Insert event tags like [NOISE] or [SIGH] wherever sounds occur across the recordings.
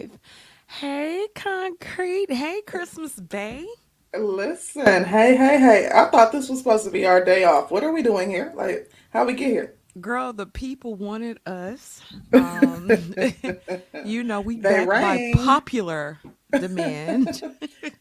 live. Hey, Concrete. Hey, Christmas Bay. Listen, hey, hey, hey. I thought this was supposed to be our day off. What are we doing here? Like, how we get here? Girl, the people wanted us. Um, [LAUGHS] you know, we back by popular demand. [LAUGHS]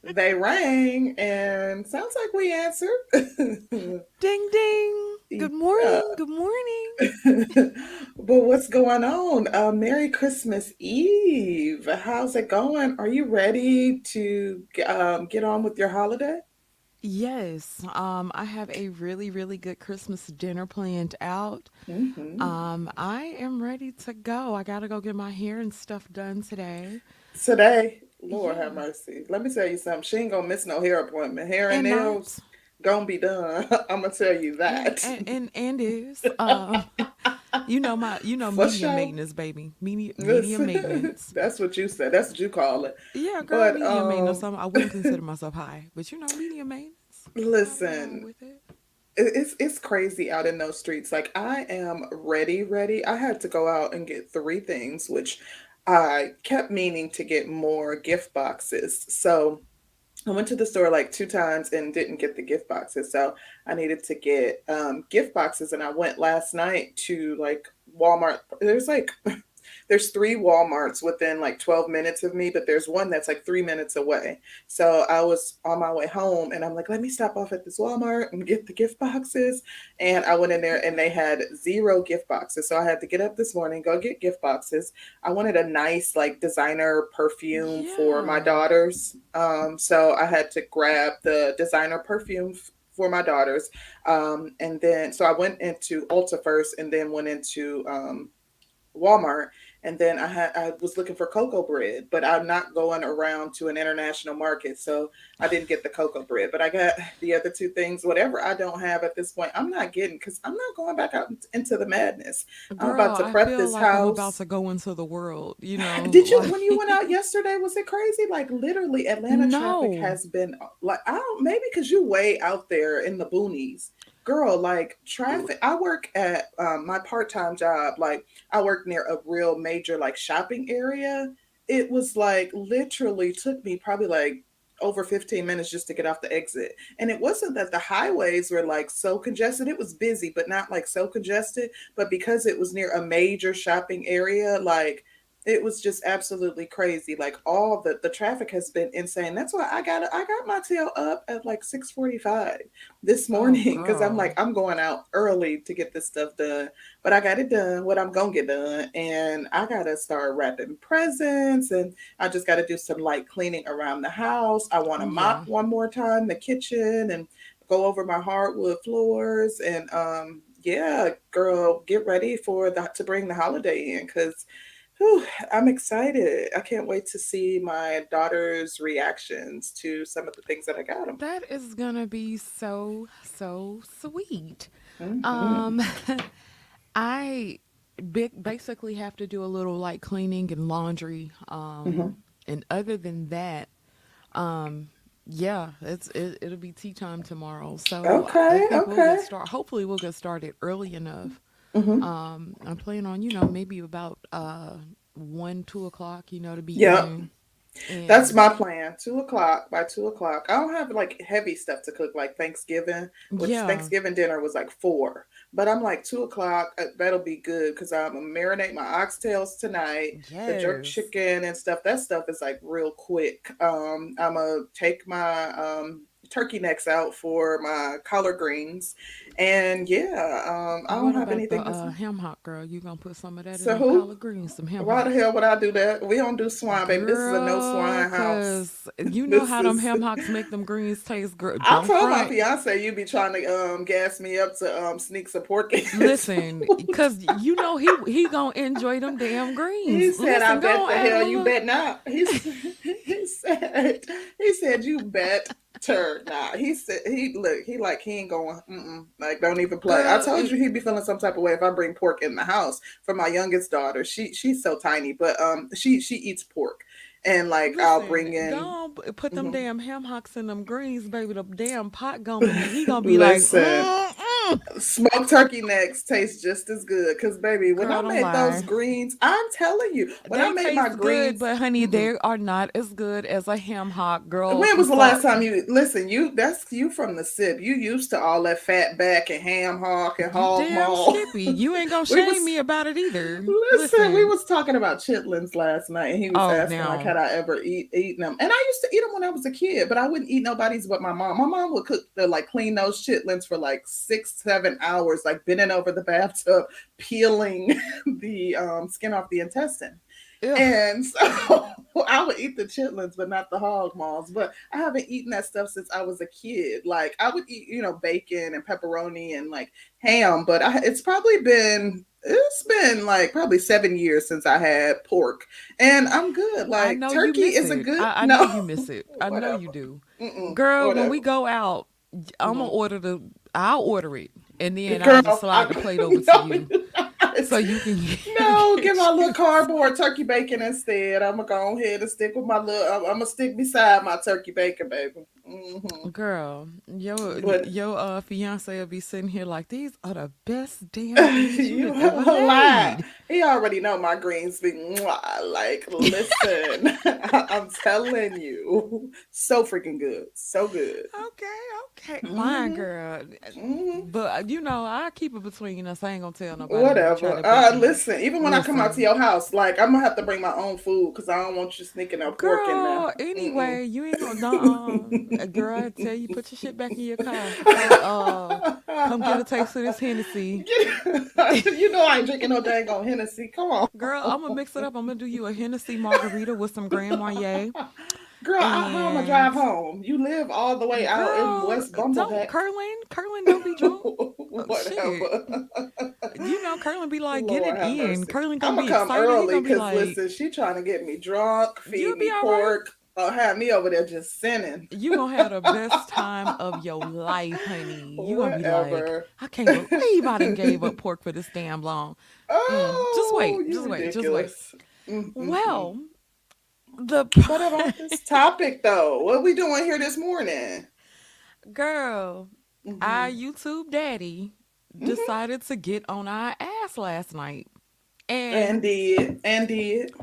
They rang, and sounds like we answered. [LAUGHS] Ding, ding. Good Yeah. morning. Good morning. [LAUGHS] But what's going on? Uh, Merry Christmas Eve. How's it going? Are you ready to um, get on with your holiday? Yes, um, I have a really, really good Christmas dinner planned out. hmm Um, I am ready to go. I gotta go get my hair and stuff done today. Today, Lord have mercy. Let me tell you something. She ain't gonna miss no hair appointment. Hair and and not. nails gonna be done. [LAUGHS] I'm gonna tell you that. and and, and is [LAUGHS] um, you know my you know For media sure. maintenance, baby. Media [LAUGHS] media maintenance. that's what you said. That's what you call it. Yeah, girl, But media maintenance. um, I'm, I wouldn't consider myself high, but you know media maintenance. Listen, with it. it- it's it's crazy out in those streets. Like I am ready, ready. I had to go out and get three things, which I kept meaning to get more gift boxes. So I went to the store like two times and didn't get the gift boxes. So I needed to get um, gift boxes, and I went last night to like Walmart. There's like there's three Walmarts within like 12 minutes of me, but there's one that's like three minutes away. So I was on my way home and I'm like, let me stop off at this Walmart and get the gift boxes. And I went in there and they had zero gift boxes. So I had to get up this morning, go get gift boxes. I wanted a nice like designer perfume for my daughters. Um, so I had to grab the designer perfume f- for my daughters. Um, and then, so I went into Ulta first and then went into um, Walmart, and then I had I was looking for cocoa bread, but I'm not going around to an international market, so I didn't get the cocoa bread. But I got the other two things. Whatever I don't have at this point, I'm not getting because I'm not going back out into the madness. I'm Girl, about to I prep feel this like I'm about to go into the world, you [LAUGHS] know, Did you when you went out yesterday? Was it crazy? Like literally, Atlanta traffic has been like I don't maybe because you way out there in the boonies, girl. Like traffic. I work at um, my part time job. Like I work near a real major like shopping area. It was like literally took me probably like over 15 minutes just to get off the exit. And it wasn't that the highways were like so congested. It was busy, but not like so congested. But because it was near a major shopping area, like it was just absolutely crazy. Like all the the traffic has been insane. That's why I got I got my tail up at like 6:45 this Oh, morning because I'm like I'm going out early to get this stuff done. But I got it done. What I'm gonna get done, and I gotta start wrapping presents, and I just gotta do some light cleaning around the house. I want to mop one more time the kitchen and go over my hardwood floors and um yeah girl get ready for that to bring the holiday in because Whew, I'm excited. I can't wait to see my daughter's reactions to some of the things that I got them. That is gonna be so, so sweet. hmm Um, [LAUGHS] I basically have to do a little like cleaning and laundry. Um, hmm and other than that, um, yeah, it's it, it'll be tea time tomorrow. So I I Okay, we'll get okay. start. Hopefully, we'll get started early enough. Hmm Um, I'm planning on, you know, maybe about uh one, two o'clock, you know, to be Yeah. That's my plan. Two o'clock. By two o'clock, I don't have like heavy stuff to cook like Thanksgiving, which yeah, Thanksgiving dinner was like four. But I'm like two o'clock. uh, That'll be good because I'm gonna marinate my oxtails tonight. The jerk chicken and stuff. That stuff is like real quick. Um, I'm gonna take my um turkey necks out for my collard greens, and yeah, um, I don't have the anything to uh ham hock girl? You gonna put some of that in So them who? collard greens, some ham Why the hell would I do that? We don't do swine, baby. This is a no Girl, swine house. you [LAUGHS] know how them is. ham hocks make them greens taste good. I told my fiance you be trying to um gas me up to um sneak some pork in [LAUGHS] Listen, cause you know he he gonna enjoy them damn greens. He said, "I bet the on, add a hell you little. bet not." He, [LAUGHS] he said, "He said you bet her [LAUGHS] not." He said, "He look, he like he ain't going, mm-mm, like don't even play." I told you he'd be feeling some type of way if I bring pork in the house for my youngest daughter. She she's so tiny, but um she she eats pork, and like I'll bring in. put them mhm. damn ham hocks in them greens, baby. The damn pot gonna be he gonna be like, Listen, mm [LAUGHS] Smoked turkey necks taste just as good. Cause baby, when Girl, I made those greens, I'm telling you, when I made my greens, good, but honey, Mhm. they are not as good as a ham hock girl. when was the last time you listen? You that's you from the sip. You used to all that fat back and ham hock and hog damn maw. skippy. You ain't gonna [LAUGHS] shame was- me about it either. Listen, we was talking about chitlins last night, and he was Oh, asking like, had I ever eat eaten them? And I used to eat them when I was a kid, but I wouldn't eat nobody's but my mom. My mom would cook the like clean those chitlins for like six, seven hours, like bending over the bathtub, peeling [LAUGHS] the um, skin off the intestine. Ugh. And so [LAUGHS] I would eat the chitlins, but not the hog maws. But I haven't eaten that stuff since I was a kid. Like I would eat, you know, bacon and pepperoni and like ham, but I, it's probably been it's been like probably seven years since I had pork, and I'm good. Like turkey is a good. I, I [LAUGHS] no, know you miss it. I know you do. Mm-mm, Girl, when we go out, I'm gonna Mhm. order the. I'll order it, and then Girl, I'll just slide the plate [LAUGHS] over no, to you, [LAUGHS] so you can. No, give my little [LAUGHS] cardboard turkey bacon instead. I'm gonna go ahead and stick with my little. I'm, I'm gonna stick beside my turkey bacon, baby. hmm Girl, yo, But- your uh fiance will be sitting here like these are the best damn [LAUGHS] you, lie. He already know my greens be mwah. like. Listen, I'm telling you, so freaking good, so good. Okay, okay, fine, Mhm. girl. Mhm. But you know, I keep it between us. I ain't gonna tell nobody. when you try Whatever. Uh, listen, even when I come out to your house, like I'm gonna have to bring my own food because I don't want you sneaking up pork in there. anyway, you ain't gonna. [LAUGHS] Girl, I tell you, put your shit back in your car. Uh, come get a taste of this Hennessy. [LAUGHS] [LAUGHS] you know I ain't drinking no dang on Hennessy. Come on. Girl, I'm gonna mix it up. I'm gonna do you a Hennessy margarita with some Grand Marnier. Girl, I, am I And- drive home? You live all the way out in West Girl, don't Bumbleback. Curlin, Curlin, don't be drunk. [LAUGHS] Whatever. You know, Curlin be like, get it in. mercy. Curlin I'm gonna gonna be come excited. Early gonna be because like, listen, she trying to get me drunk, feed me all right. pork, uh, have me over there just sinning. you gonna have the best [LAUGHS] time of your life, honey. You gonna be like, Whatever. I can't believe I done gave up pork for this damn long. Oh, just wait, just wait, just wait. Mm, mm, Well, the. What about this [LAUGHS] topic though? What we doing here this morning? girl, Mhm. our YouTube daddy Mhm. decided to get on our ass last night. and And did and did.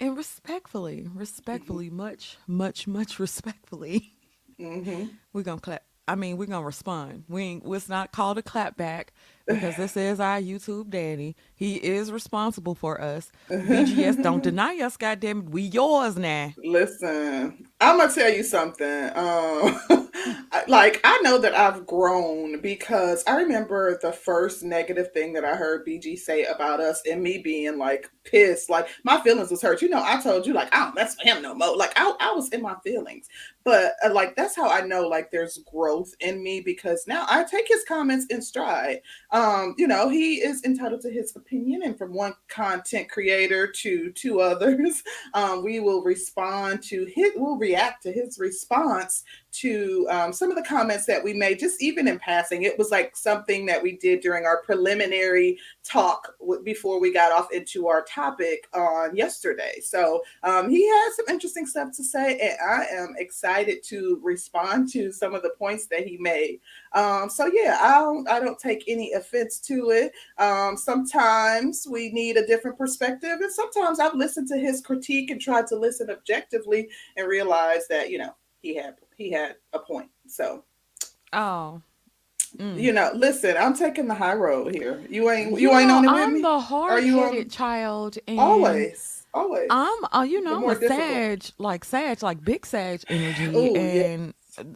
and respectfully, respectfully, much, much, much [LAUGHS] respectfully, hmm we're gonna clap. I mean, we're gonna respond. We ain't, it's not called a clap back because [SIGHS] this is our YouTube daddy. He is responsible for us. [LAUGHS] BGS, don't deny us, goddamn it. We yours now. Listen, I'm gonna tell you something. Um, [LAUGHS] like I know that I've grown because I remember the first negative thing that I heard BG say about us, and me being like pissed, like my feelings was hurt. You know, I told you like I don't mess with him no more. Like I, I was in my feelings, but uh, like that's how I know like there's growth in me because now I take his comments in stride. Um, you know, he is entitled to his opinion, and from one content creator to two [LAUGHS] others um, we will respond to his, we'll react to his response to um, some of the comments that we made, just even in passing. It was like something that we did during our preliminary talk w- before we got off into our topic on yesterday. So um, he has some interesting stuff to say, and I am excited to respond to some of the points that he made. Um, so yeah, I don't, I don't take any offense to it. Um, sometimes we need a different perspective, and sometimes I've listened to his critique and tried to listen objectively and realize that you know he had he had a point. So Oh. Mm. you know, listen, I'm taking the high road here. You ain't you, ain't on it with I'm me. the you on- hard-headed child, and always, always. I'm, uh, you know, I'm a difficult. Sag, like Sag, like big Sag energy, Ooh, and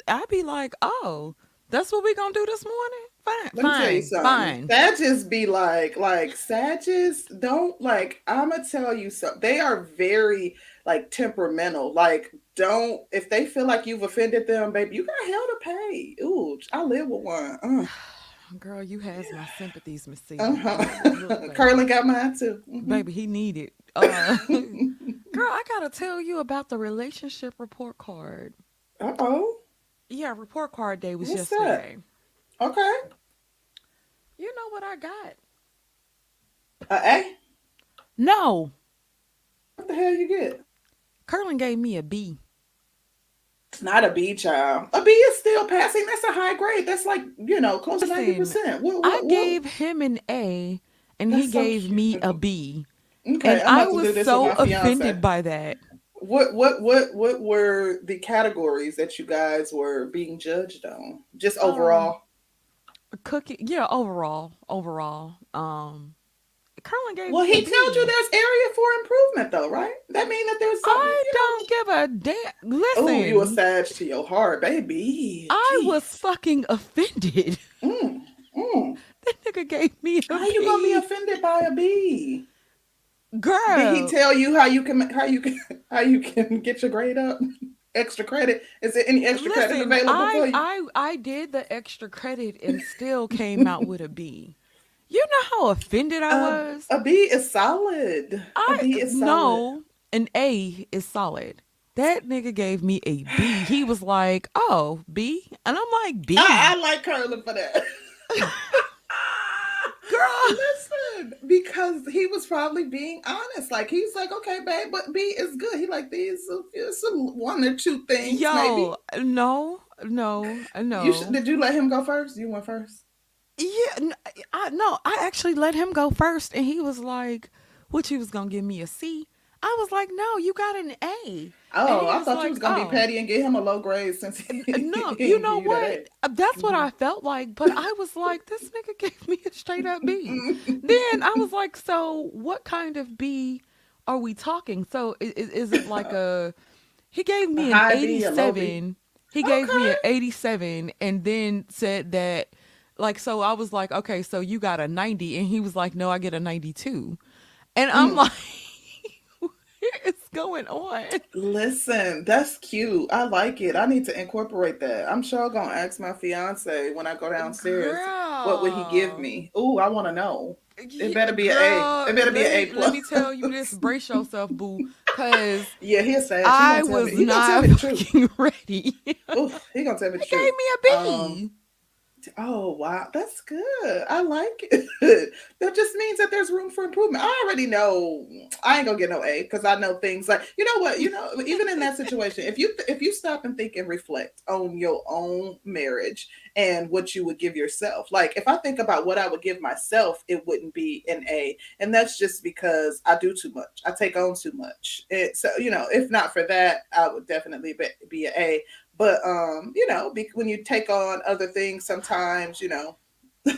I'd be like, oh, that's what we gonna do this morning. Fine, Let me tell you fine, something. fine. Sages be like, like Sages don't like. I'm gonna tell you something. They are very like temperamental. Like, don't if they feel like you've offended them, baby, you got hell to pay. Ooh, I live with one. Uh, [SIGHS] Girl, you has my sympathies, Miss C. uh-huh. Look. [LAUGHS] Curly got mine too. Mhm. Baby, he needed. Uh, [LAUGHS] girl, I gotta tell you about the relationship report card. Uh oh. Yeah, report card day was What's that? yesterday. Okay. You know what I got? Uh, A. No, What the hell you get? Curlin gave me a B. It's not a B child. A B is still passing. That's a high grade. That's like, you know, close to 90%. What, I what? gave him an A and he so gave me a B. Okay, And I about to do was so with my fiance. offended by that. What what what what were the categories that you guys were being judged on? Just Um, overall. Cooking, yeah, overall, overall. Um, Curlin gave Well, he told you there's area for improvement, though, right? That means that there's something. I know, don't give a damn. oh, you a Listen, sag to your heart, baby. I was fucking offended. Mm, mm. [LAUGHS] That nigga gave me a How you gonna be offended by a B? Girl. Did he tell you how you can how you can [LAUGHS] how you can get your grade up? Extra credit? Is there any extra credit listen, available for you? I I did the extra credit and still came out with a B. You know how offended I Um, was? a B is solid. A I B is solid. no, an A is solid. That nigga gave me a B. He was like, "Oh, B," and I'm like, "B, I, I like curling for that. [LAUGHS] girl." Listen, because he was probably being honest. Like he's like, okay, babe, but B is good. He like these uh, some one or two things, maybe. Yo, no, no, You should, no. did you let him go first? You went first. Yeah, I no, I actually let him go first, and he was like, "What he was gonna give me a C?" I was like, "No, you got an A." Oh, I thought you was gonna "Oh." be petty and get him a low grade since he, [LAUGHS] No, you know you that what? Uh, That's what Mhm. I felt like, but I was like, this nigga [LAUGHS] gave me a straight up B." Then I was [LAUGHS] like, so what kind of B are we talking? So is, is it like a? He gave me an high B, a low B. eighty-seven. He gave me an eighty-seven, and then said that, like, so I was like, okay, so you got a ninety, and he was like, no, I get a ninety-two, and I'm Mm. like, [LAUGHS] what is going on? Listen, that's cute. I like it. I need to incorporate that. I'm sure I'm gonna ask my fiance when I go downstairs. What would he give me? Ooh, I want to know. It better be an A. It better be an A plus. Let me tell you this. Brace yourself, boo, [LAUGHS] because Yeah, he'll say. He I gonna tell was me. He gonna tell not me the truth. fucking [LAUGHS] ready. Ooh, he gonna tell me the He gave me a B. Um, Oh wow, that's good. I like it. [LAUGHS] that just means that there's room for improvement. I already know I ain't gonna get no A because I know things like you know what you know. Even in that situation, if you if you stop and think and reflect on your own marriage and what you would give yourself, like if I think about what I would give myself, it wouldn't be an A, and that's just because I do too much. I take on too much. It, so you know, if not for that, I would definitely be, be an A but um you know be, when you take on other things sometimes you know [LAUGHS]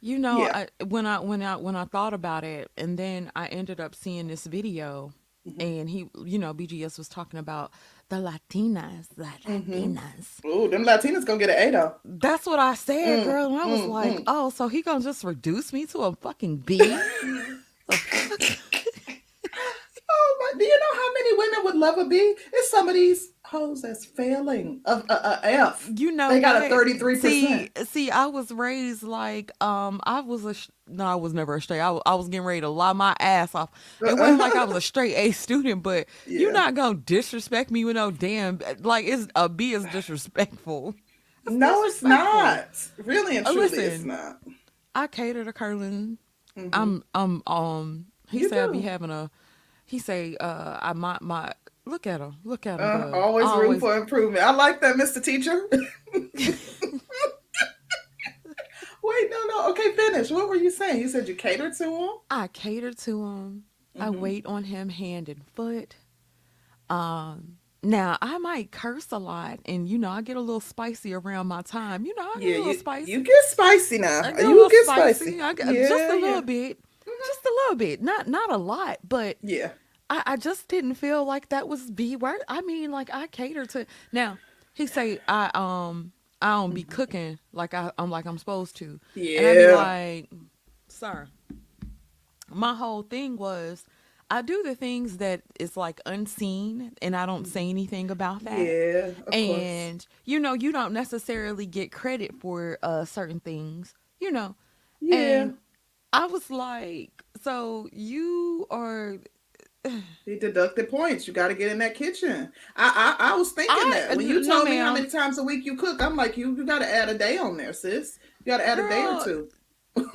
You know, yeah I, when I when I when I thought about it, and then I ended up seeing this video, hmm and he, you know, BGS was talking about the Latinas, the hmm Latinas. Ooh, them latinas gonna get an a though That's what I said, mm, girl, and I was mm, like, mm. oh, so he gonna just reduce me to a fucking [LAUGHS] B? Oh my do you know how many women would love a b it's some of these hoes that's failing of a, a f You know they got a 33 See, percent see, I was raised like um I was a sh- no, I was never a straight. I, I was getting ready to lie my ass off. It wasn't like I was a straight A student, but [LAUGHS] you're not gonna disrespect me with no damn like it's a B is disrespectful. [LAUGHS] No it's not really and Uh, truly it's not I cater to Curlin. hmm I'm um um. He you said I be having a. He say uh I my my look at him look at him uh, go always room always for improvement i like that mr teacher [LAUGHS] Wait, no, no. Okay, finish. What were you saying? You said you catered to him. I cater to him. I Mm-hmm. wait on him hand and foot. Um, now I might curse a lot, and you know I get a little spicy around my time. You know I get Yeah, a little you spicy. you get spicy now. I get You get spicy. spicy. I get just Yeah, a yeah, little bit, just a little bit. Not not a lot, but yeah. I, I just didn't feel like that was be word. I mean, like I cater to. Now he say I um I don't be cooking like I I'm like I'm supposed to, Yeah. and I be like, sir, my whole thing was I do the things that is like unseen and I don't say anything about that. Yeah, of course. And you know, you don't necessarily get credit for uh certain things, you know. Yeah. And I was like, so you are He deducted points. You got to get in that kitchen. I, I I was thinking I that when you no told me how many times a week you cook, I'm like, you you got to add a day on there, sis. You got to add a day or two. [LAUGHS]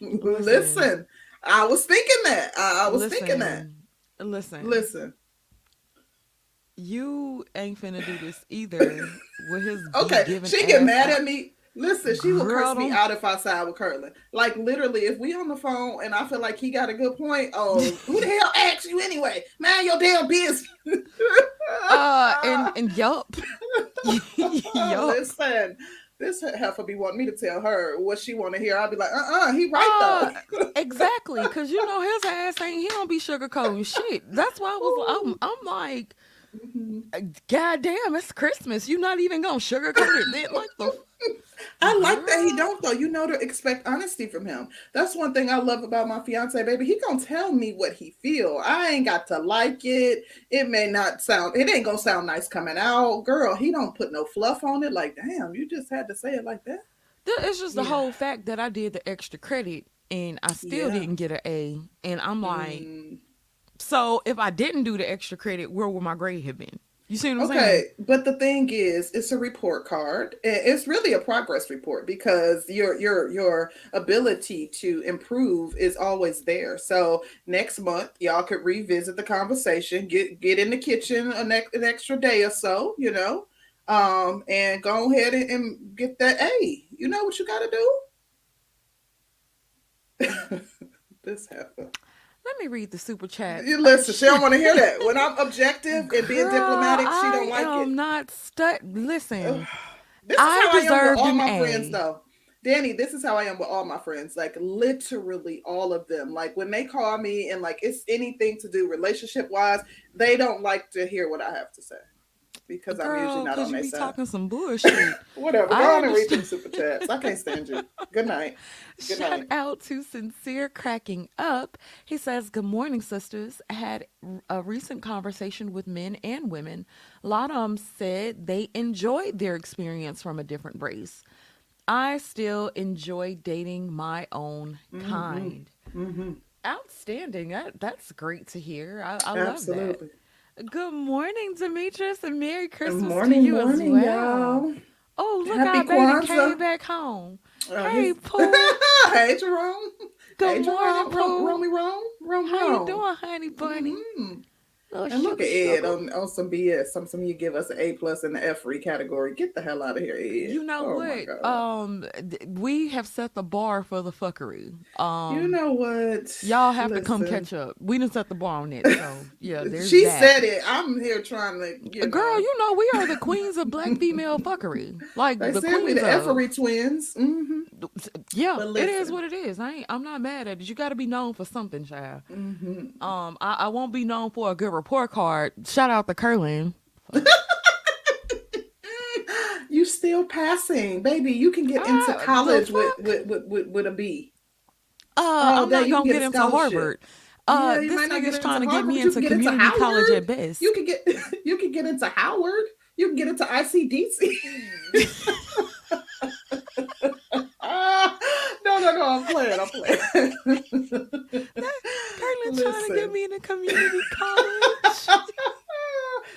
listen, Listen, I was thinking that. I, I was thinking that. listen, listen. Listen, you ain't finna do this either with his Okay, she get mad at me. Listen, she will Girl, curse me out if I side with Curlin. Like literally, if we on the phone and I feel like he got a good point, oh, [LAUGHS] who the hell asked you anyway? Man, your damn business. Uh, and and yup, [LAUGHS] [LAUGHS] yup. Listen, this heifer be wanting me to tell her what she want to hear. I'll be like, uh, uh he right though. Exactly, because you know his ass ain't he don't be sugarcoating shit. That's why I was I'm I'm like, Mhm. God damn, it's Christmas. You not even gonna sugarcoat it. Then, like the I like that he don't though. You know to expect honesty from him. That's one thing I love about my fiance, baby. He gonna tell me what he feel. I ain't got to like it. It may not sound. It ain't gonna sound nice coming out, girl. He don't put no fluff on it. Like, damn, you just had to say it like that. It's just the Yeah. whole fact that I did the extra credit and I still Yeah. didn't get an A. And I'm like, Mm, so if I didn't do the extra credit, where would my grade have been? You see what I'm saying? okay, but the thing is, it's a report card. It's really a progress report because your your your ability to improve is always there. So next month, y'all could revisit the conversation, get get in the kitchen an, ex- an extra day or so, you know, um, and go ahead and, and get that A. You know what you got to do. [LAUGHS] this happened. Let me read the super chat. You listen, she don't want to hear that. When I'm objective and being diplomatic, she don't like it. I'm not stu- Listen, This is I how I am with all my A. friends, though. Danny, this is how I am with all my friends. Like literally all of them. Like when they call me and like it's anything to do relationship wise, they don't like to hear what I have to say because I'm usually not on their side. talking some [LAUGHS] bullshit. Whatever. I Go on and read them super chats. I can't stand you. Good night. Good Shout night. out to Sincere Cracking Up. He says, Good morning, sisters. I had a recent conversation with men and women. A lot of them said they enjoyed their experience from a different race. I still enjoy dating my own Mhm. kind. hmm Outstanding. That, that's great to hear. I, I love that. Good morning, Demetrius, and Merry Christmas morning, to you morning, as well. y'all. Oh, look, Happy our baby Kwanzaa. came back home. Uh, Hey, he's- Pooh. [LAUGHS] hey, Jerome. Good hey, Jerome. morning, Ro- Pooh. Romy Rome. Rome, How you doing, honey bunny? Mhm. Little And look at Ed on, on some BS. Some some you give us an A plus in the F free category. Get the hell out of here, Ed. You know Oh what? Um, th- we have set the bar for the fuckery. Um, you know what? y'all have to come catch up. We didn't set the bar on it, so yeah. [LAUGHS] There's She that. said it. I'm here trying to. You Girl, know. you know we are the queens of black female fuckery. Like They the said we the of. Effery twins. hmm Yeah, it is what it is. I ain't, I'm not mad at it. You got to be known for something, child. hmm Um, I, I won't be known for a good report card. Shout out to Curlin. [LAUGHS] You still passing, baby. You can get into the college with, with, with, with, with a B. Uh, Oh, I'm not you gonna get get into. Harvard. Uh, Yeah, this nigga's trying to get me into get into community college at best. You can get you can get into Howard. You can get into ICDC. [LAUGHS] [LAUGHS] No, no, no. I'm playing. I'm playing. Curlin trying to get me into community college. [LAUGHS]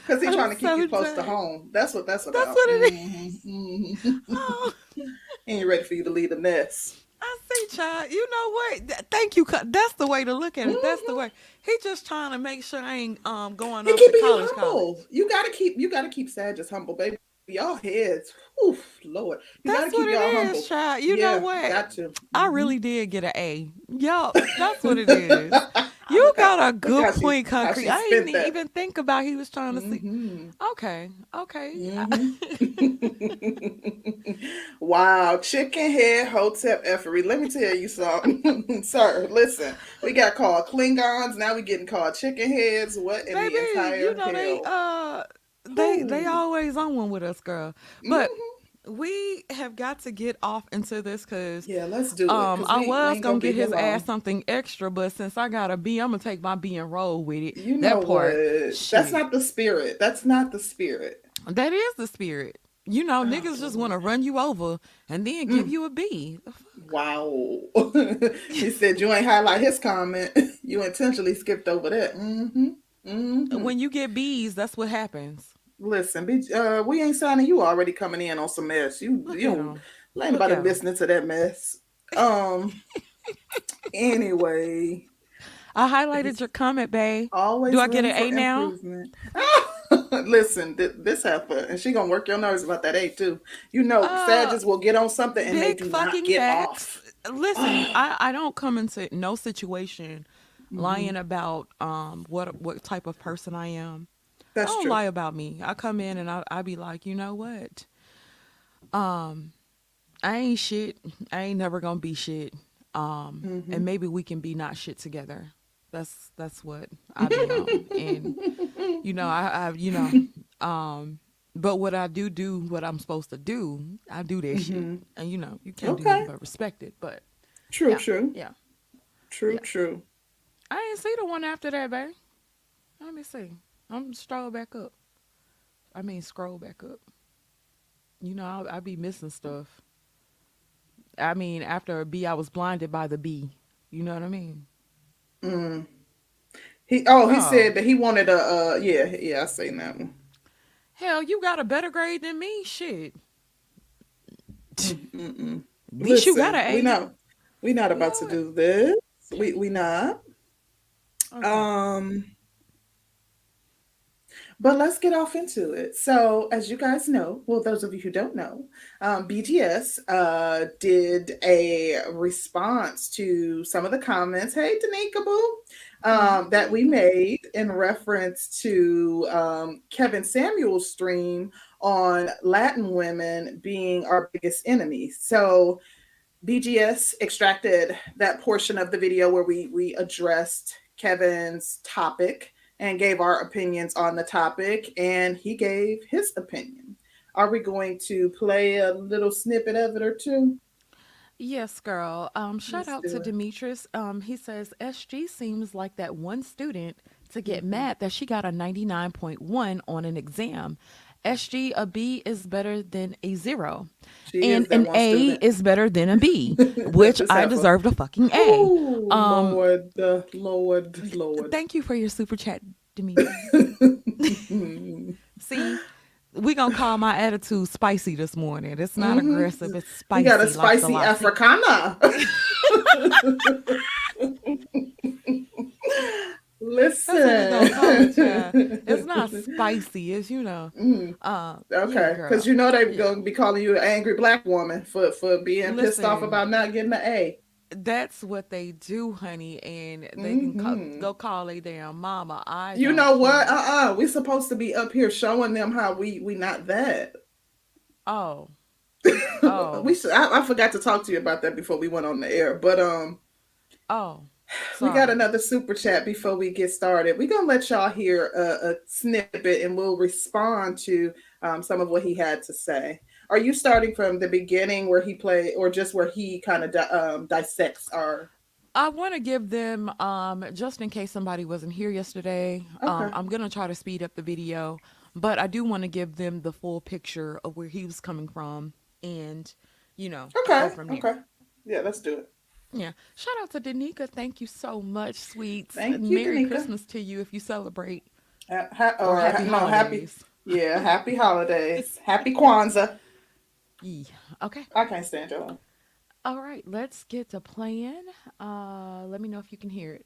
Because he's trying to keep so you close to home. That's what that's about. That's what it is. Mhm. oh, [LAUGHS] He ain't ready for you to leave the nest. I see, child. You know what? Thank you. That's the way to look at it. That's the way. He just trying to make sure I ain't um going He up keeping to college. humble. college. You gotta keep you gotta keep Sagittarius humble, baby. Y'all heads, oof, Lord. You That's gotta what keep it is, humble. child. You Yeah, know what? Got to. I Mhm. really did get an A. Yo, that's what it [LAUGHS] is. You got a good she- point, how concrete. I didn't that. even think about he was trying to see. Mhm. Okay, okay. Mhm. [LAUGHS] wow, chicken head hotep effery. Let me tell you something, [LAUGHS] sir. Listen, we got called Klingons. Now we getting called chicken heads. What in Baby, the entire you know they uh they they always on one with us, girl. But Mhm. we have got to get off into this because yeah, let's do it. um 'cause I we- was ain't gonna get his ass something extra, but since I got a B, I'm gonna take my B and roll with it. You that know part, what? shit. That's not the spirit. That's not the spirit. that is the spirit. You know, Oh, niggas just want to run you over and then give Mm. you a B. Wow. [LAUGHS] he said you ain't highlight his comment. [LAUGHS] You intentionally skipped over that. Mm-hmm. Mm-hmm. When you get B's, that's what happens. Listen, bitch, uh, we ain't signing you already coming in on some mess. You Look you at don't him. ain't Look nobody at 'em. listening to that mess. Um [LAUGHS] anyway, I highlighted your comment, babe. always Do I get an A now? [LAUGHS] Listen, th- this heifer, and she gonna work your nerves about that A too. You know, Uh, Sages will get on something and they do not fucking get facts. off. Listen, [SIGHS] I, I don't come into no situation Mm-hmm. lying about um what what type of person I am. I That's don't true. lie about me. I come in and I I be like, you know what? Um, I ain't shit. I ain't never gonna be shit. Um, Mm-hmm. and maybe we can be not shit together. That's that's what I be on. and you know, I, I you know, um, but what I do do what I'm supposed to do, I do that shit. And you know, you can't do Mm-hmm. Okay. nothing but respect it. But True, yeah, true, yeah. true, Yeah. true. I ain't see the one after that, babe. Let me see. I'm scroll back up. I mean, scroll back up. You know, I I be missing stuff. I mean, after a B, I was blinded by the B. You know what I mean? He oh, he Oh. said that he wanted a uh yeah, yeah, I seen that one. Hell, you got a better grade than me. Shit. [LAUGHS] At least you Listen, got an A. We not we not about to do this. We we not. Okay. Um but let's get off into it. So, as you guys know, well, those of you who don't know, um, BGS uh, did a response to some of the comments. Hey, Danika Boo, um, that we made in reference to um, Kevin Samuels' stream on Latin women being our biggest enemy. So, BGS extracted that portion of the video where we we addressed Kevin's topic and gave our opinions on the topic, and he gave his opinion. Are we going to play a little snippet of it or two? Yes, girl. Um, shout Let's out to it. Demetrius. Um, he says SG seems like that one student to get Mm-hmm. mad that she got a 99.1 on an exam. SG, a B is better than a zero. She and an A student. is better than a B, [LAUGHS] which I deserved a fucking A. Oh, Um, Lord, uh, Lord, Lord. Thank you for your super chat, Demetrius. [LAUGHS] See, we gonna call my attitude spicy this morning. It's not aggressive. It's You spicy. got a spicy lassi. Africana. [LAUGHS] That's what we gonna call it, child. Listen. [LAUGHS] It's not spicy. It's you know. Mm, Uh, okay, because girl. you know they're Yeah. going to be calling you an angry black woman for for being pissed off about not getting an A. That's what they do, honey, and they can call, Mhm. go call a damn mama. I. You know what? Uh uh we supposed to be up here showing them how we we not that. Oh, [LAUGHS] Oh. we should, I, I forgot to talk to you about that before we went on the air, but um. oh. [SIGHS] We got another super chat before we get started. We're gonna let y'all hear a, a snippet, and we'll respond to um, some of what he had to say. Are you starting from the beginning where he played, or just where he kind of di- um, dissects our? I want to give them, um, just in case somebody wasn't here yesterday. Um, Okay. I'm gonna try to speed up the video, but I do want to give them the full picture of where he was coming from, and you know, Okay, from there. okay, yeah, let's do it. Yeah. Shout out to Danica. Thank you so much, sweets. Thank you, Merry Danica. Christmas to you if you celebrate. Ha- ha- Or or happy ha- no, happy, holidays. yeah, happy holidays, [LAUGHS] happy Kwanzaa. Yeah. Okay. I can't stand y'all. All right. Let's get to playing. Uh, let me know if you can hear it.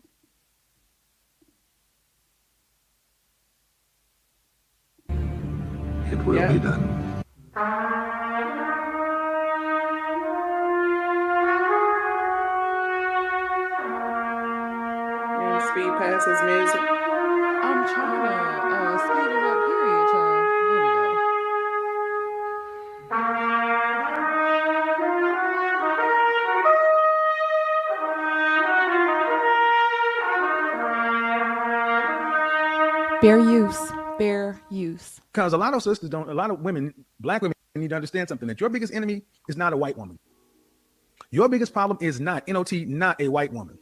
It will Yeah. be done. [LAUGHS] speed past his music. I'm trying to uh, speed it up. Period, child. There we go. Fair use. Fair use. because a lot of sisters don't a lot of women black women need to understand something that your biggest enemy is not a white woman your biggest problem is not not not a white woman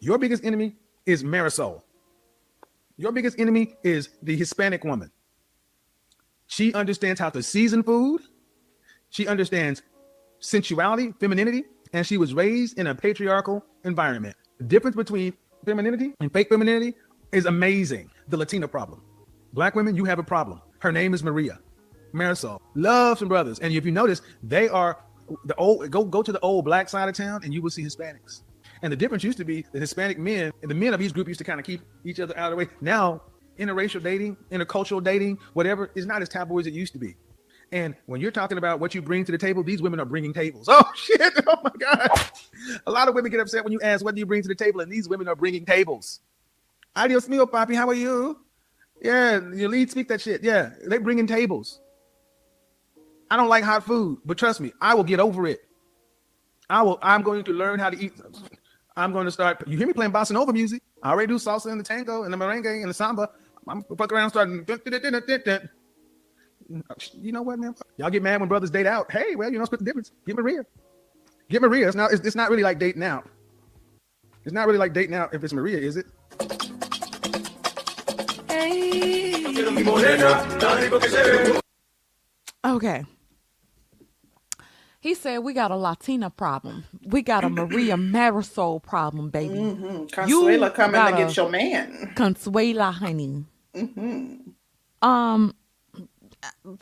your biggest enemy is marisol your biggest enemy is the hispanic woman she understands how to season food she understands sensuality femininity and she was raised in a patriarchal environment the difference between femininity and fake femininity is amazing the latina problem Black women, you have a problem. Her name is Maria. Marisol. Love some brothers. And if you notice, they are the old go go to the old black side of town and you will see Hispanics. And the difference used to be the Hispanic men and the men of each group used to kind of keep each other out of the way. Now interracial dating, intercultural dating, whatever, is not as taboo as it used to be. And when you're talking about what you bring to the table, these women are bringing tables. [LAUGHS] Oh shit! [LAUGHS] Oh my god! A lot of women get upset when you ask what do you bring to the table, and these women are bringing tables. Adios mio, papi. How are you? Yeah, your lead speak that shit. Yeah, they bringing tables. I don't like hot food, but trust me, I will get over it. I will. I'm going to learn how to eat. I'm going to start. You hear me playing bossa nova music? I already do salsa and the tango and the merengue and the samba. I'm fuck around starting. You know what, man? Y'all get mad when brothers date out. Hey, well, you know, split the difference. Get Maria. Get Maria. It's not. It's, it's not really like dating out. It's not really like dating out if it's Maria, is it? Okay. He said we got a Latina problem. We got a Maria [CLEARS THROAT] Marisol problem, baby. Mm-hmm. Consuela coming to get your man. Consuela, honey. Mm-hmm. Um, [LAUGHS]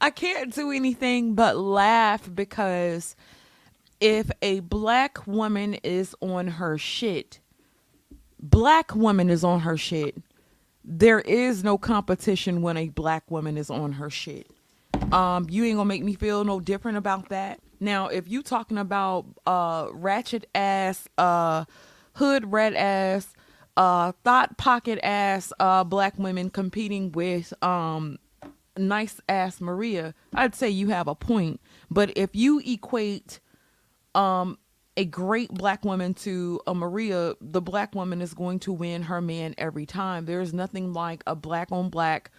I can't do anything but laugh because if a black woman is on her shit, black woman is on her shit. There is no competition when a black woman is on her shit. Um, you ain't gonna make me feel no different about that. Now, if you talking about uh ratchet ass, uh hood red ass, uh thought pocket ass uh black women competing with um nice ass Maria, I'd say you have a point. But if you equate um a great black woman to a Maria, the black woman is going to win her man every time. There's nothing like a black on black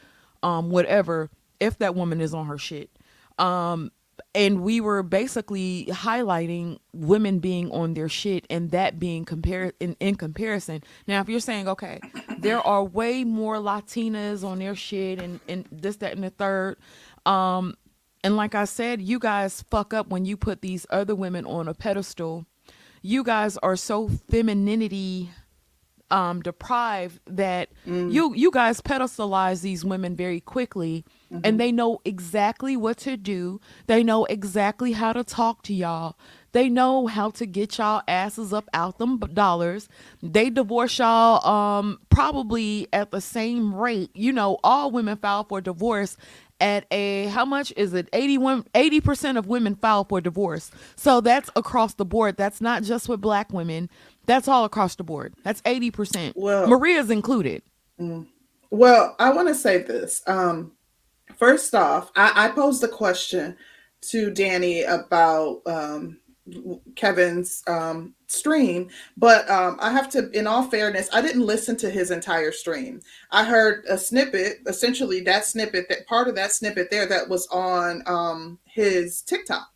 um whatever if that woman is on her shit. Um and we were basically highlighting women being on their shit and that being compared in, in comparison. Now if you're saying, okay, there are way more Latinas on their shit and, and this, that, and the third. Um and like I said, you guys fuck up when you put these other women on a pedestal. You guys are so femininity um deprived that you you guys pedestalize these women very quickly and they know exactly what to do. They know exactly how to talk to y'all. They know how to get y'all asses up out them dollars. They divorce y'all um probably at the same rate. You know, all women file for divorce at a how much is it 81 80% of women file for divorce so that's across the board that's not just with black women that's all across the board that's 80% Well- maria's included Well, I want to say this. Um, first off, I, I posed a question to Danny about um, Kevin's um, stream, but um, I have to, in all fairness, I didn't listen to his entire stream. I heard a snippet, essentially that snippet, that part of that snippet there that was on um, his TikTok.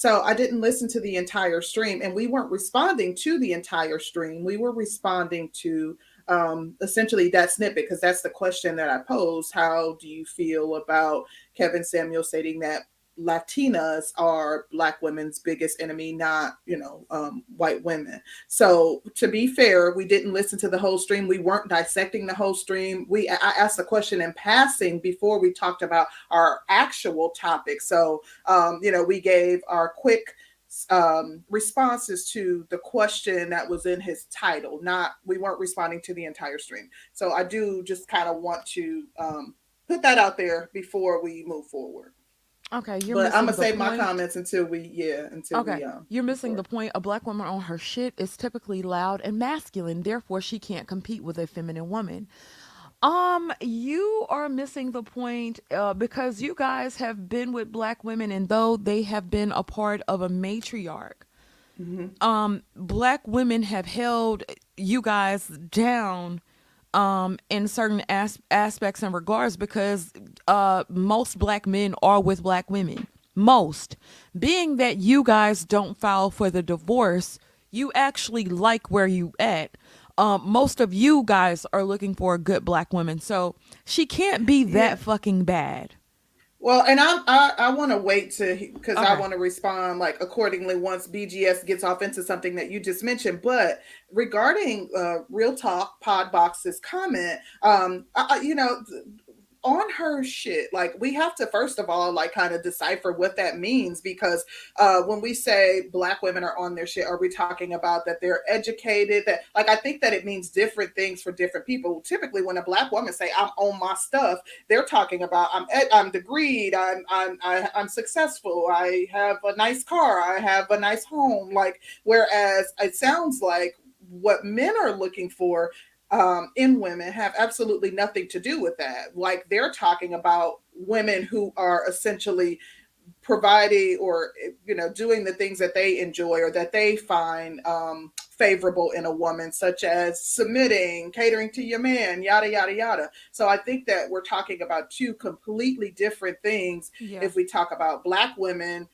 So I didn't listen to the entire stream, and we weren't responding to the entire stream. We were responding to um, essentially that snippet because that's the question that I posed. How do you feel about Kevin Samuel stating that Latinas are Black women's biggest enemy, not you know um, white women? So to be fair, we didn't listen to the whole stream. We weren't dissecting the whole stream. We I asked the question in passing before we talked about our actual topic. So um, you know we gave our quick um, responses to the question that was in his title. Not we weren't responding to the entire stream. So I do just kind of want to um, put that out there before we move forward. Okay you're but missing I'm gonna the save my point. comments until we yeah until Okay, we um. you're missing the point. A black woman on her shit is typically loud and masculine, therefore she can't compete with a feminine woman. Um, you are missing the point uh, because you guys have been with black women, and though they have been a part of a matriarch, um, black women have held you guys down um in certain as- aspects and regards because uh most black men are with black women. Most. Being that you guys don't file for the divorce you actually like where you at. Um most of you guys are looking for a good black woman. So she can't be that fucking bad Well, and I'm, I I want to wait to because I want to respond like accordingly once BGS gets off into something that you just mentioned. But regarding uh, Real Talk Podbox's comment, um, I, I- you know, on her shit. Like we have to first of all like kind of decipher what that means because uh when we say black women are on their shit, are we talking about that they're educated? That like I think that it means different things for different people. Typically, when a black woman say I'm on my stuff, they're talking about I'm ed- I'm degreed, I'm I'm I, am i am successful, I have a nice car, I have a nice home. Like whereas it sounds like what men are looking for um, in women have absolutely nothing to do with that. Like they're talking about women who are essentially providing or you know doing the things that they enjoy or that they find um, favorable in a woman, such as submitting, catering to your man, yada yada yada. So I think that we're talking about two completely different things yeah. if we talk about black women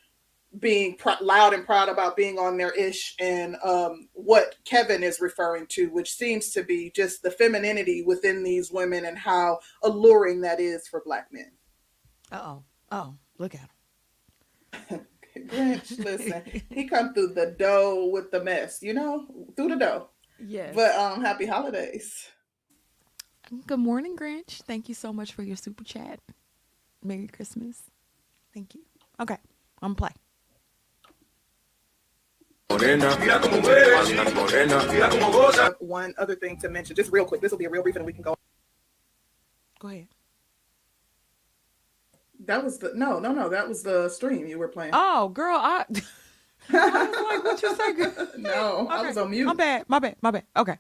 being pr- loud and proud about being on their ish and um, what Kevin is referring to, which seems to be just the femininity within these women and how alluring that is for black men. oh. Oh, look at him. [LAUGHS] Grinch, listen, he come through the dough with the mess, you know, through the dough. Yes. But um, happy holidays. Good morning, Grinch. Thank you so much for your super chat. Merry Christmas. Thank you. Okay, I'm play. Morena, One other thing to mention, just real quick. This will be a real brief, and we can go. Go ahead. That was the no, no, no. That was the stream you were playing. Oh, girl, I. [LAUGHS] I was like, what you say? [LAUGHS] no, okay. I was on mute. My bad. My bad. My bad. Okay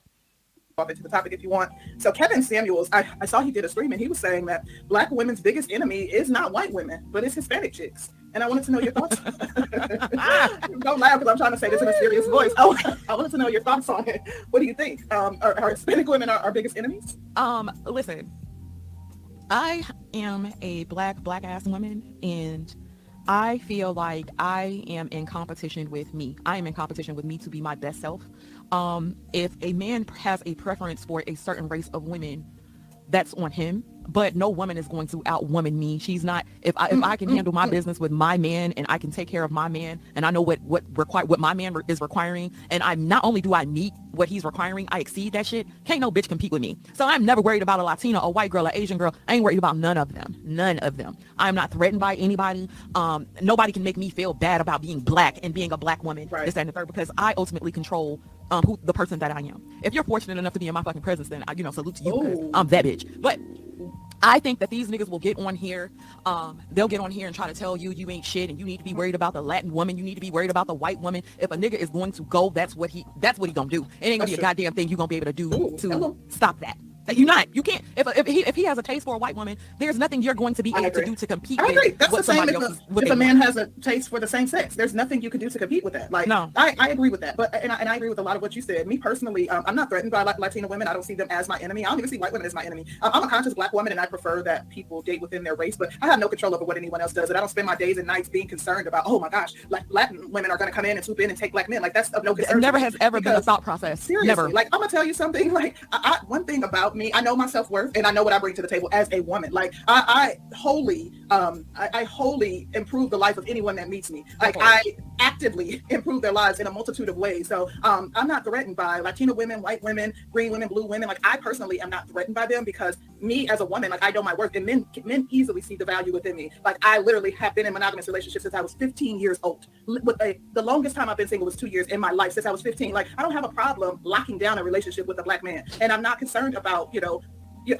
off into the topic if you want. So Kevin Samuels, I, I saw he did a stream and he was saying that black women's biggest enemy is not white women, but it's Hispanic chicks. And I wanted to know your thoughts. [LAUGHS] Don't laugh because I'm trying to say this in a serious voice. Oh, I wanted to know your thoughts on it. What do you think? Um, are, are Hispanic women our, our biggest enemies? Um, listen, I am a black black ass woman, and I feel like I am in competition with me. I am in competition with me to be my best self. Um, if a man has a preference for a certain race of women, that's on him but no woman is going to outwoman me. She's not. If I if mm, I can mm, handle my mm. business with my man and I can take care of my man and I know what what require what my man is requiring and I'm not only do I meet what he's requiring, I exceed that shit. Can't no bitch compete with me. So I'm never worried about a Latina, a white girl, an Asian girl. I ain't worried about none of them. None of them. I'm not threatened by anybody. Um, nobody can make me feel bad about being black and being a black woman. Right. This and the third because I ultimately control um who the person that I am. If you're fortunate enough to be in my fucking presence, then I, you know, salute to you. I'm that bitch. But I think that these niggas will get on here. Um, they'll get on here and try to tell you you ain't shit and you need to be worried about the Latin woman. You need to be worried about the white woman. If a nigga is going to go, that's what he that's what he gonna do. It ain't gonna that's be a goddamn thing you gonna be able to do Ooh, to hello. stop that. You're not. You can't. If, if he if he has a taste for a white woman, there's nothing you're going to be able to do to compete. I agree. That's the same if, a, if a man has a taste for the same sex. There's nothing you can do to compete with that. Like no, I, I agree with that. But and I, and I agree with a lot of what you said. Me personally, um, I'm not threatened by Latina women. I don't see them as my enemy. I don't even see white women as my enemy. Um, I'm a conscious black woman, and I prefer that people date within their race. But I have no control over what anyone else does. And I don't spend my days and nights being concerned about. Oh my gosh, like Latin women are going to come in and swoop in and take black men. Like that's of no concern. It never has ever been a thought process. Seriously, never. Like I'm gonna tell you something. [LAUGHS] Like I, I, one thing about me, I know myself worth and I know what I bring to the table as a woman. Like I, I wholly, um, I, I, wholly improve the life of anyone that meets me. Like I actively [LAUGHS] improve their lives in a multitude of ways. So um, I'm not threatened by Latina women, white women, green women, blue women. Like I personally am not threatened by them because me as a woman, like I know my worth, and men men easily see the value within me. Like I literally have been in monogamous relationships since I was 15 years old. With a, the longest time I've been single was two years in my life since I was 15. Like I don't have a problem locking down a relationship with a black man, and I'm not concerned about you know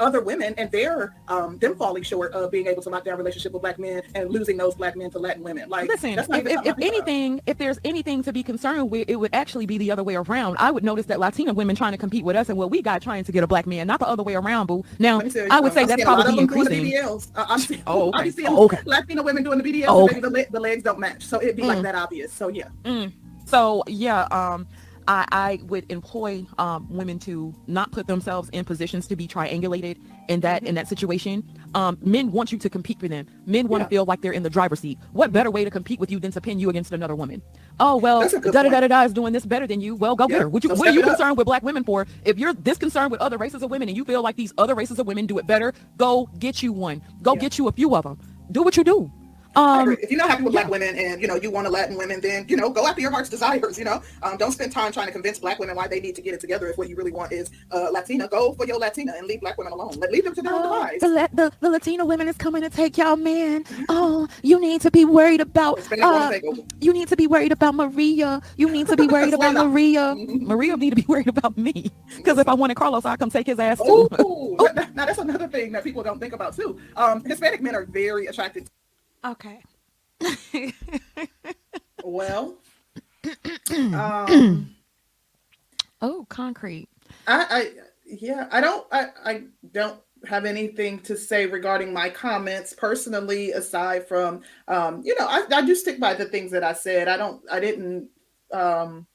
other women and their um them falling short of being able to lock down relationship with black men and losing those black men to Latin women. Like listen, if, if, if anything, about. if there's anything to be concerned with, it would actually be the other way around. I would notice that Latina women trying to compete with us and what we got trying to get a black man, not the other way around, boo. Now I would say I'm that's probably increasing. BBLs. Uh, I'm seeing, oh, [LAUGHS] okay. I'm seeing oh, okay. Latina women doing the BBLs, oh, okay. the, the, legs don't match, so it'd be mm. like that obvious. So yeah. Mm. So yeah, um, I, I would employ um, women to not put themselves in positions to be triangulated in that in that situation. Um, men want you to compete for them. Men want yeah. to feel like they're in the driver's seat. What better way to compete with you than to pin you against another woman? Oh well, da da da da da is doing this better than you. Well, go yeah. get her. What, you, what are you concerned up. with black women for? If you're this concerned with other races of women and you feel like these other races of women do it better, go get you one. Go yeah. get you a few of them. Do what you do. Um. If you're not happy with yeah. black women and you know you want a Latin women, then you know go after your heart's desires. You know, um, don't spend time trying to convince black women why they need to get it together. If what you really want is uh, Latina, go for your Latina and leave black women alone. Let leave them to their own Oh, demise. the, La- the the Latino women is coming to take y'all man. Oh, you need to be worried about. Uh, you need to be worried about Maria. You need to be worried [LAUGHS] about Maria. Mhm. Maria need to be [LAUGHS] worried about me. Because if I wanted Carlos, I'd come take his ass too. [LAUGHS] Oh, now that's another thing that people don't think about too. Um, Hispanic men are very attracted. Okay. Well, [COUGHS] um, oh, concrete. I, I yeah, I don't I, I don't have anything to say regarding my comments personally, aside from um, you know, I, I do stick by the things that I said. I don't I didn't um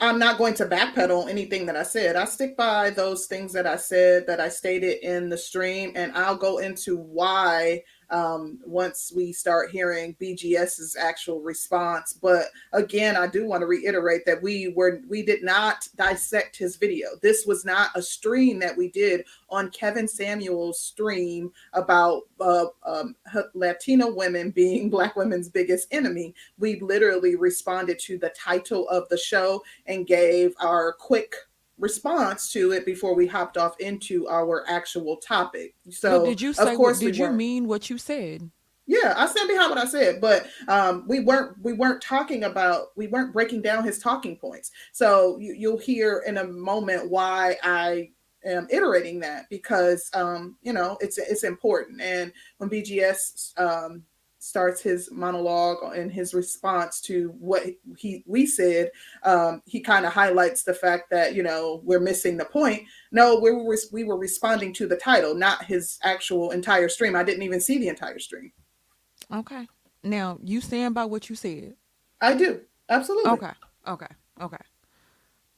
I'm not going to backpedal anything that I said. I stick by those things that I said that I stated in the stream, and I'll go into why um, once we start hearing BGS's actual response. But again, I do want to reiterate that we were we did not dissect his video. This was not a stream that we did on Kevin Samuels' stream about uh, um, Latino women being [LAUGHS] Black women's biggest enemy. We literally responded to the title of the show and gave our quick response to it before we hopped off into our actual topic. So but did you say? of course did we you mean what you said? yeah, I stand behind what I said, but um, we weren't we weren't talking about we weren't breaking down his talking points. So you, you'll hear in a moment why I am iterating that because um, you know it's it's important. And when BGS um, starts his monologue and his response to what he we said, um, he kind of highlights the fact that you know we're missing the point. No, we were we were responding to the title, not his actual entire stream. I didn't even see the entire stream. Okay. Now you stand by what you said. I do absolutely. Okay. Okay. Okay.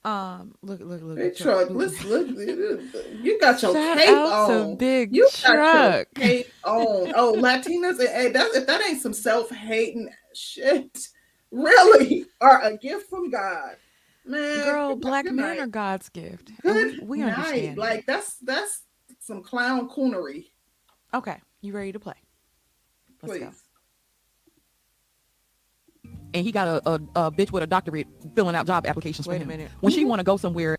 Um. Look. Look. Look. Big truck. Listen, look, you got your Shout cape on. Big You got Truck. your cape on. Oh, Latinas, hey, that, if that ain't some self-hating shit, really, or a gift from God, man. Girl, black men night. are God's gift. Good we, we night. understand. Like that's that's some clown coonery. okay, you ready to play? Let's Please. go. And he got a, a, a bitch with a doctorate filling out job applications Wait a for him. minute. When she want to go somewhere,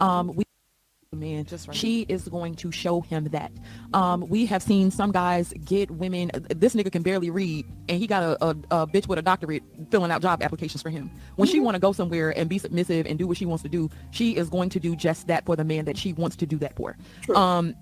um, we [LAUGHS] man, Just right. she is going to show him that. Um, we have seen some guys get women. This nigga can barely read, and he got a, a, a bitch with a doctorate filling out job applications for him. When she want to go somewhere and be submissive and do what she wants to do, she is going to do just that for the man that she wants to do that for. True. Um,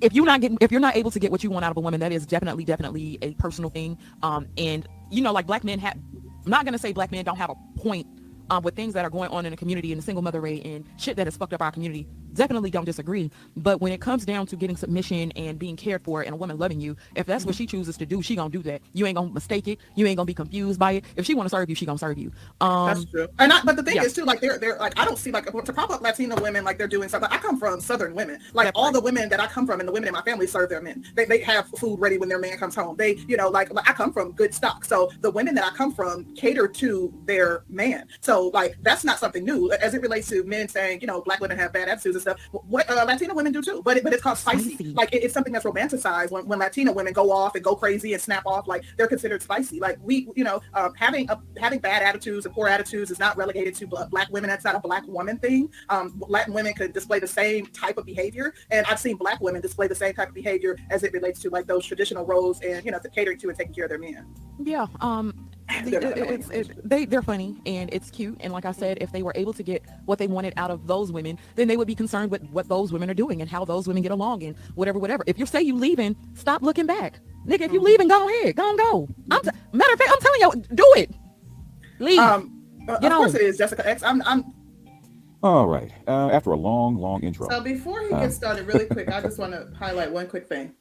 if you're not getting if you're not able to get what you want out of a woman that is definitely definitely a personal thing um and you know like black men have i'm not going to say black men don't have a point um, with things that are going on in the community and the single mother rate and shit that has fucked up our community definitely don't disagree but when it comes down to getting submission and being cared for and a woman loving you if that's what she chooses to do she gonna do that you ain't gonna mistake it you ain't gonna be confused by it if she want to serve you she gonna serve you um That's true. And I, but the thing yeah. is too, like they're they're like I don't see like to prop up Latino women like they're doing something. I come from Southern women. Like all the women that I come from and the women in my family serve their men. They, they have food ready when their man comes home. They you know like, like I come from good stock. So the women that I come from cater to their man. So like that's not something new as it relates to men saying you know black women have bad attitudes and stuff. What uh, Latino women do too. But it, but it's called spicy. Spicy. Like it- it's something that's romanticized when, when Latino women go off and go crazy and snap off. Like they're considered spicy. Like we you know um, having a, having bad attitudes and poor attitudes is not relegated to black women. That's not a black woman thing. Um, Latin women could display the same type of behavior, and I've seen black women display the same type of behavior as it relates to like those traditional roles and you know catering to and taking care of their men. Yeah, um, They're it- not it- it's, funny. it, they they're funny and it's cute. And like I said, if they were able to get what they wanted out of those women, then they would be concerned with what those women are doing and how those women get along and whatever, whatever. If you say you leaving, stop looking back, nigga. If you Mhm. leaving, go ahead, go and go. I'm t- matter of fact, I'm telling you, do it. Leave. Um, uh, of Get course it is Jessica X. I'm I'm All right. Uh, after a long, long intro. So before he Um, gets started, really quick, I [LAUGHS] just want to highlight one quick thing.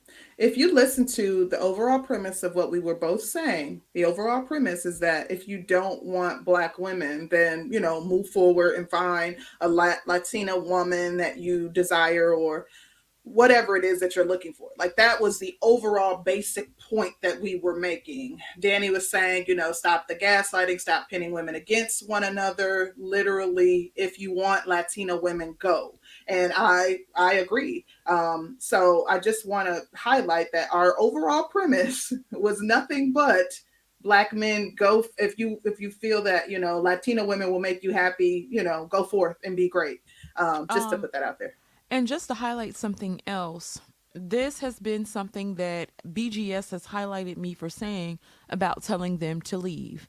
If you listen to the overall premise of what we were both saying, the overall premise is that if you don't want black women, then you know move forward and find a Lat- Latina woman that you desire or whatever it is that you're looking for. Like that was the overall basic point that we were making. Danny was saying, you know, stop the gaslighting, stop pinning women against one another. Literally, if you want Latina women, go. And I I agree. Um, so I just want to highlight that our overall premise [LAUGHS] was nothing but black men go if you if you feel that you know Latina women will make you happy, you know, go forth and be great. Um, just to Um, put that out there. And just to highlight something else, this has been something that BGS has highlighted me for saying about telling them to leave.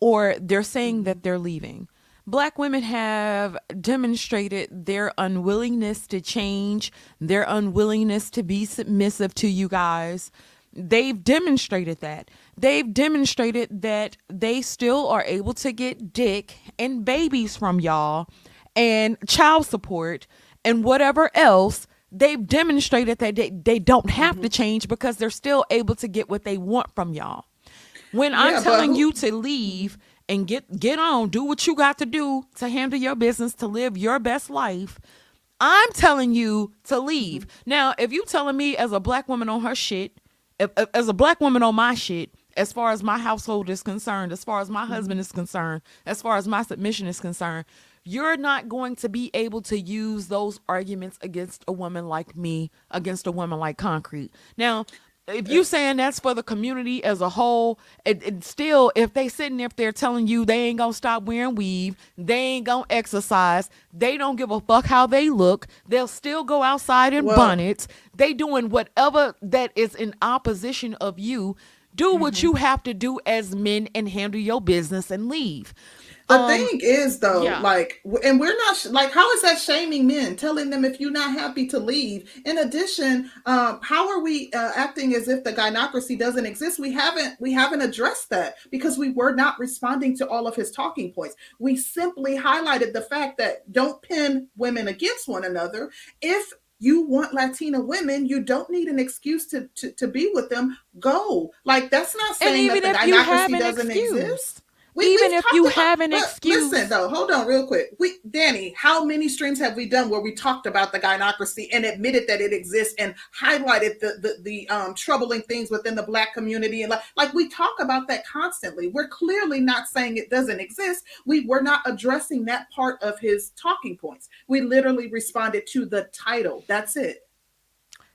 Or they're saying that they're leaving. Black women have demonstrated their unwillingness to change, their unwillingness to be submissive to you guys. They've demonstrated that. They've demonstrated that they still are able to get dick and babies from y'all and child support and whatever else. They've demonstrated that they, they don't have to mm-hmm. change because they're still able to get what they want from y'all. When Yeah, I'm telling who- you to leave and get get on, do what you got to do to handle your business, to live your best life, I'm telling you to leave. Now, if you telling me as a black woman on her shit, if, if- as a black woman on my shit, as far as my household is concerned, as far as my husband mm-hmm. is concerned, as far as my submission is concerned, you're not going to be able to use those arguments against a woman like me, against a woman like Concrete. Now, if you saying that's for the community as a whole, it, it still if they sitting there if they're telling you they ain't gonna stop wearing weave, they ain't gonna exercise, they don't give a fuck how they look, they'll still go outside in Well- bonnets, they doing whatever that is in opposition of you. Do Mm-hmm. what you have to do as men and handle your business and leave. The Um, thing is, though, yeah. like, and we're not like, how is that shaming men? Telling them if you're not happy to leave. In addition, um, how are we uh, acting as if the gynocracy doesn't exist? We haven't, we haven't addressed that because we were not responding to all of his talking points. We simply highlighted the fact that don't pin women against one another. If you want Latina women, you don't need an excuse to to, to be with them. Go. Like that's not saying that the if you have gynocracy doesn't excuse, exist. Even we've if you about- have an excuse, Listen though, hold on real quick. We Danny, how many streams have we done where we talked about the gynocracy and admitted that it exists and highlighted the the, the um troubling things within the black community and like like we talk about that constantly. We're clearly not saying it doesn't exist. We were not addressing that part of his talking points. We literally responded to the title. That's it.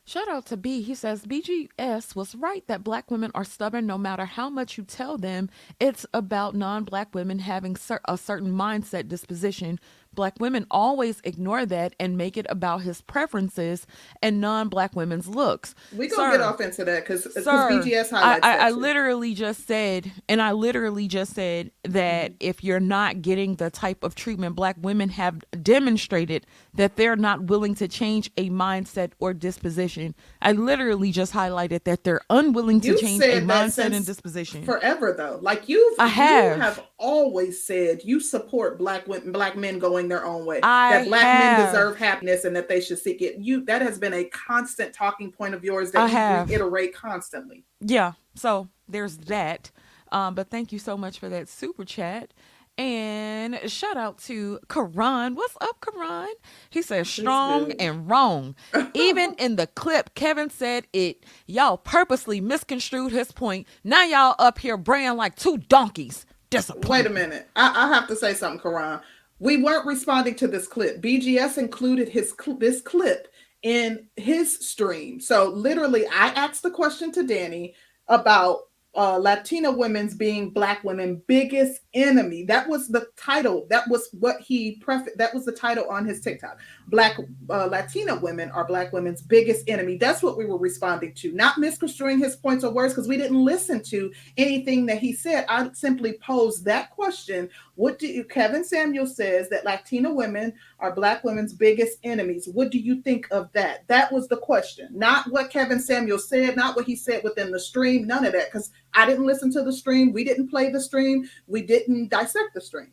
Shout out to B. He says BGS was right that black women are stubborn no matter how much you tell them. It's about non black women having cer- a certain mindset disposition. Black women always ignore that and make it about his preferences and non black women's looks. We gonna Sir, get off into that because BGS I, highlights I, that I literally just said, and I literally just said that Mm-hmm. if you're not getting the type of treatment black women have demonstrated that they're not willing to change a mindset or disposition. I literally just highlighted that they're unwilling to You've change a mindset and disposition. forever though like you've I have. you have always said you support black women black men going their own way I that black men deserve happiness and that they should seek it you that has been a constant talking point of yours that I you have. reiterate constantly Yeah, so there's that. Um, but thank you so much for that super chat. And shout out to Karan. What's up, Karan? He says strong and wrong. Even [LAUGHS] in the clip, Kevin said it. Y'all purposely misconstrued his point. Now y'all up here braying like two donkeys. Disappointed. wait a minute. I, I have to say something karan. We weren't responding to this clip. Bgs included his cl- this clip in his stream. So literally i asked the question to danny about uh, Latina women's being black women biggest enemy. That was the title. That was what he pref. That was the title on his TikTok. Black uh, Latina women are black women's biggest enemy. That's what we were responding to, not misconstruing his points or words because we didn't listen to anything that he said. I simply posed that question. What do you? Kevin Samuel says that Latina women are black women's biggest enemies. What do you think of that? That was the question, not what Kevin Samuel said, not what he said within the stream, none of that, because I didn't listen to the stream. We didn't play the stream. We didn't dissect the stream.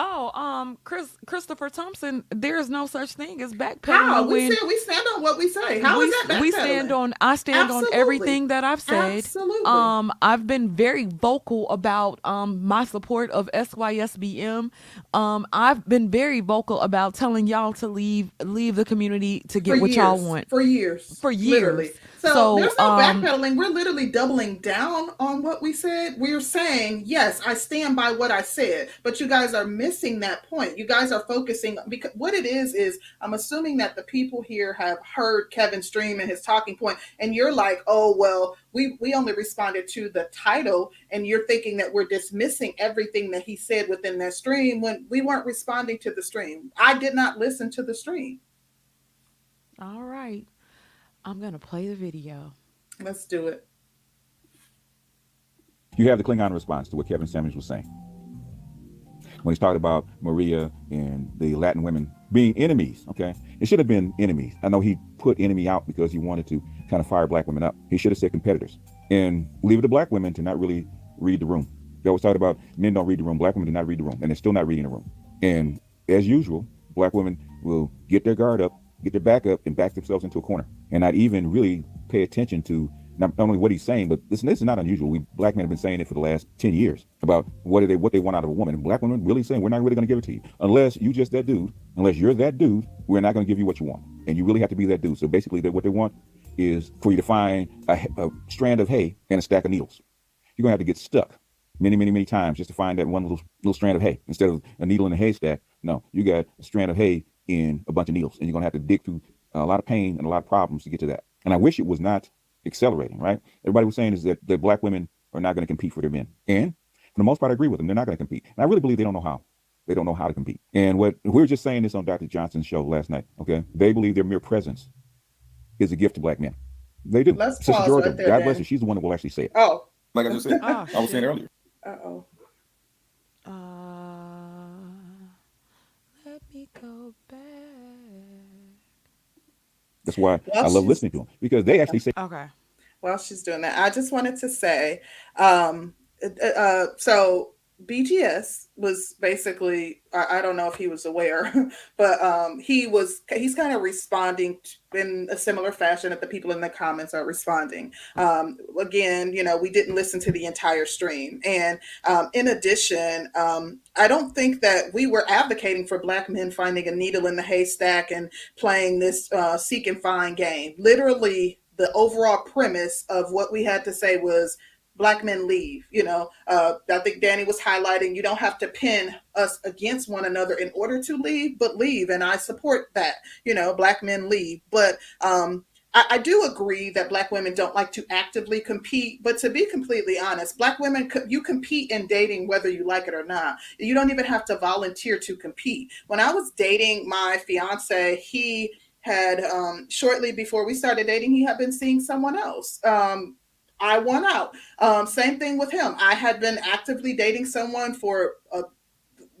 Oh, um, Chris Christopher Thompson. There is no such thing as backpedaling. How we said we stand on what we say. How we, is that we stand on I stand Absolutely. on everything that I've said. Absolutely. Um I've been very vocal about um my support of SYSBM. Um I've been very vocal about telling y'all to leave leave the community to get for what years, y'all want. for years, For years. literally. So, So, there's no um, backpedaling. We're literally doubling down on what we said. We're saying yes, I stand by what I said, but you guys are missing that point. You guys are focusing because what it is is I'm assuming that the people here have heard Kevin Stream and his talking point, and you're like, oh well, we we only responded to the title, and you're thinking that we're dismissing everything that he said within that stream when we weren't responding to the stream. I did not listen to the stream. All right. I'm gonna play the video. Let's do it. You have the Klingon response to what Kevin Samuels was saying. When he's talking about Maria and the Latin women being enemies, okay? It should have been enemies. I know he put enemy out because he wanted to kind of fire black women up. He should have said competitors and leave it to black women to not really read the room. They always talk about men don't read the room. Black women do not read the room, and they're still not reading the room. And as usual, black women will get their guard up, get their back up, and back themselves into a corner, and not even really pay attention to not only what he's saying, but this, this is not unusual. We black men have been saying it for the last ten years about what they what they want out of a woman. And black women really saying we're not really going to give it to you unless you just that dude. Unless you're that dude, we're not going to give you what you want, and you really have to be that dude. So basically, what they want is for you to find a, a strand of hay and a stack of needles. You're gonna have to get stuck many, many, many times just to find that one little little strand of hay instead of a needle in a haystack. No, you got a strand of hay in a bunch of needles, and you're gonna have to dig through a lot of pain and a lot of problems to get to that. And I wish it was not accelerating. Right? Everybody was saying is that the black women are not going to compete for their men, and for the most part, I agree with them. They're not going to compete, and I really believe they don't know how. They don't know how to compete. And what we were just saying this on Dr. Johnson's show last night. Okay, they believe their mere presence is a gift to black men. They do. Let's Sister pause George, right there, God bless her. She's the one that will actually say it. Oh, Like I just said, [LAUGHS] Ah, I was saying earlier. uh oh. Uh, let me go back. That's why Well, I love listening to them because they actually say Okay. While she's doing that, I just wanted to say, um, uh, uh, so BGS was basically, I, I don't know if he was aware, [LAUGHS] but um, he was, he's kind of responding in a similar fashion that the people in the comments are responding. Um, again, you know, we didn't listen to the entire stream. And um, in addition, um, I don't think that we were advocating for Black men finding a needle in the haystack and playing this uh, seek and find game. Literally, the overall premise of what we had to say was black men leave you know uh, i think danny was highlighting you don't have to pin us against one another in order to leave but leave and i support that you know black men leave but um I, I do agree that black women don't like to actively compete, but to be completely honest, black women, you compete in dating whether you like it or not. You don't even have to volunteer to compete. When I was dating my fiance, he had um, shortly before we started dating, he had been seeing someone else. Um, I won out. Um, same thing with him. I had been actively dating someone for a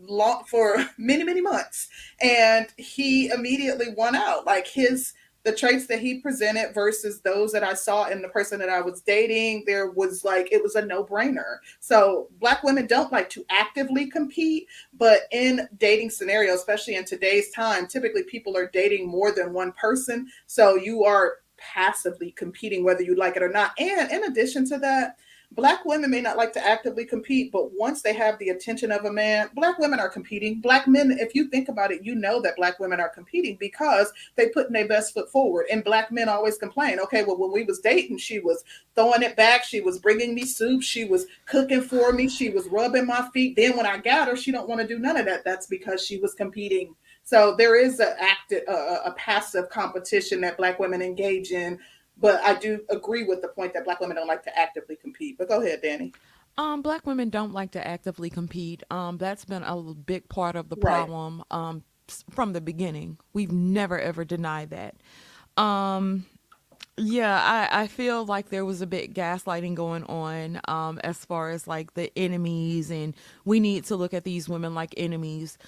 long for [LAUGHS] many many months, and he immediately won out. Like his the traits that he presented versus those that I saw in the person that I was dating, there was like it was a no brainer. So black women don't like to actively compete, but in dating scenarios, especially in today's time, typically people are dating more than one person. So you are passively competing whether you like it or not. And in addition to that, black women may not like to actively compete, but once they have the attention of a man, black women are competing. Black men, if you think about it, you know that black women are competing because they put their best foot forward. And black men always complain, okay, well, when we was dating, she was throwing it back, she was bringing me soup, she was cooking for me, she was rubbing my feet. Then when I got her, she don't want to do none of that. That's because she was competing. So there is a active, a, a passive competition that black women engage in. But I do agree with the point that black women don't like to actively compete. But go ahead, Danny. Um, black women don't like to actively compete. Um, that's been a big part of the Right. problem um, from the beginning. We've never ever denied that. Um, yeah, I, I feel like there was a bit gaslighting going on um, as far as like the enemies, and we need to look at these women like enemies.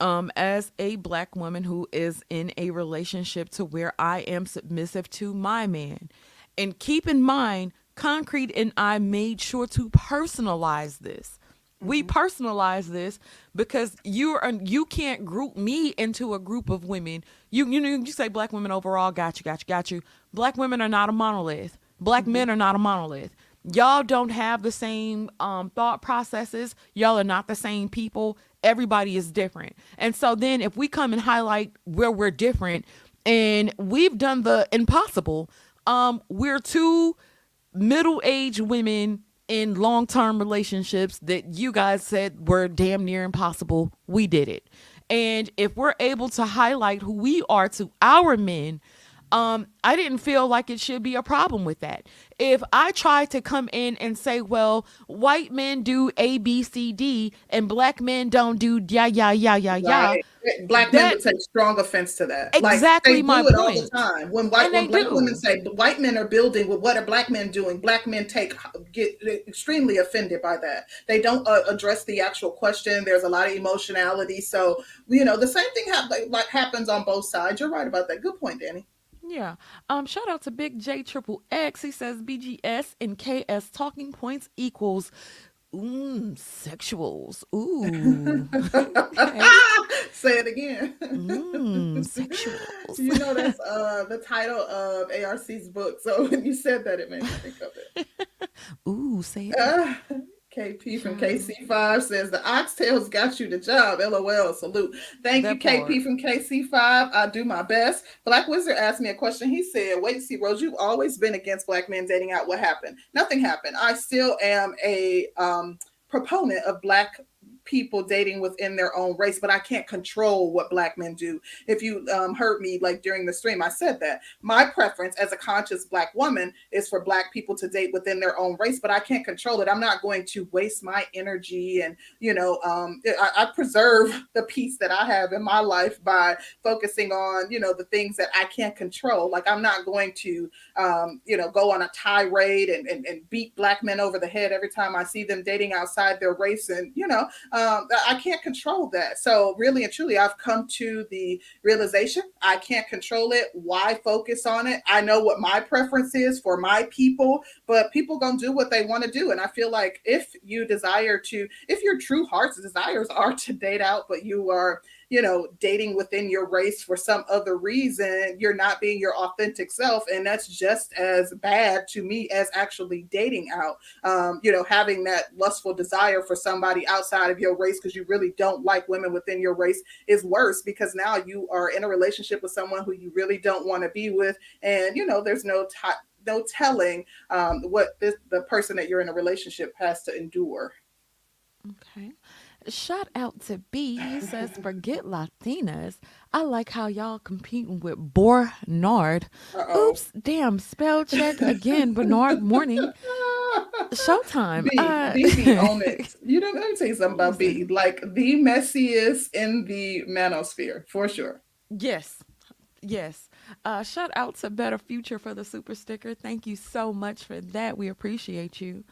Um, as a black woman who is in a relationship to where I am submissive to my man, and keep in mind, Concrete and I made sure to personalize this. We Mhm. personalize this because you're you can't group me into a group of women. You you know you say black women overall. Got you, got you, got you. Black women are not a monolith. Black Mhm. men are not a monolith. Y'all don't have the same um, thought processes. Y'all are not the same people. Everybody is different. And so then if we come and highlight where we're different, and we've done the impossible, um, we're two middle-aged women in long-term relationships that you guys said were damn near impossible we did it and if we're able to highlight who we are to our men um i didn't feel like it should be a problem with that if i try to come in and say well white men do a b c d and black men don't do yeah yeah yeah yeah yeah Right. Black men would take strong offense to that. Exactly like, they my do it all the point. time. When white when black do. women say white men are building, well, what are black men doing? Black men take get extremely offended by that. They don't uh, address the actual question. There's a lot of emotionality. So you know the same thing like, like happens on both sides. You're right about that. Good point, Danny. Yeah. Um, shout out to Big J Triple X. He says BGS and KS talking points equals mm, sexuals. Ooh. [LAUGHS] Say it again. Mm, [LAUGHS] sexuals. You know that's uh the title of ARC's book. So [LAUGHS] when you said that, it made me think of it. Ooh, say it. Uh, KP from KC5 says the oxtails got you the job. LOL. Salute. Thank That you, KP from KC5. I do my best. Black Wizard asked me a question. He said, Wait, see, Rose, you've always been against black men dating out. What happened? Nothing happened. I still am a um, proponent of black people dating within their own race, but I can't control what black men do. If you um, heard me like during the stream, I said that my preference as a conscious black woman is for black people to date within their own race, but I can't control it. I'm not going to waste my energy and you know, um, I, I preserve [LAUGHS] the peace that I have in my life by focusing on you know the things that I can't control. Like I'm not going to um, you know go on a tirade and, and and beat black men over the head every time I see them dating outside their race, and you know um, I can't control that. So really and truly, I've come to the realization I can't control it. Why focus on it? I know what my preference is for my people, but people gonna do what they want to do. And I feel like if you desire to, if your true heart's desires are to date out, but you are you know, dating within your race for some other reason, you're not being your authentic self. And that's just as bad to me as actually dating out. Um, you know, having that lustful desire for somebody outside of your race because you really don't like women within your race is worse because now you are in a relationship with someone who you really don't want to be with. And, you know, there's no ti no telling um, what this, the person that you're in a relationship has to endure. Okay. Shout out to B. He [LAUGHS] says, forget Latinas. I like how y'all competing with Bernard. Uh-oh. Oops, damn, spell check again, Bernard Morning. [LAUGHS] Showtime. B, Uh, B on it. [LAUGHS] You know, let me tell you something about B. Like the messiest in the manosphere, for sure. Yes. Yes. Uh, shout out to Better Future for the super sticker. Thank you so much for that. We appreciate you.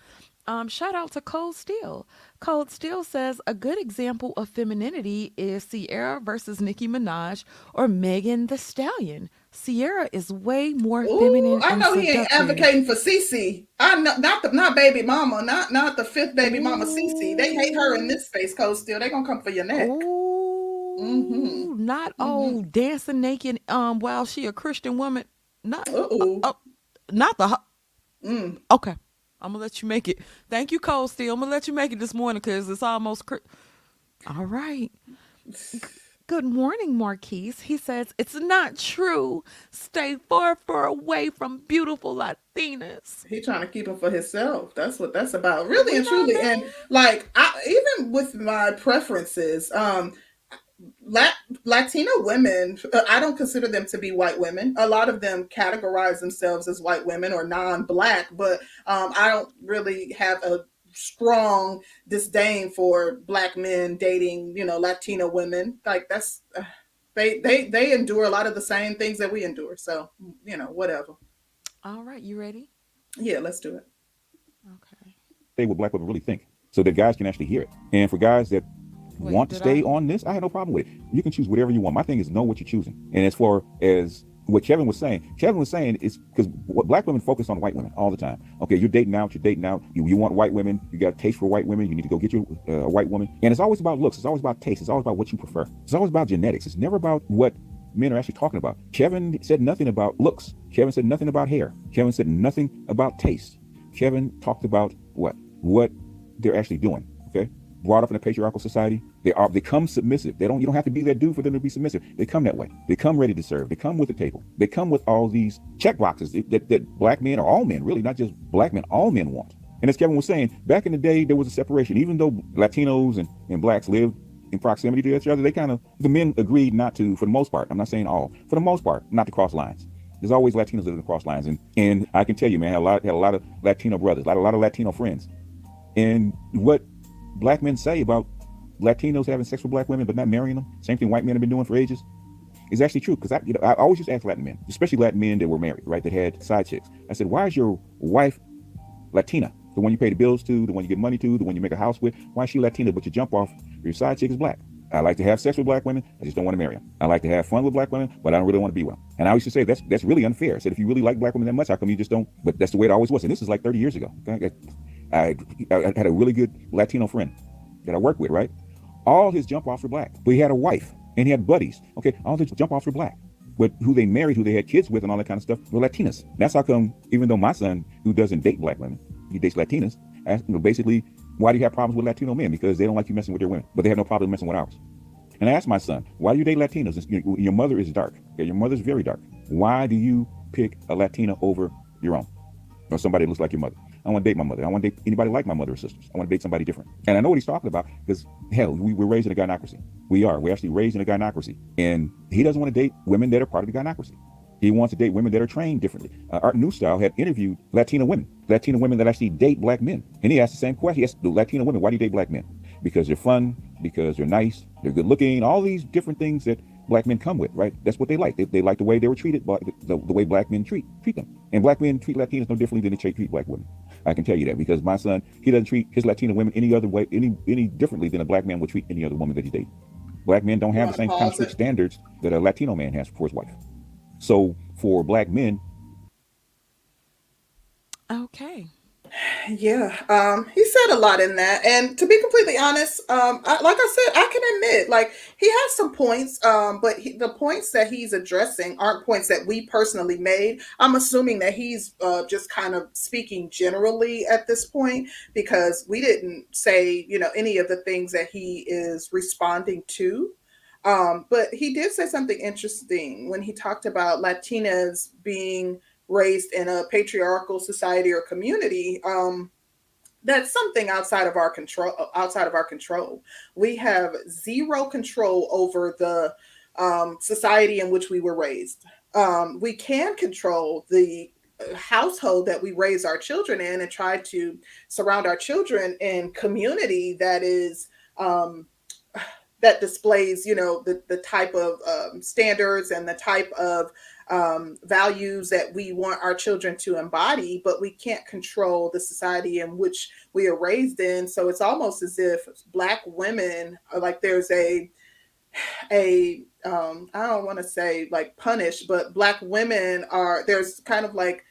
Um, shout out to Cold Steel. Cold Steel says a good example of femininity is Ciara versus Nicki Minaj or Megan Thee Stallion. Ciara is way more Ooh, feminine. I know he ain't advocating for Cece. I know not the not baby mama, not not the fifth baby mama Cece. They hate her in this space, Cold Steel. They gonna come for your neck. Ooh, Mhm. not Mhm. oh dancing naked um while she a Christian woman. Not Uh-oh. oh, not the Mm. Okay. I'm gonna let you make it. Thank you, Cold Steel. I'm gonna let you make it this morning because it's almost. Cri- All right. Good morning, Marquise. He says it's not true. Stay far, far away from beautiful Latinas. He trying to keep him for himself. That's what that's about, really and truly. And like, I even with my preferences, um, Lat- Latina women, uh, I don't consider them to be white women. A lot of them categorize themselves as white women or non-black, but um, I don't really have a strong disdain for black men dating, you know, Latina women. Like that's uh, they they they endure a lot of the same things that we endure. So you know, whatever. All right, you ready? Yeah, let's do it. Okay. say what black women really think so that guys can actually hear it. And for guys that Wait, want to stay I- on this, I have no problem with it. You can choose whatever you want. My thing is know what you're choosing. And as far as what Kevin was saying, Kevin was saying is because what black women focus on white women all the time. Okay, you're dating out, you're dating out, you, you want white women, you got a taste for white women, you need to go get you uh, a white woman. And it's always about looks, it's always about taste, it's always about what you prefer. It's always about genetics. It's never about what men are actually talking about. Kevin said nothing about looks. Kevin said nothing about hair. Kevin said nothing about taste. Kevin talked about what? What they're actually doing. Okay brought up in a patriarchal society, they are become submissive. They don't you don't have to be that dude for them to be submissive. They come that way. They come ready to serve. They come with the table. They come with all these check boxes that, that black men or all men, really, not just black men, all men want. And as Kevin was saying, back in the day, there was a separation. Even though Latinos and, and blacks lived in proximity to each other, they kind of the men agreed not to, for the most part. I'm not saying all, for the most part, not to cross lines. There's always Latinos living across lines, and and I can tell you, man, I had a lot, had a lot of Latino brothers, a lot, a lot of Latino friends, and what black men say about Latinos having sex with black women but not marrying them, same thing white men have been doing for ages, is actually true. Because I, you know, I always used to ask Latin men, especially Latin men that were married, right, that had side chicks. I said, why is your wife Latina? The one you pay the bills to, the one you get money to, the one you make a house with. Why is she Latina, but you jump off your side chick is black? I like to have sex with black women. I just don't want to marry them. I like to have fun with black women, but I don't really want to be with. And I used to say that's that's really unfair. I said if you really like black women that much, how come you just don't? But that's the way it always was. And this is like 30 years ago. I, I, had a really good Latino friend that I worked with, right? All his jump offs were black, but he had a wife and he had buddies. Okay, all his jump offs were black, but who they married, who they had kids with, and all that kind of stuff were Latinas. That's how come, even though my son, who doesn't date black women, he dates Latinas. Asked, you know, basically, why do you have problems with Latino men? Because they don't like you messing with their women, but they have no problem messing with ours. And I asked my son, why do you date Latinos? Your mother is dark. Your mother's very dark. Why do you pick a Latina over your own? Or somebody that looks like your mother? I want to date my mother. I want to date anybody like my mother or sisters. I want to date somebody different. And I know what he's talking about because, hell, we're raised in a gynocracy. We are. We're actually raised in a gynocracy. And he doesn't want to date women that are part of the gynocracy. He wants to date women that are trained differently. Uh, Art Newstyle had interviewed Latina women, Latina women that actually date black men. And he asked the same question. He asked the Latina women, why do you date black men? Because they're fun, because they're nice, they're good looking, all these different things that black men come with, right? That's what they like. They, they like the way they were treated, the, the, the, way black men treat treat them. And black men treat Latinos no differently than they treat black women. I can tell you that because my son, he doesn't treat his Latino women any other way, any any differently than a black man would treat any other woman that he dates. Black men don't have the same kind of strict standards that a Latino man has for his wife. So for black men. Okay. Yeah, um, he said a lot in that, and to be completely honest, um, I, like I said, I can admit, like he has some points, um, but he, the points that he's addressing aren't points that we personally made. I'm assuming that he's uh, just kind of speaking generally at this point because we didn't say, you know, any of the things that he is responding to. Um, but he did say something interesting when he talked about Latinas being raised in a patriarchal society or community um, that's something outside of our control outside of our control. We have zero control over the um, society in which we were raised. Um, we can control the household that we raise our children in and try to surround our children in community that is um, that displays you know the, the type of um, standards and the type of um, values that we want our children to embody, but we can't control the society in which we are raised in. So it's almost as if Black women are like there's a a um, I don't want to say like punish, but Black women are there's kind of like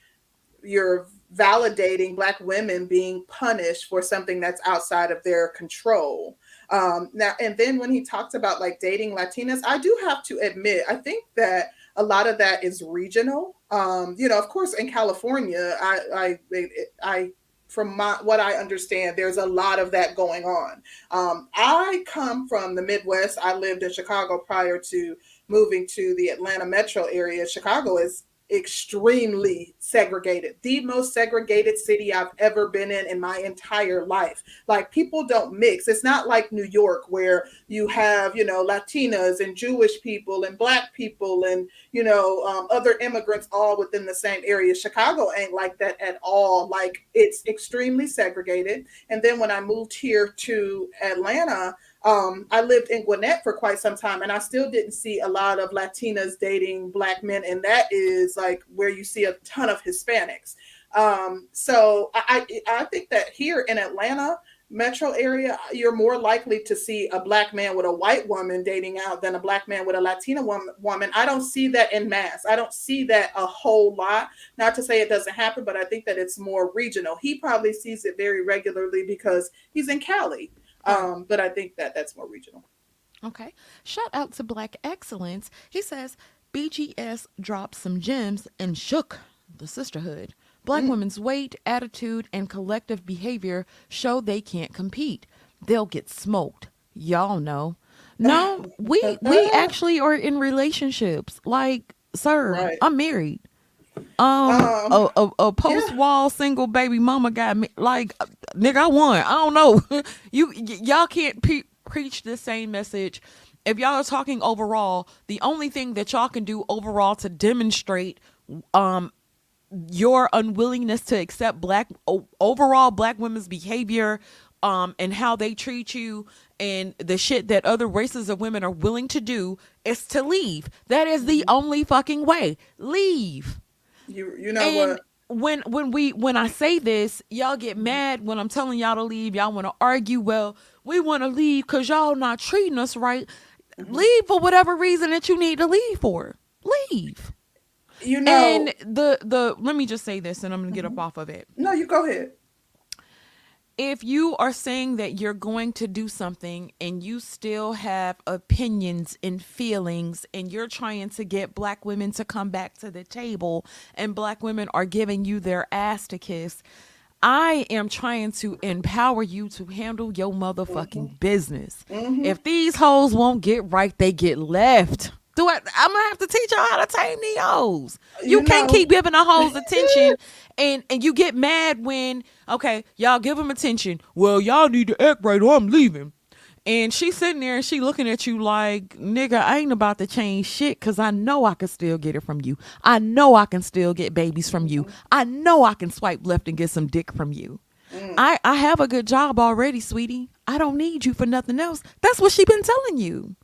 you're validating Black women being punished for something that's outside of their control. Um, now, and then when he talked about like dating Latinas, I do have to admit, I think that a lot of that is regional. Um, you know, of course, in California, I, I, I, from my, what I understand, there's a lot of that going on. Um, I come from the Midwest. I lived in Chicago prior to moving to the Atlanta metro area. Chicago is extremely segregated the most segregated city i've ever been in in my entire life. Like people don't mix. It's not like new york where you have you know latinas and jewish people and black people and you know um, other immigrants all within the same area. Chicago ain't like that at all. Like it's extremely segregated. And then when i moved here to atlanta um, I lived in Gwinnett for quite some time, and I still didn't see a lot of Latinas dating black men, and that is like where you see a ton of Hispanics. Um, so I, I think that here in Atlanta, metro area, you're more likely to see a black man with a white woman dating out than a black man with a Latina woman. woman. I don't see that in mass. I don't see that a whole lot. Not to say it doesn't happen, but I think that it's more regional. He probably sees it very regularly because he's in Cali. Um, but I think that that's more regional. Okay. Shout out to Black Excellence. He says BGS dropped some gems and shook the sisterhood. Black women's weight, attitude, and collective behavior show they can't compete. They'll get smoked. Y'all know. [LAUGHS] No, we we [LAUGHS] actually are in relationships. Like, sir, Right. I'm married. Um, Um, a, a, a post wall single baby mama got me like, uh, nigga, I won. I don't know. [LAUGHS] you y- y'all can't pe- preach the same message. If y'all are talking overall, the only thing that y'all can do overall to demonstrate um your unwillingness to accept black o- overall black women's behavior um and how they treat you and the shit that other races of women are willing to do is to leave that is the only fucking way leave You you know and what? when when we when I say this, y'all get mad when I'm telling y'all to leave. Y'all want to argue. Well, we want to leave because y'all not treating us right. Mm-hmm. Leave for whatever reason that you need to leave for. Leave. You know. And the the let me just say this, and I'm gonna get Mm-hmm. up off of it. no, you go ahead. If you are saying that you're going to do something and you still have opinions and feelings and you're trying to get black women to come back to the table and black women are giving you their ass to kiss I am trying to empower you to handle your motherfucking mm-hmm. business. Mm-hmm. If these hoes won't get right, they get left. Do I? I'm gonna have to teach y'all how to tame these hoes. You, You can't know- keep giving the hoes [LAUGHS] attention, and and you get mad when okay, y'all give them attention. Well, y'all need to act right, or I'm leaving. And she's sitting there and she looking at you like, nigga, I ain't about to change shit because I know I can still get it from you. I know I can still get babies from you. Mm-hmm. I know I can swipe left and get some dick from you. Mm. I, I have a good job already, sweetie. I don't need you for nothing else. That's what she been telling you.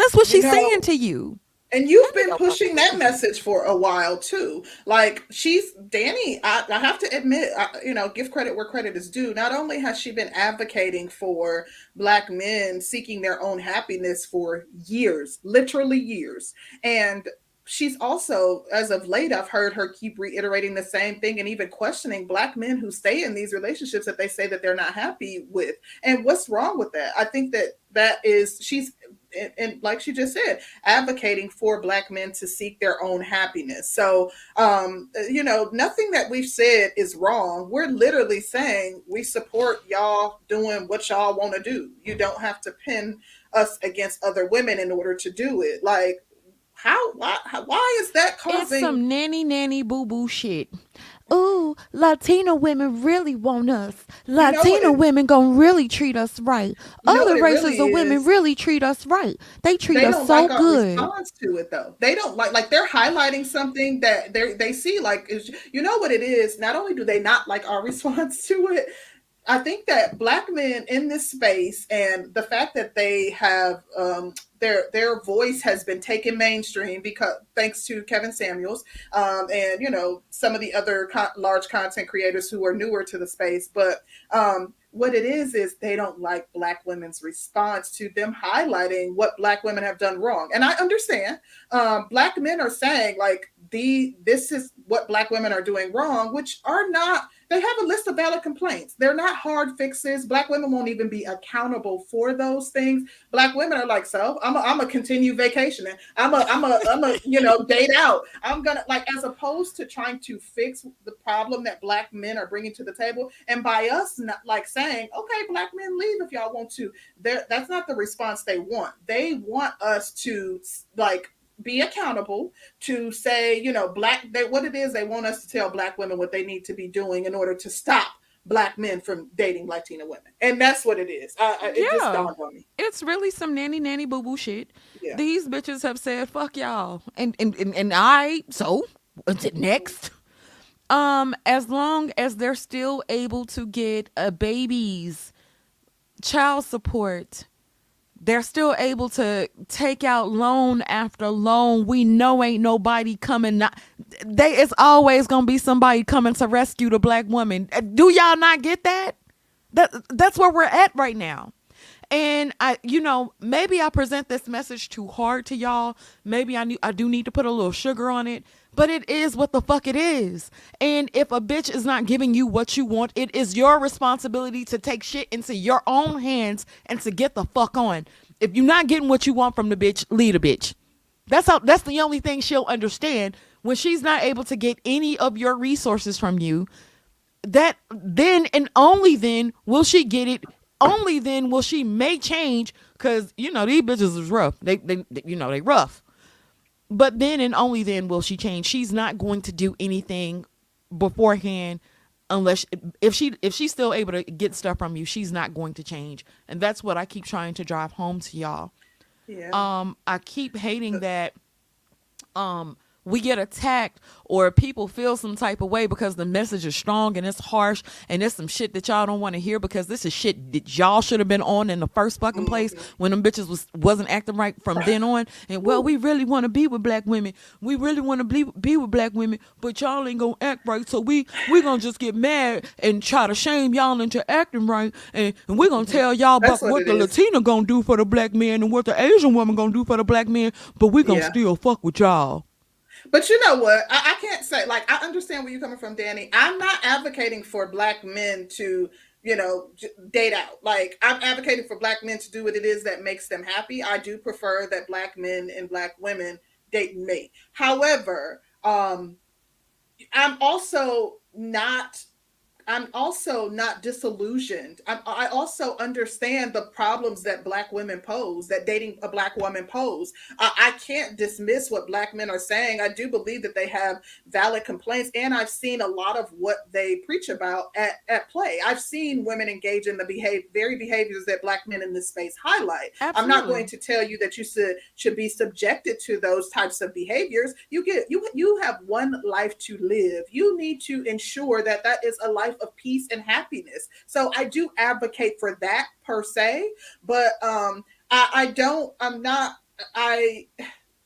That's what You she's know- saying to you. And you've been pushing that message for a while too. Like she's Danny. I, I have to admit, I, you know, give credit where credit is due. Not only has she been advocating for Black men seeking their own happiness for years, literally years, and she's also, as of late, I've heard her keep reiterating the same thing and even questioning Black men who stay in these relationships that they say that they're not happy with. And what's wrong with that? I think that that is she's and, and like she just said advocating for black men to seek their own happiness. So um you know nothing that we've said is wrong. We're literally saying we support y'all doing what y'all want to do. You don't have to pin us against other women in order to do it. Like how why how, why is that It's causing some nanny nanny boo boo shit. Ooh, Latino women really want us. what Latino it- women gonna really treat us right. Other races really of women is? really treat us right. They treat they us so like good. response to it though. They don't like like they're highlighting something that they they see like is you know what it is. Not only do they not like our [LAUGHS] response to it, I think that black men in this space and the fact that they have um, their their voice has been taken mainstream because thanks to Kevin Samuels um, and you know some of the other co- large content creators who are newer to the space, but um, what it is is they don't like black women's response to them highlighting what black women have done wrong. And i understand um, black men are saying like the this is what black women are doing wrong which are not they have a list of valid complaints. They're not hard fixes. Black women won't even be accountable for those things. Black women are like so i'm a, I'm a continue vacationing. I'm a i'm a i'm a you know date out. I'm gonna like as opposed to trying to fix the problem that black men are bringing to the table and by us not like saying okay black men leave if y'all want to. There that's not the response they want. They want us to like be accountable to say you know black they what it is they want us to tell black women what they need to be doing in order to stop black men from dating latina women and that's what it is I, I, it just dawned on me It's really some nanny nanny boo boo shit. Yeah. These bitches have said fuck y'all, and and and, and I so what's it next? Um, as long as they're still able to get a baby's child support, they're still able to take out loan after loan. We know ain't nobody coming. Not, they it's always gonna be somebody coming to rescue the black woman. Uh, Do y'all not get that? That that's where we're at right now. And I, you know, maybe I present this message too hard to y'all. Maybe I need, I do need to put a little sugar on it. But it is what the fuck it is. And if a bitch is not giving you what you want, it is your responsibility to take shit into your own hands and to get the fuck on. If you're not getting what you want from the bitch, leave the bitch. That's how that's the only thing she'll understand when she's not able to get any of your resources from you. That then and only then will she get it. Only then will she may change because you know these bitches is rough. They they you know they rough. But then and only then will she change. She's not going to do anything beforehand unless if she if she's still able to get stuff from you, she's not going to change. And that's what I keep trying to drive home to y'all Yeah. um i keep hating that um we get attacked or people feel some type of way because the message is strong and it's harsh and it's some shit that y'all don't want to hear because this is shit that y'all should have been on in the first fucking place mm-hmm. when them bitches was wasn't acting right from then on and well we really want to be with black women we really want to be be with black women but y'all ain't gonna act right so we we gonna just get mad and try to shame y'all into acting right and, and we're gonna tell y'all about what what the is. Latina gonna do for the black man and what the Asian woman gonna do for the black man, but we gonna Yeah. still fuck with y'all. But you know what? I, I can't say like I understand where you're coming from, Danny. I'm not advocating for black men to, you know, date out. Like I'm advocating for black men to do what it is that makes them happy. I do prefer that black men and black women date mate. However, um, I'm also not. I'm also not disillusioned. I'm, I also understand the problems that black women pose, that dating a black woman pose. I, I can't dismiss what black men are saying. I do believe that they have valid complaints, and I've seen a lot of what they preach about at, at play. I've seen women engage in the behave, very behaviors that black men in this space highlight. I'm not going to tell you that you should should be subjected to those types of behaviors. You get you you have one life to live. You need to ensure that that is a life of peace and happiness. So I do advocate for that per se, but um I, I don't I'm not I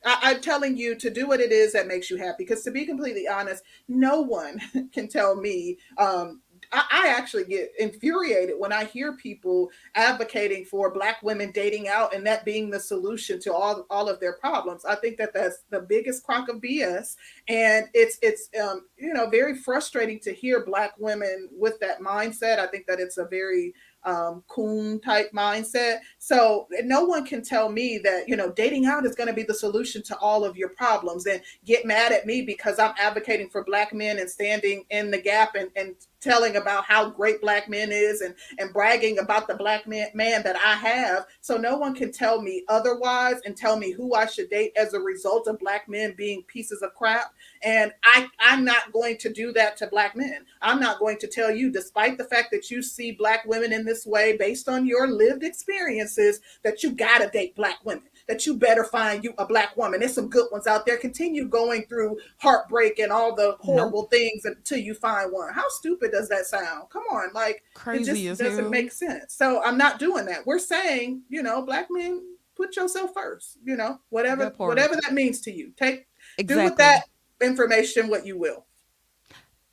I, I'm telling you to do what it is that makes you happy. Because to be completely honest, no one [LAUGHS] can tell me. Um, I, actually get infuriated when I hear people advocating for Black women dating out and that being the solution to all all of their problems. I think that that's the biggest crock of BS, and it's it's um, you know very frustrating to hear Black women with that mindset. I think that it's a very um, coon type mindset. So no one can tell me that you know dating out is going to be the solution to all of your problems and get mad at me because I'm advocating for black men and standing in the gap and, and telling about how great black men is and and bragging about the black man, man that I have. So no one can tell me otherwise and tell me who I should date as a result of black men being pieces of crap. And I I'm not going to do that to black men. I'm not going to tell you, despite the fact that you see black women in this way based on your lived experiences, that you gotta date black women. That you better find you a black woman. There's some good ones out there. Continue going through heartbreak and all the horrible things until you find one. How stupid does that sound? Come on, like it Crazy just as doesn't hell. make sense. So I'm not doing that. We're saying, you know, black men, put yourself first. You know, whatever That whatever that means to you. Take exactly. do with that information what you will.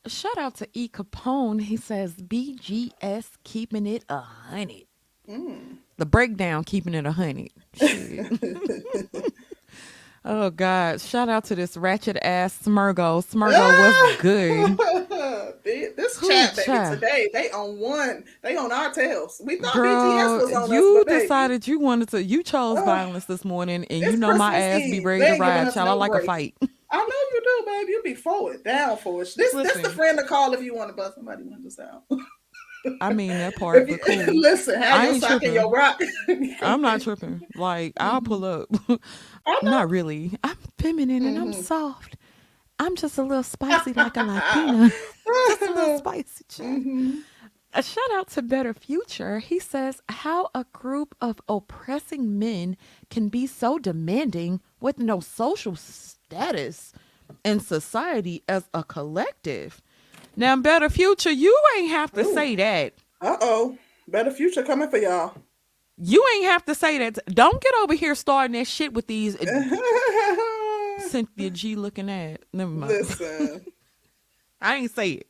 Shout out to E Capone. He says BGS keeping it a hundred. Mm. The breakdown keeping it a hundred. Oh God! Shout out to this ratchet ass Smurgo. Smurgo was ah! good. [LAUGHS] this Who chat baby today, they on one, they on our tails. We thought BTS was on you us, baby, decided you wanted to. You chose Ugh. violence this morning, and you know my Christmas ass be ready They to ride. Child, I no like a fight. I know you do, babe. You be forward, down for it. This this the friend to call if you want to bust somebody windows out. [LAUGHS] I mean that [LAUGHS] part, but cool. listen, I ain't tripping. your rock. I'm not [LAUGHS] tripping. Like I'll pull up. Know. [LAUGHS] Not really. I'm feminine and I'm Mhm. soft. I'm just a little spicy like a Latina. just a little spicy. Mhm. A shout out to Better Future. He says how a group of oppressing men can be so demanding with no social status in society as a collective. Now, Better Future, you ain't have to Ooh. say that. Uh-oh. Better future coming for y'all. You ain't have to say that. Don't get over here starting that shit with these uh, [LAUGHS] Cynthia G looking at. Never mind. Listen. [LAUGHS] I ain't say it.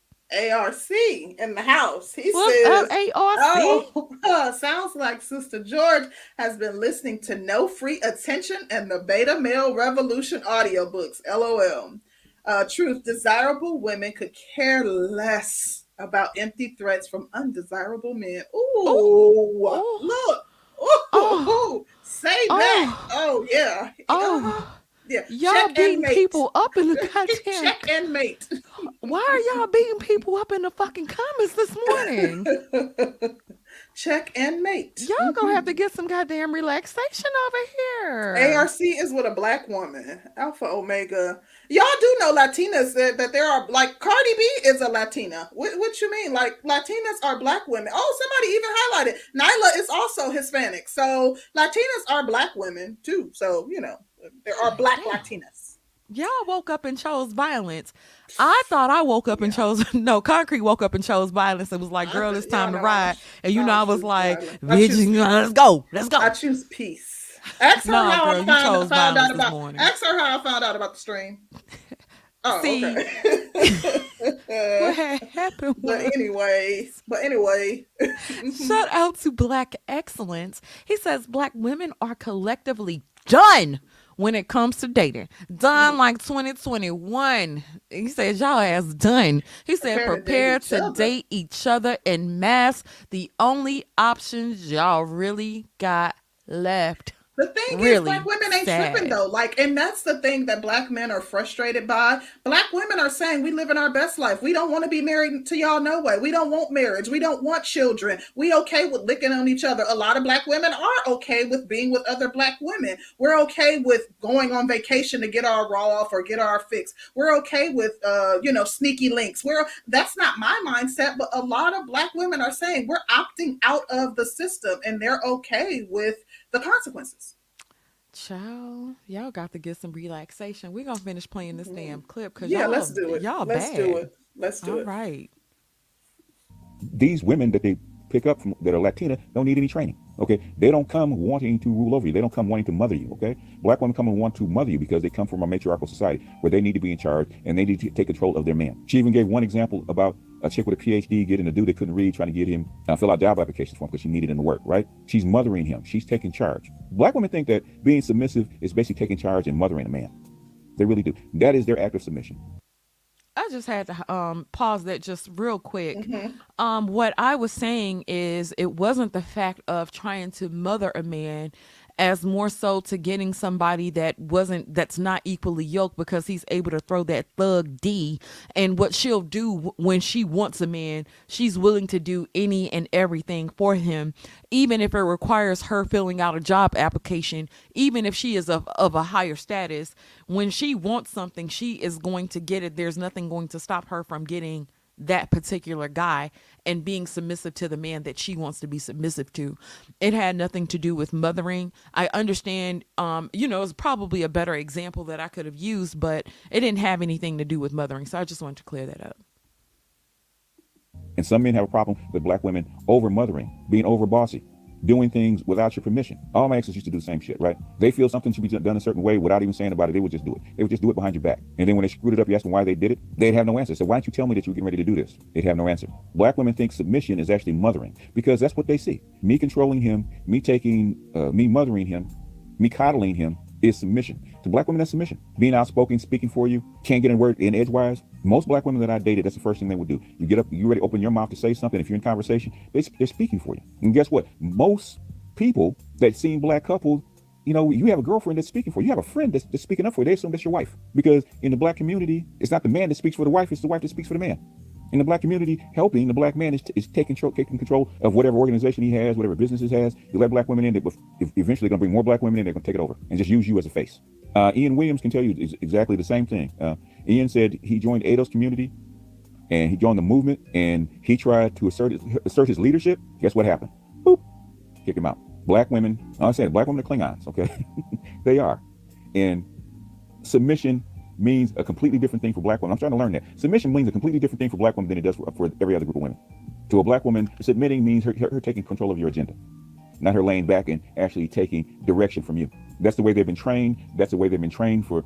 ARC in the house. He says, ARC? Oh, [LAUGHS] sounds like Sister George has been listening to No Free Attention and the Beta Male Revolution audiobooks. LOL. Uh, truth desirable women could care less about empty threats from undesirable men. Ooh, Ooh. look. Ooh, Oh. say that. Oh. Oh, yeah. Oh. Uh-huh. yeah. Y'all Check beating people up in the [LAUGHS] goddamn. Check and mate. Why are y'all beating people up in the fucking comments this morning? [LAUGHS] Check and mate. Y'all gonna have to get some goddamn relaxation over here. ARC is with a black woman. Alpha Omega. Y'all do know Latinas that, that there are like Cardi B is a Latina. What, what you mean? Like Latinas are black women. Oh, somebody even highlighted. Nyla is also Hispanic. So Latinas are black women too. So you know there are black. Latinas. Y'all woke up and chose violence. I thought I woke up and chose [LAUGHS] no. Concrete woke up and chose violence. It was like, girl, it's time yeah, to ride. And you know, I was like, violence. I choose- bitch, let's go, let's go. I choose peace. [LAUGHS] Ask her No, how girl, I found, found out about. morning. Ask her how I found out about the stream. [LAUGHS] Oh, See, okay. [LAUGHS] what had happened but was anyways, but anyway, Shout out to Black Excellence. He says black women are collectively done when it comes to dating. Done like 2021. He says y'all ass done. He said Prepare prepare to date to other." date each other in mass. The only options y'all really got left. The thing is, black women ain't sad. tripping though. Like, and that's the thing that black men are frustrated by. Black women are saying we live in our best life. We don't want to be married to y'all no way. We don't want marriage. We don't want children. We okay with licking on each other. A lot of black women are okay with being with other black women. We're okay with going on vacation to get our raw off or get our fix. We're okay with uh, you know, sneaky links. We're that's not my mindset, but a lot of black women are saying we're opting out of the system and they're okay with the consequences. Child, y'all got to get some relaxation. We're gonna finish playing this mm-hmm. damn clip because Yeah, y'all, let's do it. Y'all let's bad. do it. Let's do All it. right. these women that they pick up from that are Latina don't need any training. Okay, they don't come wanting to rule over you. They don't come wanting to mother you. Okay, black women come and want to mother you because they come from a matriarchal society where they need to be in charge and they need to take control of their man. She even gave one example about a chick with a PhD getting a dude that couldn't read, trying to get him uh, fill out job applications for him because she needed him to work. Right? She's mothering him. She's taking charge. Black women think that being submissive is basically taking charge and mothering a man. They really do. That is their act of submission. I just had to um pause that just real quick. Mhm. Um, what I was saying is it wasn't the fact of trying to mother a man as more so to getting somebody that wasn't that's not equally yoked because he's able to throw that thug D and what she'll do when she wants a man, she's willing to do any and everything for him, even if it requires her filling out a job application, even if she is of, of a higher status. When she wants something, she is going to get it. There's nothing going to stop her from getting that particular guy and being submissive to the man that she wants to be submissive to. It had nothing to do with mothering. I understand, um, you know, it's probably a better example that I could have used, but it didn't have anything to do with mothering. So I just wanted to clear that up. And some men have a problem with black women over mothering, being over bossy, doing things without your permission. All my exes used to do the same shit, right? They feel something should be done a certain way without even saying about it. They would just do it. They would just do it behind your back. And then when they screwed it up, you ask them why they did it. They'd have no answer. So why didn't you tell me that you were getting ready to do this? They'd have no answer. Black women think submission is actually mothering because that's what they see. Me controlling him, me taking, uh, me mothering him, me coddling him is submission. To black women, that's submission. Being outspoken, speaking for you, can't get in word in edgewise. Most black women that I dated, that's the first thing they would do. You get up, you ready open your mouth to say something. If you're in conversation, they, they're speaking for you. And guess what? Most people that seen black couples, you know, you have a girlfriend that's speaking for you. You have a friend that's, that's speaking up for you. They assume that's your wife. Because in the black community, it's not the man that speaks for the wife, it's the wife that speaks for the man. In the black community, helping the black man is, is taking, control, taking control of whatever organization he has, whatever business he has. You let black women in, they, if- eventually going to bring more black women in, they're going to take it over and just use you as a face. Uh, Ian Williams can tell you ex- exactly the same thing. Uh, Ian said he joined ADOS community and he joined the movement and he tried to assert his, assert his leadership. Guess what happened? Boop, kick him out. Black women, I'm saying black women are Klingons, okay? [LAUGHS] they are. And submission means a completely different thing for black women. I'm trying to learn that. Submission means a completely different thing for black women than it does for, for every other group of women. To a black woman, submitting means her, her, her taking control of your agenda, not her laying back and actually taking direction from you. That's the way they've been trained. That's the way they've been trained for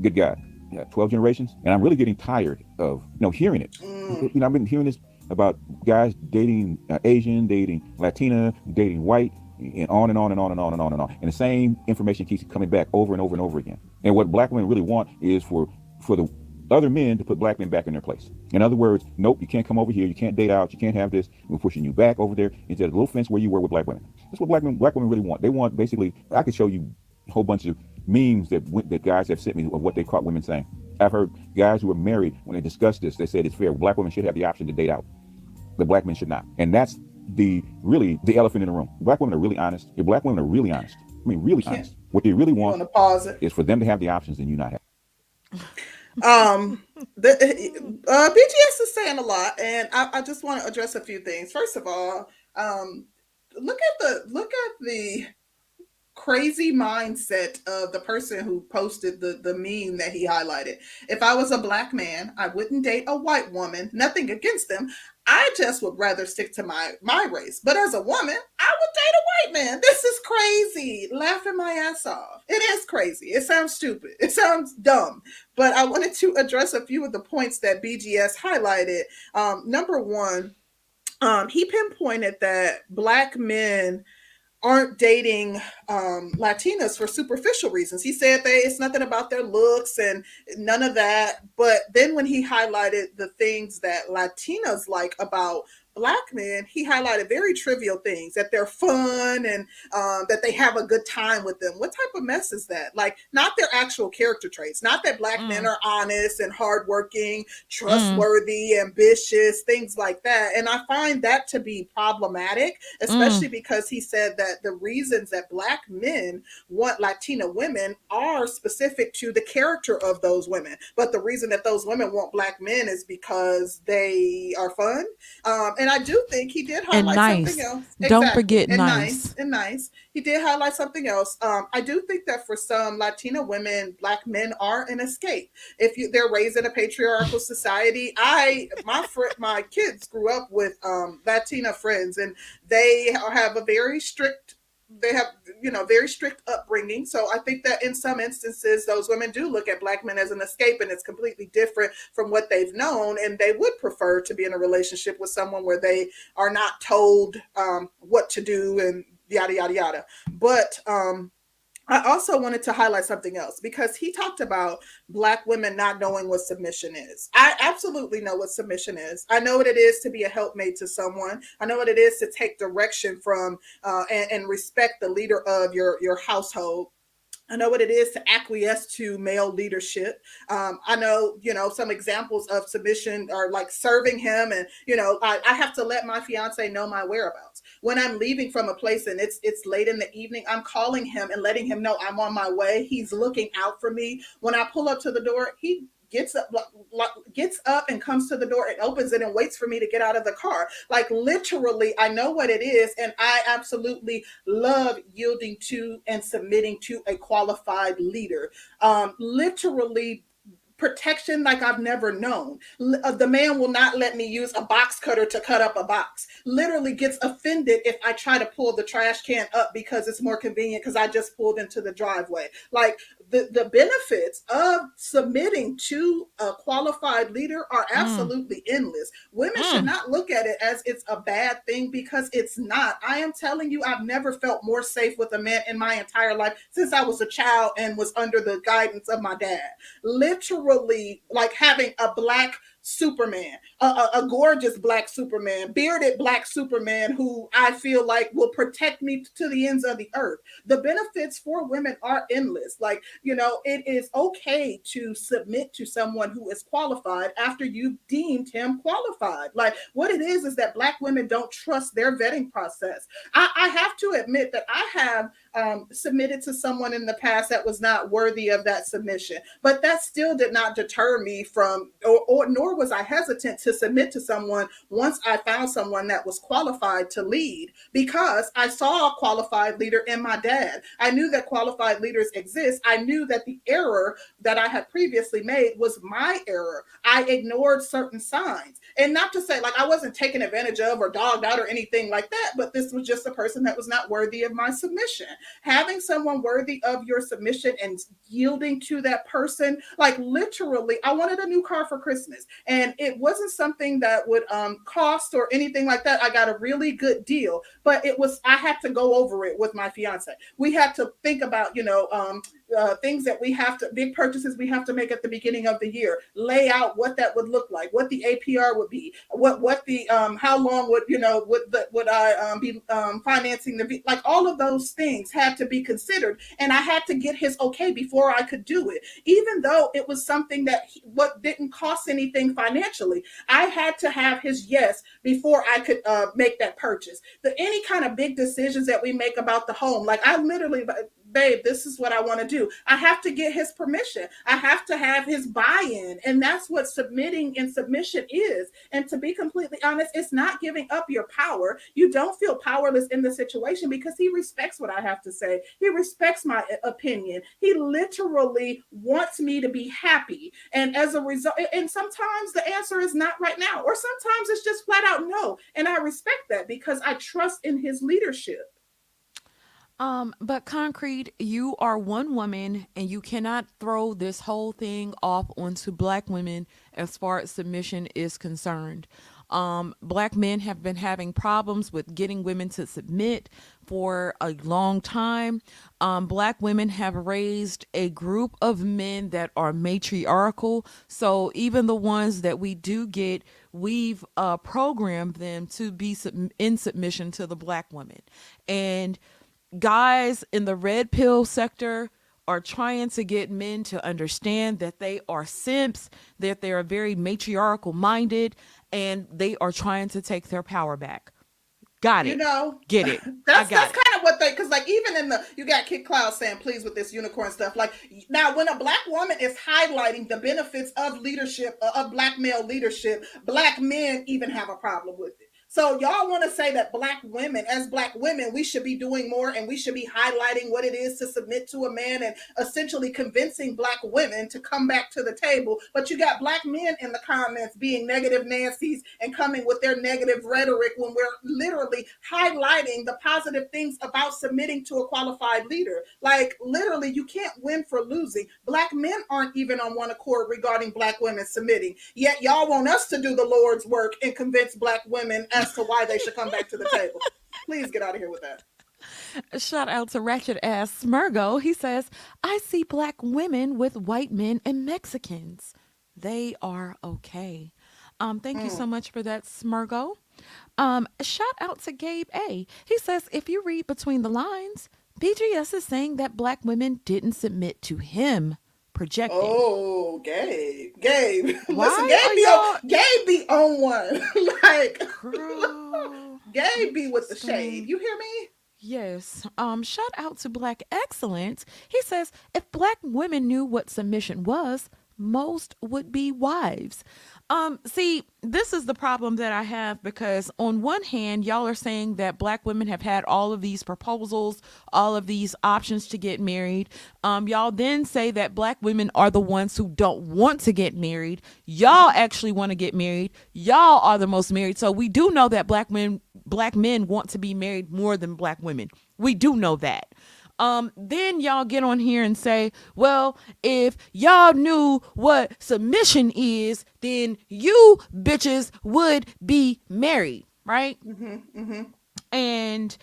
good God. yeah, 12 generations, and I'm really getting tired of you know hearing it. Mm. You know, I've been hearing this about guys dating uh, Asian, dating Latina, dating white, and on and on and on and on and on and on. And the same information keeps coming back over and over and over again. And what black women really want is for for the other men to put black men back in their place. In other words, nope, you can't come over here, you can't date out, you can't have this. We're pushing you back over there into the little fence where you were with black women. That's what black women black women really want. They want basically. I could show you a whole bunch of memes that went, that guys have sent me of what they caught women saying. I've heard guys who are married when they discuss this, they said it's fair. Black women should have the option to date out, The black men should not. And that's the really the elephant in the room. Black women are really honest. If black women are really honest, I mean really Can't- honest, what they really want want to pause it? is for them to have the options and you not have. Um, the uh, BGS is saying a lot, and I, I just want to address a few things. First of all, um, look at the look at the crazy mindset of the person who posted the the meme that he highlighted. If I was a black man, I wouldn't date a white woman. Nothing against them. I just would rather stick to my my race. But as a woman, I would date a white man. This is crazy. Laughing my ass off. It is crazy. It sounds stupid. It sounds dumb. But I wanted to address a few of the points that BGS highlighted. Um, number one, um, he pinpointed that black men aren't dating um, Latinas for superficial reasons. He said they it's nothing about their looks and none of that. But then when he highlighted the things that Latinas like about black men, he highlighted very trivial things that they're fun and um, that they have a good time with them. What type of mess is that? Like, not their actual character traits, not that black men Mm. are honest and hardworking, trustworthy, ambitious, things like that. And I find that to be problematic, especially because he said that the reasons that black men want Latina women are specific to the character of those women. But the reason that those women want black men is because they are fun. Um, and I do think he did And highlight nice. something else. Don't forget and nice. and nice. He did highlight something else. Um, I do think that for some Latina women, black men are an escape. If you they're raised in a patriarchal society, I my friend my kids grew up with um, Latina friends, and they have a very strict they have you know very strict upbringing. So i think that in some instances those women do look at black men as an escape and it's completely different from what they've known. And they would prefer to be in a relationship with someone where they are not told um, what to do and yada yada yada. But um I also wanted to highlight something else because he talked about black women not knowing what submission is. I absolutely know what submission is. I know what it is to be a helpmate to someone. I know what it is to take direction from uh, and, and respect the leader of your your household. I know what it is to acquiesce to male leadership. Um, I know, you know, some examples of submission are like serving him, and you know, I, I have to let my fiance know my whereabouts when I'm leaving from a place and it's it's late in the evening. I'm calling him and letting him know I'm on my way. He's looking out for me. When I pull up to the door, he gets up gets up and comes to the door and opens it and waits for me to get out of the car like literally i know what it is and i absolutely love yielding to and submitting to a qualified leader um literally protection like I've never known. Uh, the man will not let me use a box cutter to cut up a box. Literally gets offended if I try to pull the trash can up because it's more convenient because I just pulled into the driveway. Like the, the benefits of submitting to a qualified leader are absolutely endless. Women should Mm. not look at it as it's a bad thing because it's not. I am telling you, I've never felt more safe with a man in my entire life since I was a child and was under the guidance of my dad literally like having a black Superman, a, a, a gorgeous black Superman, bearded black Superman who I feel like will protect me to the ends of the earth. The benefits for women are endless. Like, you know, it is okay to submit to someone who is qualified after you've deemed him qualified. Like, what it is is that black women don't trust their vetting process. I, I have to admit that I have um, submitted to someone in the past that was not worthy of that submission. But that still did not deter me from, or, or nor was I hesitant to submit to someone once I found someone that was qualified to lead because I saw a qualified leader in my dad. I knew that qualified leaders exist. I knew that the error that I had previously made was my error. I ignored certain signs. And not to say like I wasn't taken advantage of or dogged out or anything like that, but this was just a person that was not worthy of my submission. Having someone worthy of your submission and yielding to that person, like literally, I wanted a new car for Christmas, and it wasn't something that would um, cost or anything like that. I got a really good deal, but it was I had to go over it with my fiance. We had to think about, you know, um, uh, things that we have to big purchases we have to make at the beginning of the year lay out what that would look like what the apr would be what what the um how long would you know would the, would i um, be um, financing the like all of those things had to be considered and i had to get his okay before i could do it. Even though it was something that what didn't cost anything financially i had to have his yes before i could uh, make that purchase. The any kind of big decisions that we make about the home like i literally babe, this is what I want to do. I have to get his permission. I have to have his buy in. And that's what submitting and submission is. And to be completely honest, it's not giving up your power. You don't feel powerless in the situation because he respects what I have to say. He respects my eh, opinion. He literally wants me to be happy. And as a result, and sometimes the answer is not right now, or sometimes it's just flat out no. And I respect that because I trust in his leadership. Um, but concrete, you are one woman and you cannot throw this whole thing off onto black women as far as submission is concerned. Um, black men have been having problems with getting women to submit for a long time. Um, black women have raised a group of men that are matriarchal. So even the ones that we do get, we've uh, programmed them to be sub- in submission to the black woman. And guys in the red pill sector are trying to get men to understand that they are simps, that they are very matriarchal minded, and they are trying to take their power back. Got it. You know, get it. [LAUGHS] That's that's kind of what they because like even in the you got Kid Cloud saying please with this unicorn stuff. Like now, when a black woman is highlighting the benefits of leadership uh, of black male leadership, black men even have a problem with it. So y'all want to say that black women, as black women, we should be doing more and we should be highlighting what it is to submit to a man and essentially convincing black women to come back to the table. But you got black men in the comments being negative Nancy's and coming with their negative rhetoric when we're literally highlighting the positive things about submitting to a qualified leader. Like literally, you can't win for losing. Black men aren't even on one accord regarding black women submitting. Yet y'all want us to do the Lord's work and convince black women as to why they should come back to the table. Please get out of here with that. Shout out to Ratchet Ass Smurgo. He says, I see black women with white men and Mexicans. They are okay. Um, thank mm. you so hmm. much for that, Smurgo. Um, shout out to Gabe A. He says, if you read between the lines, BGS is saying that black women didn't submit to him projecting. Oh, Gabe, Gabe, [LAUGHS] Why listen, Gabe be, on, Gabe be on one. [LAUGHS] like, Girl, [LAUGHS] Gabe be with the shade. You hear me? Yes. Um, shout out to Black Excellence. He says if black women knew what submission was, most would be wives. Um, see, this is the problem that I have because on one hand, y'all are saying that black women have had all of these proposals, all of these options to get married. Um, y'all then say that black women are the ones who don't want to get married. Y'all actually want to get married. Y'all are the most married. So we do know that black men black men want to be married more than black women. We do know that um, then y'all get on here and say, well, if y'all knew what submission is, then you bitches would be married, right? Mm-hmm, mm-hmm. And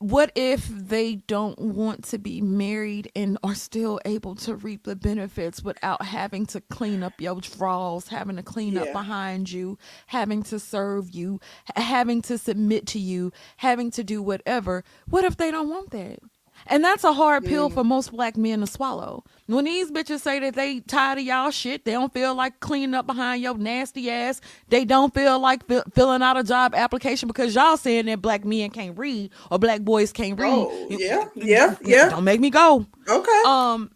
what if they don't want to be married and are still able to reap the benefits without having to clean up your drawers, having to clean yeah. up behind you, having to serve you, having to submit to you, having to do whatever? What if they don't want that? And that's a hard pill for most black men to swallow. When these bitches say that they tired of y'all shit, they don't feel like cleaning up behind your nasty ass. They don't feel like fi- filling out a job application because y'all saying that black men can't read or black boys can't read. Oh, yeah, yeah, yeah. Don't make me go. Okay. Um.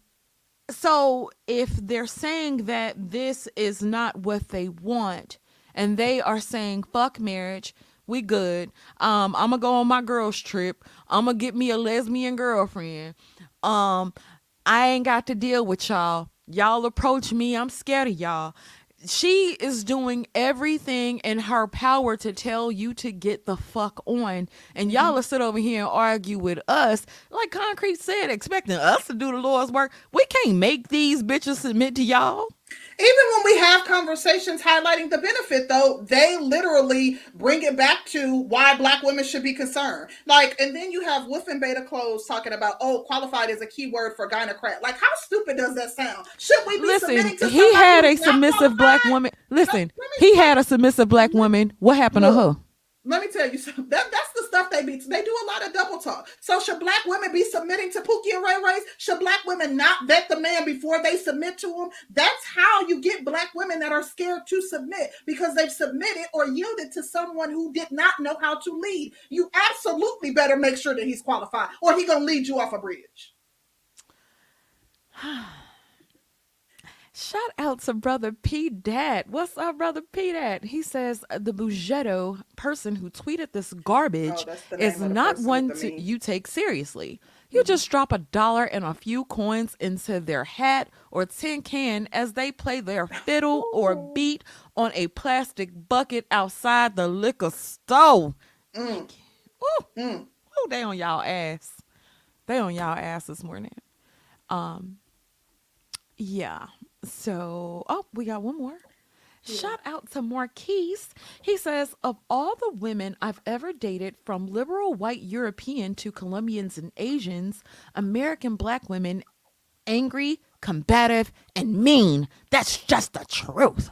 So if they're saying that this is not what they want, and they are saying fuck marriage, we good. Um, I'm gonna go on my girls trip. I'm gonna get me a lesbian girlfriend. Um, I ain't got to deal with y'all. Y'all approach me. I'm scared of y'all. she is doing everything in her power to tell you to get the fuck on. And y'all will sit over here and argue with us. Like Concrete said, expecting us to do the Lord's work. We can't make these bitches submit to y'all. Even when we have conversations highlighting the benefit, though, they literally bring it back to why black women should be concerned. Like, and then you have Wolf and Beta Clothes talking about, oh, qualified is a key word for gynocrat. Like, how stupid does that sound? Should we be Listen, submitting to he had a who's not submissive black woman. Listen, he had a submissive black woman. What happened to her? Let me tell you something. That, that's the stuff they be. They do a lot of double talk. So should black women be submitting to Pookie and Ray Rays? Should black women not vet the man before they submit to him? That's how you get black women that are scared to submit because they've submitted or yielded to someone who did not know how to lead. You absolutely better make sure that he's qualified, or he gonna lead you off a bridge. Shout out to brother P Dad. What's up, brother P Dad? He says uh, the Bugetto person who tweeted this garbage Oh, is name of the not one to you take seriously. You just drop a dollar and a few coins into their hat or tin can as they play their fiddle or [LAUGHS] beat on a plastic bucket outside the liquor store. Mm, Ooh, mm. ooh, they on y'all ass. They on y'all ass this morning. Um, yeah. So, oh, we got one more. Shout out to Marquise. He says, of all the women I've ever dated, from liberal white European to Colombians and Asians, American black women, angry, combative, and mean. That's just the truth.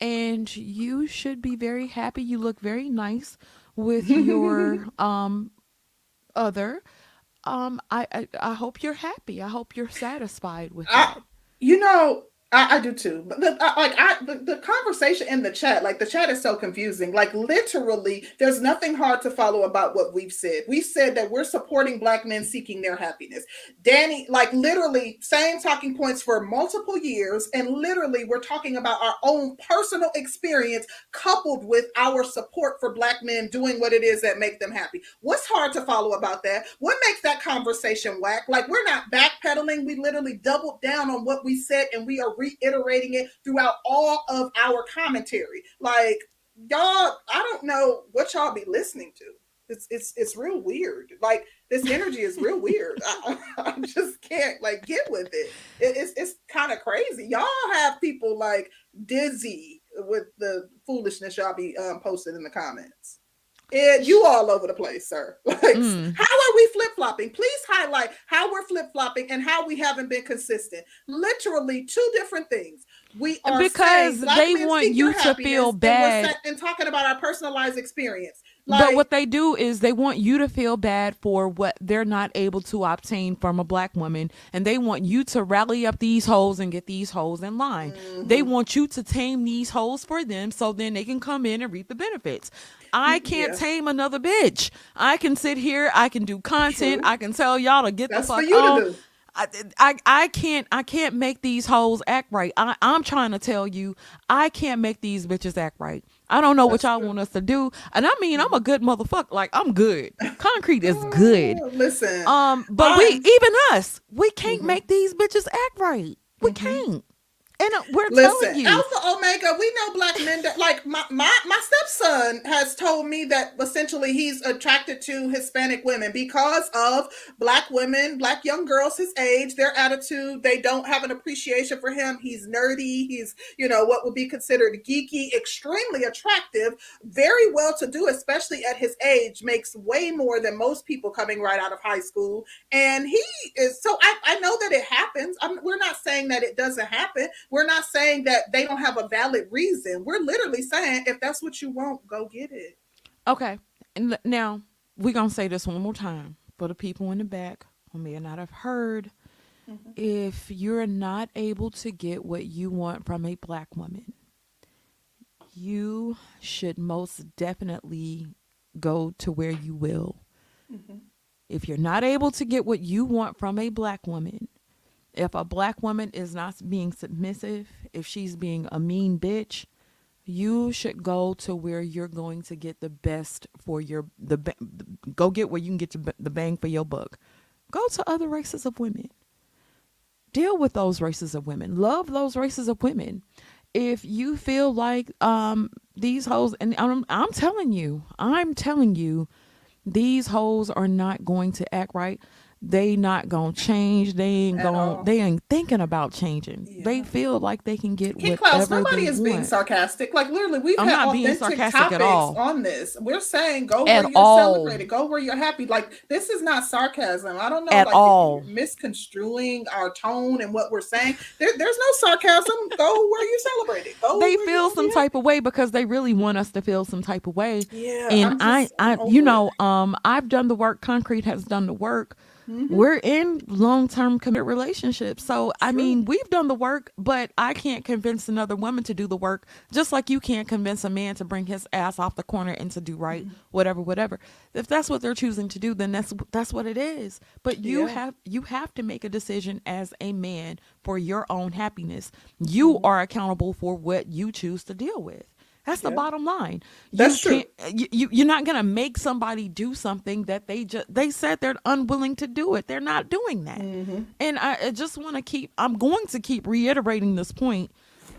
And you should be very happy. You look very nice with [LAUGHS] your um other. Um, I, I I hope you're happy. I hope you're satisfied with I- that. You know, I, I do too. But the, I, like I, the, the conversation in the chat, like the chat is so confusing. Like literally, there's nothing hard to follow about what we've said. We've said that we're supporting black men seeking their happiness. Danny, like literally, same talking points for multiple years, and literally, we're talking about our own personal experience coupled with our support for black men doing what it is that make them happy. What's hard to follow about that? What makes that conversation whack? Like we're not backpedaling. We literally doubled down on what we said, and we are reiterating it throughout all of our commentary. Like y'all, I don't know what y'all be listening to. It's it's it's real weird. Like this energy is real weird. I, [LAUGHS] I just can't like get with it. it it's it's kind of crazy. Y'all have people like dizzy with the foolishness y'all be um, posted in the comments. And you all over the place, sir. [LAUGHS] Like, Mm. how are we flip flopping? Please highlight how we're flip flopping and how we haven't been consistent. Literally, two different things. We are Because saying they want you to feel and bad. sa- and talking about our personalized experience. But what they do is they want you to feel bad for what they're not able to obtain from a black woman, and they want you to rally up these holes and get these holes in line. They Mm-hmm. want you to tame these holes for them, so then they can come in and reap the benefits. I can't Yeah. tame another bitch. I can sit here, I can do content, True. I can tell y'all to get that's the fuck for you on. to do. I, I I can't I can't make these hoes act right. I, I'm trying to tell you, I can't make these bitches act right. I don't know what y'all true. want us to do. And I mean I'm a good motherfucker. Like I'm good. Concrete is good. [LAUGHS] Listen, Um, but we I'm- even us, we can't Mhm. make these bitches act right. We Mhm. can't. And uh, we're Listen, telling you. Alpha Omega, we know black men that like my, my my stepson has told me that essentially he's attracted to Hispanic women because of black women, black young girls his age, their attitude. They don't have an appreciation for him. He's nerdy. He's, you know, what would be considered geeky, extremely attractive, very well to do, especially at his age, makes way more than most people coming right out of high school. And he is so I, I know that it happens. I'm, we're not saying that it doesn't happen. We're not saying that they don't have a valid reason. We're literally saying if that's what you want, go get it. Okay. And now we're gonna say this one more time for the people in the back who may not have heard. Mhm. If you're not able to get what you want from a black woman, you should most definitely go to where you will. Mhm. If you're not able to get what you want from a black woman, if a black woman is not being submissive, if she's being a mean bitch, you should go to where you're going to get the best for your the go get where you can get the, the bang for your buck. Go to other races of women. Deal with those races of women. Love those races of women. if you feel like um these hoes and I'm I'm telling you, I'm telling you, these hoes are not going to act right. They not gonna change. They ain't At going all. they ain't thinking about changing. They feel like they can get King whatever Klaus, nobody they is being sarcastic. Like literally, we've I'm had not being authentic sarcastic at topics all. on this. We're saying go At where you're all. celebrated, go where you're happy. Like this is not sarcasm. I don't know, At like all. you're misconstruing our tone and what we're saying. There, there's no sarcasm. [LAUGHS] go where you celebrated. Go. they where feel you some type of way because they really want us to feel some type of way. Yeah, and I'm I, just I, over you know, um, I've done the work. Concrete has done the work. Mhm. We're in long-term commit relationships, so I mean, we've done the work. But I can't convince another woman to do the work, just like you can't convince a man to bring his ass off the corner and to do right, Mm-hmm. whatever, whatever. If that's what they're choosing to do, then that's that's what it is. But you Yeah. have you have to make a decision as a man for your own happiness. You Mm-hmm. are accountable for what you choose to deal with. That's the Yeah. bottom line. That's true. You, you, you're not gonna make somebody do something that they just they said they're unwilling to do it. They're not doing that. Mm-hmm. And I, I just want to keep. I'm going to keep reiterating this point.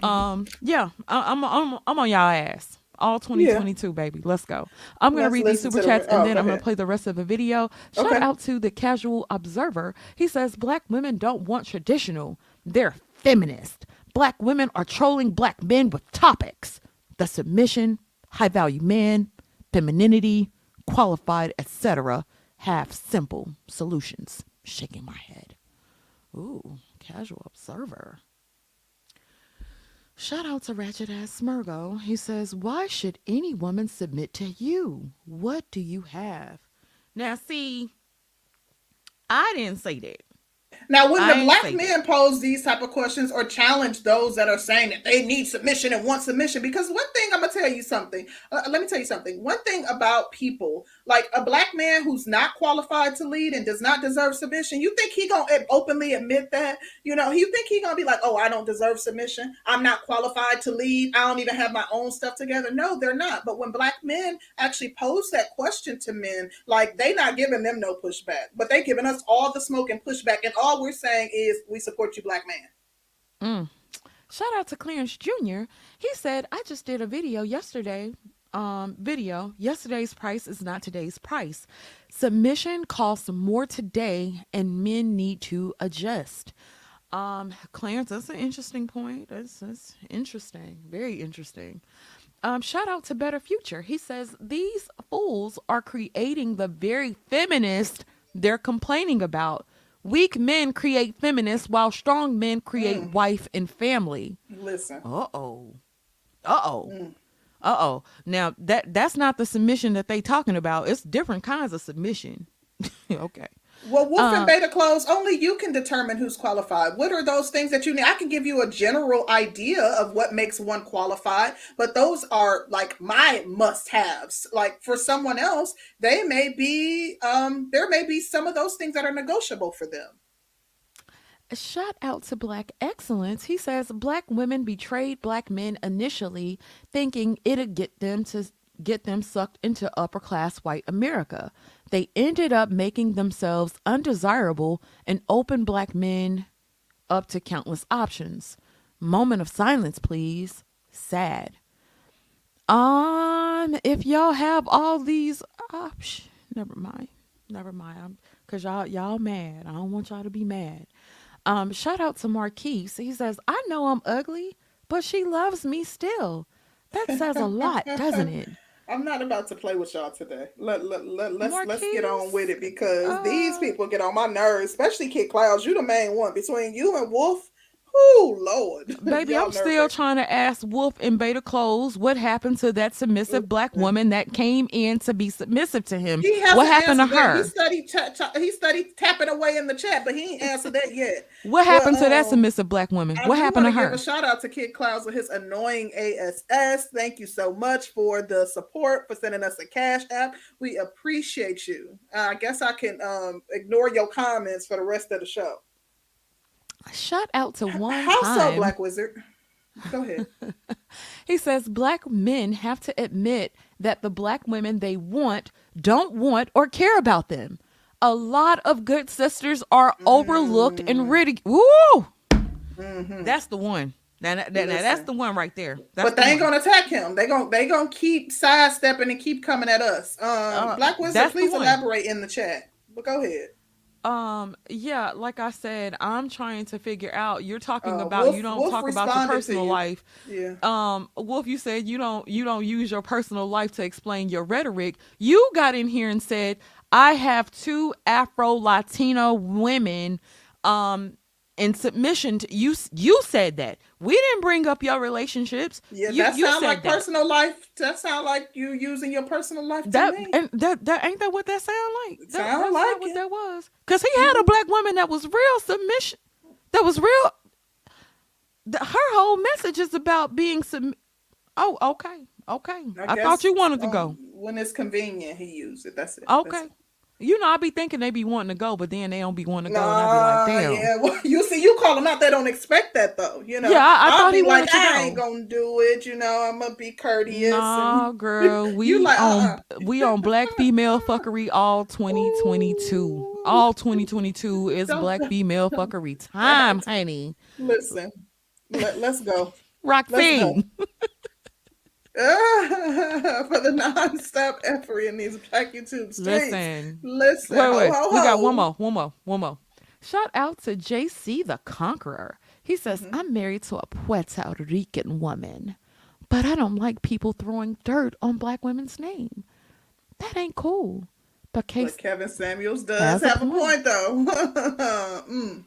Um, yeah, I, I'm I'm I'm on y'all ass. All 2022, baby. Let's go. I'm gonna read these to super the chats and oh, then go I'm gonna play the rest of the video. Shout Okay. out to the casual observer. He says black women don't want traditional. They're feminist. Black women are trolling black men with topics. The submission, high value man, femininity, qualified, etc. have simple solutions. Shaking my head. Ooh, casual observer. Shout out to Ratchet Ass Smurgo. He says, Why should any woman submit to you? What do you have? Now, see, I didn't say that. Now, when the black men pose these type of questions or challenge those that are saying that they need submission and want submission, because one thing I'm gonna tell you something. Uh, let me tell you something. One thing about people, like a black man who's not qualified to lead and does not deserve submission, you think he gonna openly admit that? You know, you think he gonna be like, "Oh, I don't deserve submission. I'm not qualified to lead. I don't even have my own stuff together." No, they're not. But when black men actually pose that question to men, like they not giving them no pushback, but they giving us all the smoke and pushback, and all we're saying is we support you, black man. Mm. Shout out to Clarence Jr. He said, I just did a video yesterday. Um, video. Yesterday's price is not today's price. Submission costs more today, and men need to adjust. Um, Clarence, that's an interesting point. That's, that's interesting. Very interesting. Um, shout out to Better Future. He says these fools are creating the very feminist they're complaining about. Weak men create feminists while strong men create wife and family. Listen, Uh oh. Uh oh. Uh oh. Now that that's not the submission that they talking about. It's different kinds of submission. [LAUGHS] okay. Well, Wolf Uh, and Beta Close, only you can determine who's qualified. What are those things that you need? I can give you a general idea of what makes one qualified, but those are like my must-haves. Like for someone else, they may be um there may be some of those things that are negotiable for them. A shout out to Black Excellence. He says black women betrayed black men initially, thinking it'd get them to get them sucked into upper class white America. They ended up making themselves undesirable and opened black men up to countless options. Moment of silence, please. Sad. Um, if y'all have all these options, never mind. Never mind. I'm, Cause y'all y'all mad. I don't want y'all to be mad. Um, shout out to Marquise. He says, I know I'm ugly, but she loves me still. That says a lot, doesn't it? [LAUGHS] I'm not about to play with y'all today. Let, let, let, let's let's get on with it because these uh, people get on my nerves, especially Kid Clouds. You the main one between you and Wolf. Oh Lord, [LAUGHS] Baby, Y'all I'm still trying to ask Wolf and Beta Clothes what happened to that submissive black woman that came in to be submissive to him. What happened to that. her? He studied cha- cha- he studied tapping away in the chat, but he ain't answered that yet. [LAUGHS] What happened to that um, submissive black woman? I What happened to her? Give a shout out to Kid Clouds with his annoying ASS. Thank you so much for the support for sending us a cash app. We appreciate you. Uh, I guess I can um, ignore your comments for the rest of the show. Shout out to one How so. Black Wizard? Go ahead. [LAUGHS] He says black men have to admit that the black women they want don't want or care about them. A lot of good sisters are overlooked Mm. and ridiculed. Woo! Mhm. That's the one. Now, that, that- now that's the one right there. That's but the they ain't one. gonna attack him. They gon' they gonna keep sidestepping and keep coming at us. Um, Uh, Black Wizard, please elaborate in the chat. But go ahead. Um, yeah, like I said, I'm trying to figure out. You're talking Uh, about Wolf- you don't Wolf talk about your personal you. life. Yeah. Um, Wolf, you said you don't you don't use your personal life to explain your rhetoric. You got in here and said, I have two Afro Latino women um in submission to you you said that. We didn't bring up your relationships. Yeah, you, that you like that. personal life. That sound like you using your personal life to That me. and that that ain't that what that sound like? That, sound that's like not what it. that was. Cause he had a black woman that was real submission. That was real. The, her whole message is about being sub. Oh, okay, okay. I, thought guess, you wanted to um, go. When it's convenient, he used it. That's it. Okay. That's it. You know, I be thinking they be wanting to go, but then they don't be wanting to go, Nah, and I be like, damn. yeah. Well, [LAUGHS] you see, you call them out. They don't expect that though. You know. Yeah, I- I thought be he like, I ain't gonna do it. You know, I'm gonna be courteous. Nah, and [LAUGHS] girl, we like, on uh-uh. we on black [LAUGHS] female fuckery all 2022. All 2022 is Don't- black female fuckery time, honey. listen, let, let's go. [LAUGHS] For the non-stop effort in these black YouTube streets. Listen. Listen. Wait, wait. ho, ho, We got one more, one more, one more. Shout out to JC the Conqueror. He says, Mm-hmm. I'm married to a Puerto Rican woman, but I don't like people throwing dirt on black women's name. That ain't cool. But case But Kevin Samuels does a have a point. point, though. [LAUGHS] Mm.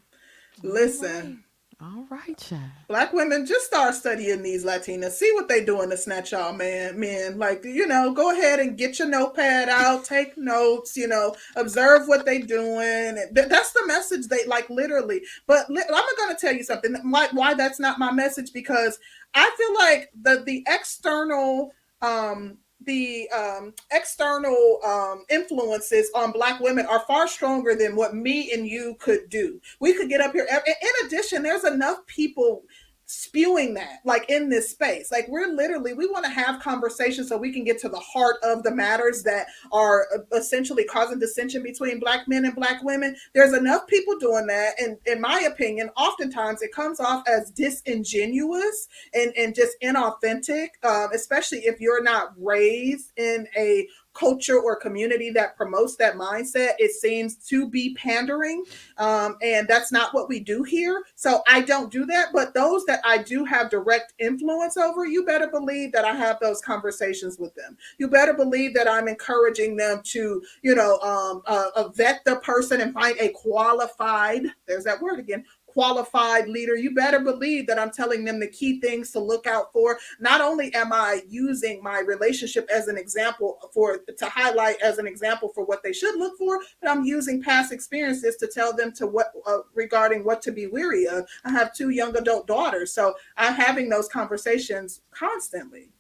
Listen, all right, child. black women just start studying these Latinas. See what they doing to snatch y'all, man. Men, like you know, go ahead and get your notepad out, take notes. You know, observe what they doing. That's the message they like, literally. But li- I'm gonna tell you something. Why, why that's not my message? Because I feel like the the external um the um, external um, influences on black women are far stronger than what me and you could do. We could get up here in addition there's enough people spewing that like in this space. Like we're literally we want to have conversations so we can get to the heart of the matters that are uh, essentially causing dissension between black men and black women. There's enough people doing that and in my opinion oftentimes it comes off as disingenuous and, and just inauthentic um, especially if you're not raised in a culture or community that promotes that mindset it seems to be pandering um, and that's not what we do here. So i don't do that but those that i do have direct influence over you better believe that i have those conversations with them. You better believe that i'm encouraging them to you know um, uh, uh, vet the person and find a qualified there's that word again qualified leader you better believe that i'm telling them the key things to look out for. Not only am i using my relationship as an example for to highlight as an example for what they should look for but i'm using past experiences to tell them to what uh, regarding what to be weary of. I have two young adult daughters so i'm having those conversations constantly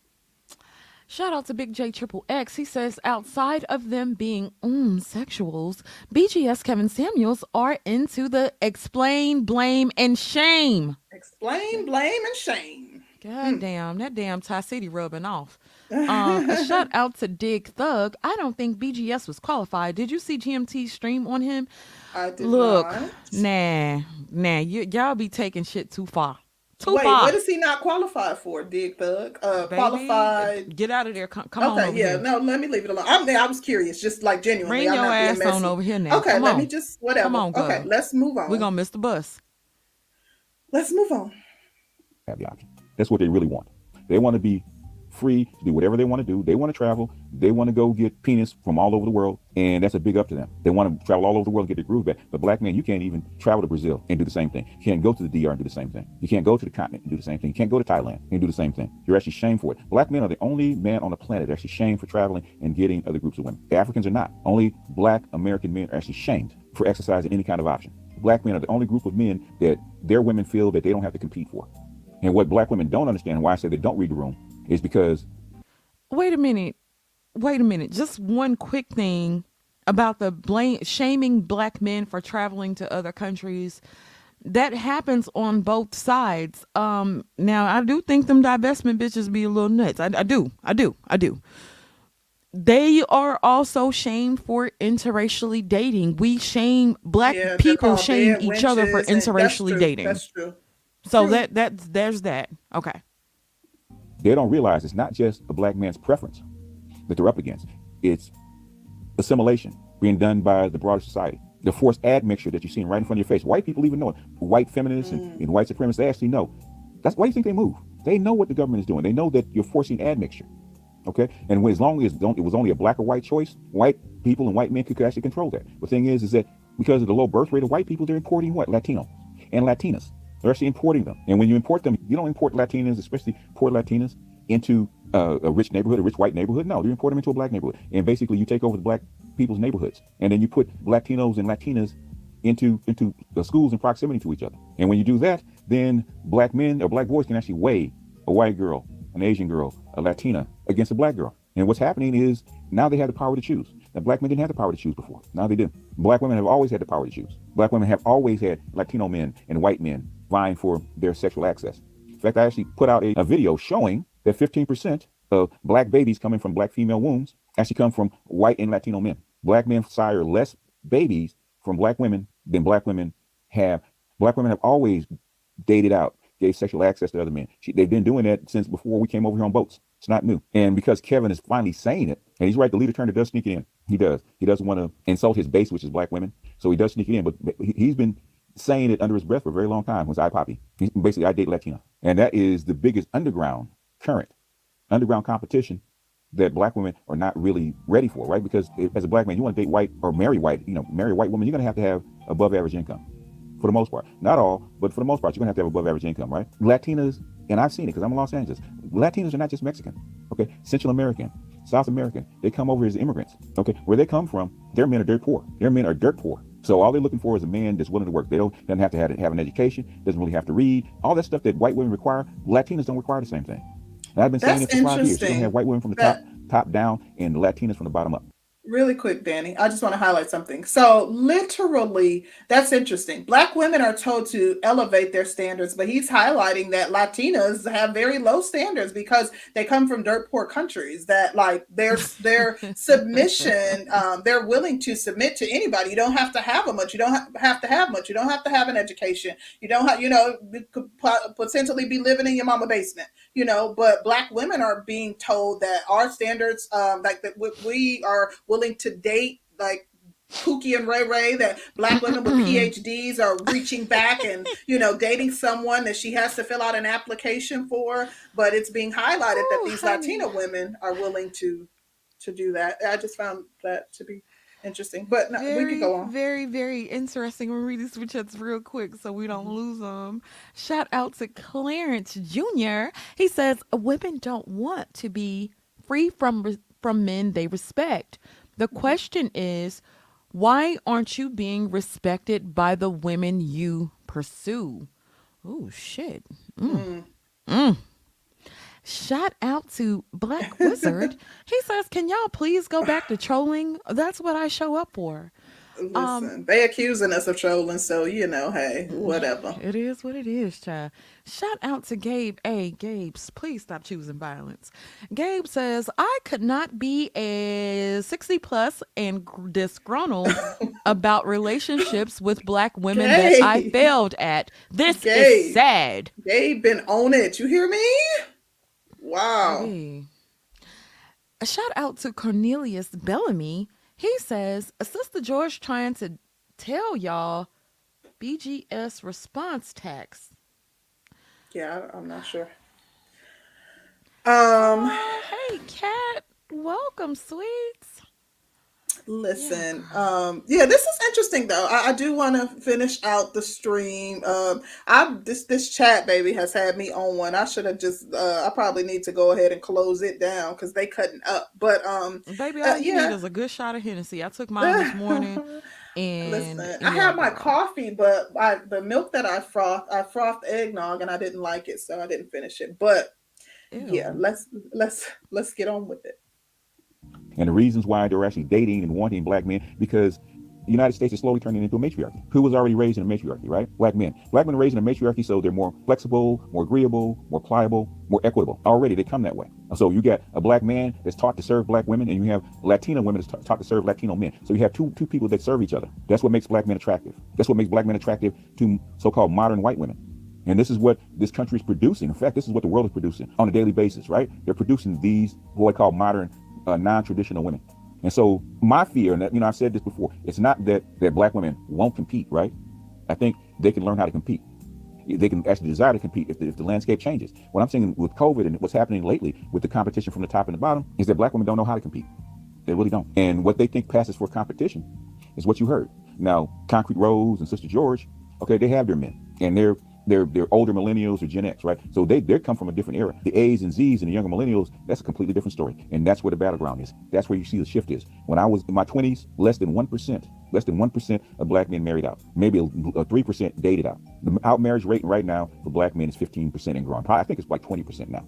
Shout out to Big J Triple X. He says, outside of them being mm, sexuals, BGS Kevin Samuels are into the explain, blame, and shame. explain blame and shame God damn, that damn Tie City rubbing off. [LAUGHS] Um, a shout out to Dig Thug. I don't think BGS was qualified. Did you see GMT stream on him? i did Look, not. nah, nah, y- y'all be taking shit too far. Too wait far. what is he not qualified for dig thug uh baby. qualified Get out of there. Come, come on okay yeah here. no let me leave it alone i'm i was curious just like genuinely Bring I'm your not ass on over here now. okay Come let on. me just whatever Come on, okay girl. let's move on We're going to miss the bus. let's move on have the option. That's what they really want. They want to be free to do whatever they want to do. They want to travel. They want to go get penis from all over the world, and that's a big up to them. They want to travel all over the world and get their groove back. But black men, you can't even travel to Brazil and do the same thing. You can't go to the DR and do the same thing. You can't go to the continent and do the same thing. You can't go to Thailand and do the same thing. You're actually shamed for it. Black men are the only man on the planet actually shamed for traveling and getting other groups of women. The Africans are not. Only black American men are actually shamed for exercising any kind of option. Black men are the only group of men that their women feel that they don't have to compete for. And what black women don't understand, why I say they don't read the room, is because Wait a minute. Wait a minute. Just one quick thing about the blame shaming black men for traveling to other countries. That happens on both sides. Um, now I do think them divestment bitches be a little nuts. I, I do. I do. I do. They are also shamed for interracially dating. We shame black Yeah, people shame each other for wenches, that's interracially dating. That's true. So True. that that there's that. Okay. They don't realize it's not just a black man's preference that they're up against. It's assimilation being done by the broader society. The forced admixture that you're seeing right in front of your face. White people even know it. White feminists and, mm. and white supremacists, they actually know. That's why do you think they move? They know what the government is doing. They know that you're forcing admixture. Okay, and when, as long as it was only a black or white choice, white people and white men could, could actually control that. The thing is, is that because of the low birth rate of white people, they're importing what Latino and Latinas. They're actually importing them, and when you import them, you don't import Latinas, especially poor Latinas, into uh, a rich neighborhood, a rich white neighborhood. No, you import them into a black neighborhood, and basically you take over the black people's neighborhoods, and then you put Latinos and Latinas into into the schools in proximity to each other. And when you do that, then black men or black boys can actually weigh a white girl, an Asian girl, a Latina against a black girl. And what's happening is now they have the power to choose. Now, black men didn't have the power to choose before. Now they do. Black women have always had the power to choose. Black women have always had Latino men and white men vying for their sexual access. In fact, I actually put out a, a video showing that 15% of black babies coming from black female wombs actually come from white and Latino men. Black men sire less babies from black women than black women have. Black women have always dated out, gave sexual access to other men. She, they've been doing that since before we came over here on boats. It's not new. And because Kevin is finally saying it, and he's right, the leader turner does sneak it in. He does. He doesn't want to insult his base, which is black women. So he does sneak it in. But he- he's been saying it under his breath for a very long time. Was I Poppy? Basically I date Latina, and that is the biggest underground current, underground competition that black women are not really ready for, right? Because as a black man, you want to date white or marry white, you know, marry a white woman, you're gonna have to have above average income, for the most part. Not all, but for the most part, you're gonna have to have above average income, right? Latinas, and I've seen it because I'm in Los Angeles. Latinas are not just Mexican, okay? Central American, South American. They come over as immigrants, okay? Where they come from, their men are dirt poor. Their men are dirt poor. So all they're looking for is a man that's willing to work. They don't doesn't have to have, have an education, doesn't really have to read. All that stuff that white women require, Latinas don't require the same thing. And I've been saying That's it for five years. You don't have white women from the That- top top down and Latinas from the bottom up. Really quick, Danny. I just want to highlight something. So, literally, that's interesting. Black women are told to elevate their standards, but he's highlighting that Latinas have very low standards because they come from dirt poor countries. That like their their [LAUGHS] submission, um, they're willing to submit to anybody. You don't have to have a much. You don't ha- have to have much. You don't have to have an education. You don't have, you know, could potentially be living in your mama basement you know but black women are being told that our standards um like that we, we are willing to date like Pookie and Ray Ray that black women with PhDs are reaching back and you know dating someone that she has to fill out an application for, but it's being highlighted that these honey. Latina women are willing to to do that. I just found that to be interesting. But no, we very, could go on. very, very interesting. We'll read these switch ups real quick so we don't lose them. Shout out to Clarence Jr. He says women don't want to be free from from men they respect. The Mm-hmm. question is, why aren't you being respected by the women you pursue? Oh shit. Mm. Mm. Shout out to Black Wizard. [LAUGHS] he says, "Can y'all please go back to trolling? That's what I show up for." Listen, Um, they accusing us of trolling, so you know, hey, whatever. It is what it is, child. Shout out to Gabe. Hey, Gabe's, please stop choosing violence. Gabe says, I could not be a 60 plus and disgruntled [LAUGHS] about relationships with black women that I failed at. This Gabe. is sad. They been on it. You hear me? Wow. Hey. A shout out to Cornelius Bellamy. He says, Sister George trying to tell y'all BGS response tax. Yeah, I'm not sure. Um, Hey, Kat, welcome, sweets. Listen. Um, yeah, this is interesting though. I, I do want to finish out the stream. Um, I this this chat baby has had me on one. I should have just. Uh, I probably need to go ahead and close it down because they cutting up. But um, Baby, Uh, all you yeah. need is a good shot of Hennessy. I took mine this [LAUGHS] morning, and Listen, I yeah, had my coffee, but I, the milk that I frothed, I frothed eggnog, and I didn't like it, so I didn't finish it. But yeah, let's let's let's get on with it. And the reasons why they're actually dating and wanting black men, because the United States is slowly turning into a matriarchy. Who was already raised in a matriarchy, right? Black men. Black men are raised in a matriarchy, so they're more flexible, more agreeable, more pliable, more equitable. Already they come that way. So you got a black man that's taught to serve black women, and you have Latina women that's ta- taught to serve Latino men. So you have two two people that serve each other. That's what makes black men attractive. That's what makes black men attractive to so-called modern white women. And this is what this country is producing. In fact, this is what the world is producing on a daily basis, right? They're producing these what I call modern, uh, non-traditional women. And so my fear, and you know, I've said this before, it's not that that black women won't compete, right? I think they can learn how to compete. They can actually desire to compete if the, if the landscape changes. What I'm saying with COVID and what's happening lately with the competition from the top and the bottom is that black women don't know how to compete. They really don't. And what they think passes for competition is what you heard. Now, Concrete Rose and Sister George, okay, they have their men, and they're they're they're older millennials or Gen X, right? So they they come from a different era. The A's and Z's and the younger millennials, that's a completely different story, and that's where the battleground is. That's where you see the shift is. When I was in my 20s, less than one percent, less than one percent of black men married out. Maybe a three percent dated out. The out marriage rate right now for black men is 15 percent and growing. I think it's like 20 percent now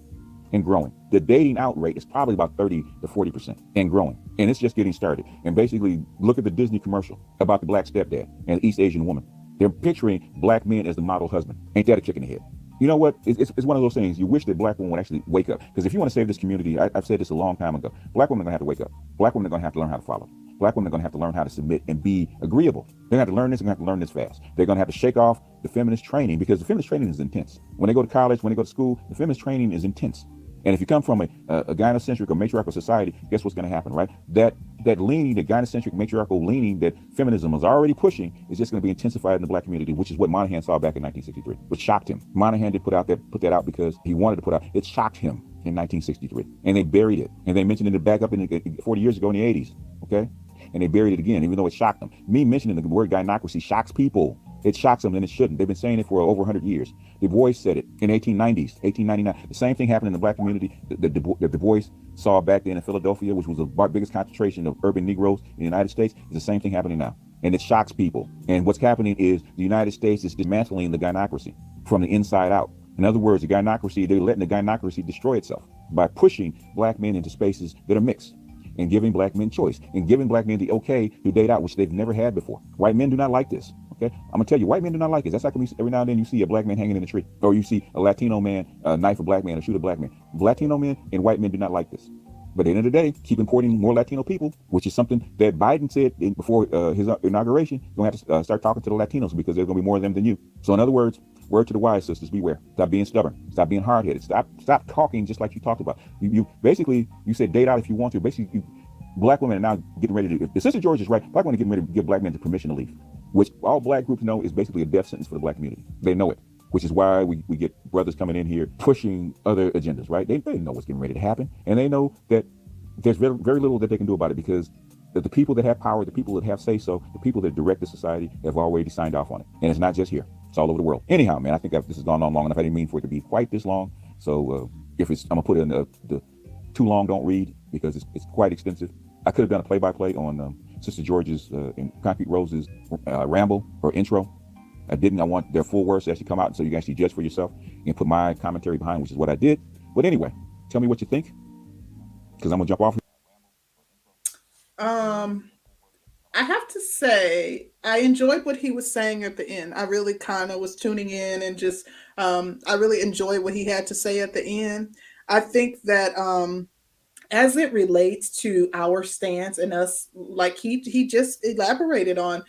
and growing. The dating out rate is probably about 30 to 40% and growing. And it's just getting started. And basically, look at the Disney commercial about the black stepdad and East Asian woman. They're picturing black men as the model husband. Ain't that a kick in the head? You know what? It's, it's one of those things. You wish that black women would actually wake up. Because if you want to save this community, I, have said this a long time ago. Black women are going to have to wake up. Black women are going to have to learn how to follow. Black women are going to have to learn how to submit and be agreeable. They're going to have to learn this. They're going to have to learn this fast. They're going to have to shake off the feminist training because the feminist training is intense. When they go to college, when they go to school, the feminist training is intense. And if you come from a, a, a gynocentric or matriarchal society, guess what's going to happen, right? That that leaning, the gynocentric matriarchal leaning that feminism is already pushing, is just going to be intensified in the black community, which is what Moynihan saw back in 1963, which shocked him. Moynihan did put out that put that out because he wanted to put out. It shocked him in 1963, and they buried it, and they mentioned it back up in the, 40 years ago in the 80s. Okay, and they buried it again, even though it shocked them. Me mentioning the word gynocracy shocks people. It shocks them and it shouldn't. They've been saying it for over 100 years. Du Bois said it in 1890s, 1899. The same thing happened in the black community that Du, Du Bois saw back then in Philadelphia, which was the biggest concentration of urban Negroes in the United States. Is the same thing happening now. And it shocks people. And what's happening is the United States is dismantling the gynocracy from the inside out. In other words, the gynocracy, they're letting the gynocracy destroy itself by pushing black men into spaces that are mixed and giving black men choice and giving black men the okay to date out, which they've never had before. White men do not like this. Okay, I'm gonna tell you, white men do not like it. That's like every now and then you see a black man hanging in a tree, or you see a Latino man uh, knife a black man or shoot a black man. Latino men and white men do not like this. But at the end of the day, keep importing more Latino people, which is something that Biden said before uh, his inauguration. You're gonna have to uh, start talking to the Latinos because there's gonna be more of them than you. So in other words, word to the wise sisters, beware. Stop being stubborn. Stop being hard headed. Stop stop talking just like you talked about. You, you basically you said date out if you want to. Basically, you, black women are now getting ready to. If sister George is right, black women are getting ready to give black men the permission to leave which all black groups know is basically a death sentence for the black community. They know it, which is why we, we get brothers coming in here pushing other agendas, right? They, they know what's getting ready to happen. And they know that there's very, very little that they can do about it because the, the people that have power, the people that have say so, the people that direct the society have already signed off on it. And it's not just here, it's all over the world. Anyhow, man, I think this has gone on long enough. I didn't mean for it to be quite this long. So uh, if it's, I'm going to put it in the, the too long, don't read because it's, it's quite extensive. I could have done a play by play on um, Sister George's uh, Concrete Rose's uh, ramble or intro. I didn't. I want their full words to actually come out so you can actually judge for yourself and put my commentary behind, which is what I did. But anyway, tell me what you think, because I'm gonna jump off. Um, I have to say, I enjoyed what he was saying at the end. I really kind of was tuning in and just, um, I really enjoyed what he had to say at the end. I think that um, as it relates to our stance and us like he he just elaborated on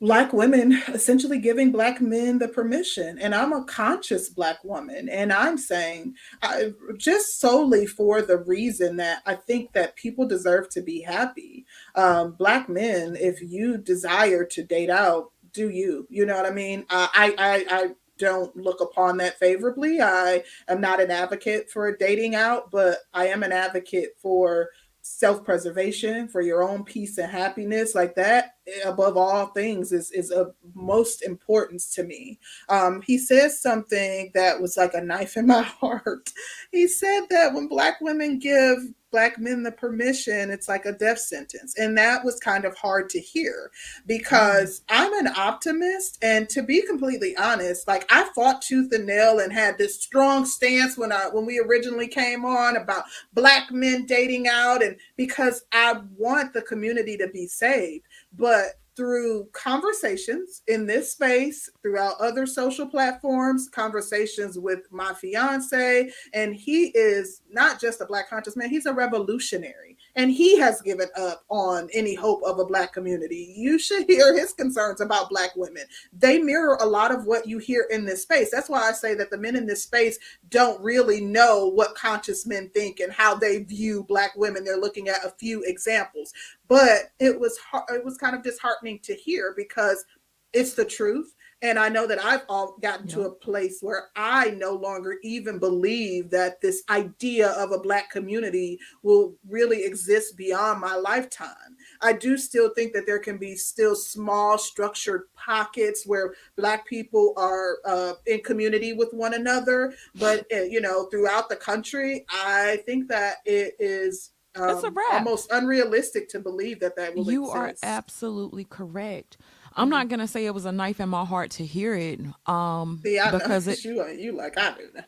black women essentially giving black men the permission. And i'm a conscious black woman and i'm saying I, just solely for the reason that i think that people deserve to be happy. Um, black men if you desire to date out do you. You know what i mean? Uh, I, I i don't look upon that favorably. I am not an advocate for dating out, but I am an advocate for self preservation, for your own peace and happiness. Like that, above all things, is, is of most importance to me. Um, he says something that was like a knife in my [LAUGHS] heart. He said that when Black women give black men the permission, it's like a death sentence. And that was kind of hard to hear because mm. I'm an optimist. And to be completely honest, like I fought tooth and nail and had this strong stance when I when we originally came on about black men dating out and because I want the community to be saved. But through conversations in this space, throughout other social platforms, conversations with my fiance. And he is not just a Black conscious man, he's a revolutionary. And he has given up on any hope of a black community. You should hear his concerns about black women. They mirror a lot of what you hear in this space. That's why I say that the men in this space don't really know what conscious men think and how they view black women. They're looking at a few examples, but it was it was kind of disheartening to hear because it's the truth and I know that I've all gotten to a place where I no longer even believe that this idea of a Black community will really exist beyond my lifetime. I do still think that there can be still small structured pockets where Black people are uh, in community with one another. But, uh, [SIGHS] you know, throughout the country, I think that it is um, almost unrealistic to believe that that will you exist. are absolutely correct I'm not gonna say it was a knife in my heart to hear it, um, See, I [LAUGHS] because know. it. you you like I do. now.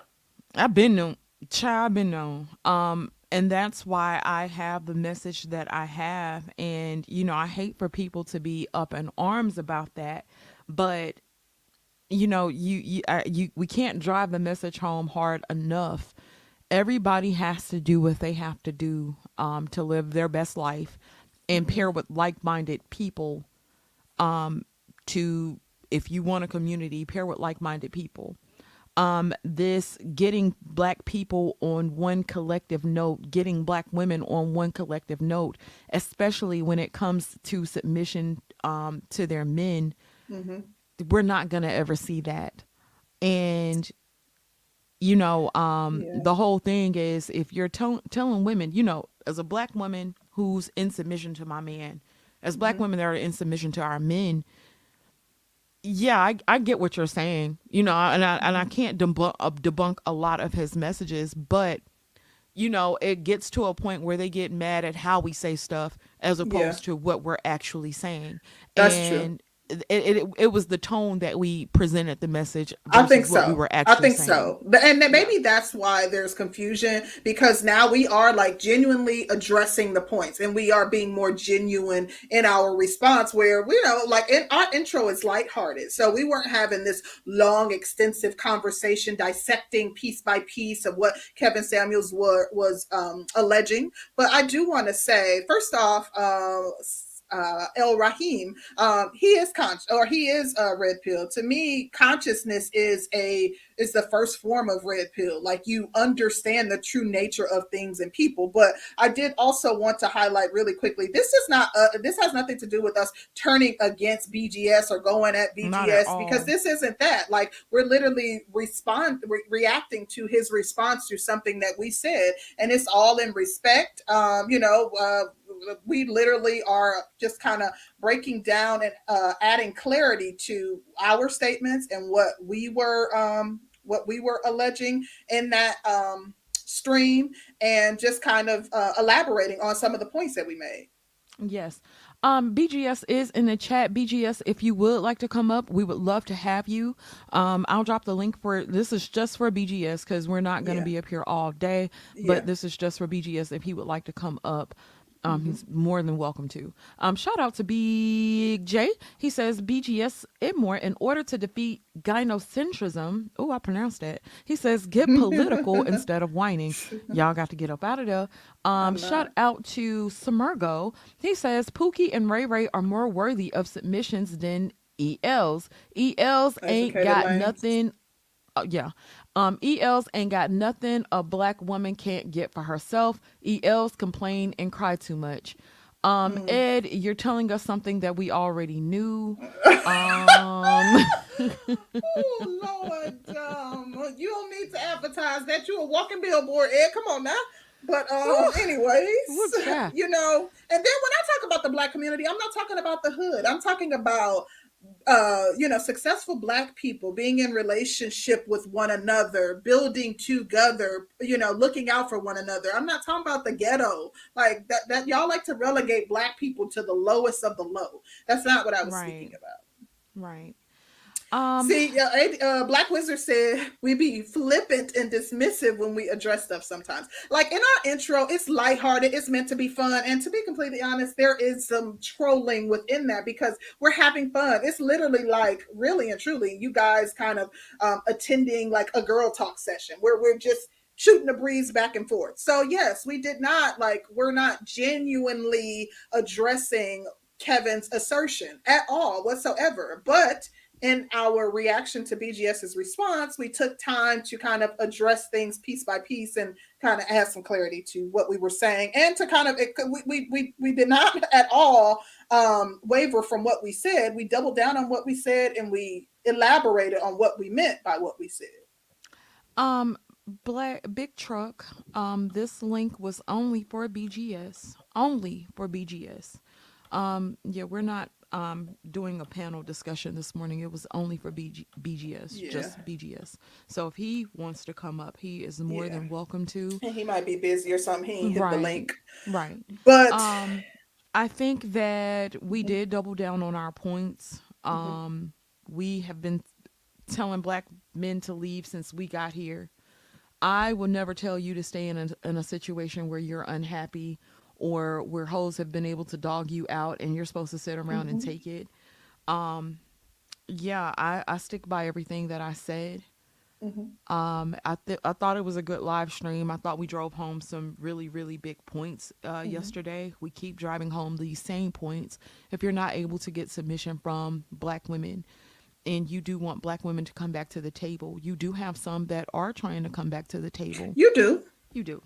I've been known, child, I've been known, um, and that's why I have the message that I have, and you know, I hate for people to be up in arms about that, but you know, you you uh, you we can't drive the message home hard enough. Everybody has to do what they have to do um, to live their best life, and pair with like-minded people um, to if you want a community, pair with like-minded people. Um, this getting black people on one collective note, getting black women on one collective note, especially when it comes to submission um, to their men, Mm-hmm. we're not gonna ever see that. And you know, um, Yeah. the whole thing is if you're tell telling women, you know, as a black woman who's in submission to my man, as black Mm-hmm. women that are in submission to our men, yeah, I, I get what you're saying, you know, and I and I Mm-hmm. can't debunk uh, debunk a lot of his messages, but you know, it gets to a point where they get mad at how we say stuff as opposed to what we're actually saying. That's true. It, it it was the tone that we presented the message. I think so. We were actually I think saying. so. And maybe that's why there's confusion because now we are like genuinely addressing the points and we are being more genuine in our response where you know like in our intro is lighthearted. So we weren't having this long extensive conversation dissecting piece by piece of what Kevin Samuels were, was um, alleging. But I do want to say first off uh, uh, El Rahim, um, he is conscious or he is a red pill. To me, consciousness is a is the first form of red pill. Like you understand the true nature of things and people. But I did also want to highlight really quickly. This is not. Uh, this has nothing to do with us turning against BGS or going at Not at BGS because this isn't that. Like we're literally respond re- reacting to his response to something that we said, and it's all in respect. Um, you know. Uh, we literally are just kind of breaking down and uh, adding clarity to our statements and what we were um, what we were alleging in that um, stream and just kind of uh, elaborating on some of the points that we made Yes. Um, BGS is in the chat. BGS, if you would like to come up, we would love to have you. Um, I'll drop the link for this is just for BGS because we're not going to Yeah. be up here all day, but Yeah. this is just for BGS. If he would like to come up, um, he's more than welcome to. Um, shout out to Big J. He says BGS Idmore in order to defeat gynocentrism. Oh, I pronounced that. He says get [LAUGHS] political instead of whining. Y'all got to get up out of there. Um, shout out to Sumergo. He says Pookie and Ray Ray are more worthy of submissions than ELs. ELs ain't got nothing. Uh, yeah. Um, ELs ain't got nothing a black woman can't get for herself. ELs complain and cry too much. Um, Mm. Ed, you're telling us something that we already knew. [LAUGHS] Um, oh lord um, you don't need to advertise that you're a walking billboard ed come on now but um, anyways, [LAUGHS] you know, and then when I talk about the black community, I'm not talking about the hood. I'm talking about uh you know successful black people being in relationship with one another building together you know looking out for one another. I'm not talking about the ghetto. Like that that y'all like to relegate black people to the lowest of the low. That's not what i was speaking about. Right. Um, See, uh, Black Wizard said we be flippant and dismissive when we address stuff sometimes. Like in our intro, it's lighthearted, it's meant to be fun. And to be completely honest, there is some trolling within that because we're having fun. It's literally like, really and truly, you guys kind of um, attending like a girl talk session where we're just shooting the breeze back and forth. So yes, we did not like we're not genuinely addressing Kevin's assertion at all whatsoever. But in our reaction to BGS's response, we took time to kind of address things piece by piece and kind of add some clarity to what we were saying and to kind of it, we, we, we, did not [LAUGHS] at all um, waver from what we said. We doubled down on what we said and we elaborated on what we meant by what we said. Um, black big truck. Um, this link was only for BGS. Only for BGS. Um, yeah, we're not um doing a panel discussion this morning. It was only for BG, BGS, Yeah. just BGS. So if he wants to come up, he is more Yeah. than welcome to. And he might be busy or something. He hit the link. Right. But Um, I think that we Mhm. did double down on our points. Mhm. Um, we have been telling black men to leave since we got here. I will never tell you to stay in a, in a situation where you're unhappy or where hoes have been able to dog you out and you're supposed to sit around and Mhm. take it. Um, yeah, I, I stick by everything that I said. Mhm. Um, I th- I thought it was a good live stream. I thought we drove home some really really big points uh, Mhm. yesterday. We keep driving home these same points. If you're not able to get submission from black women, and you do want black women to come back to the table, you do have some that are trying to come back to the table. you do. You do.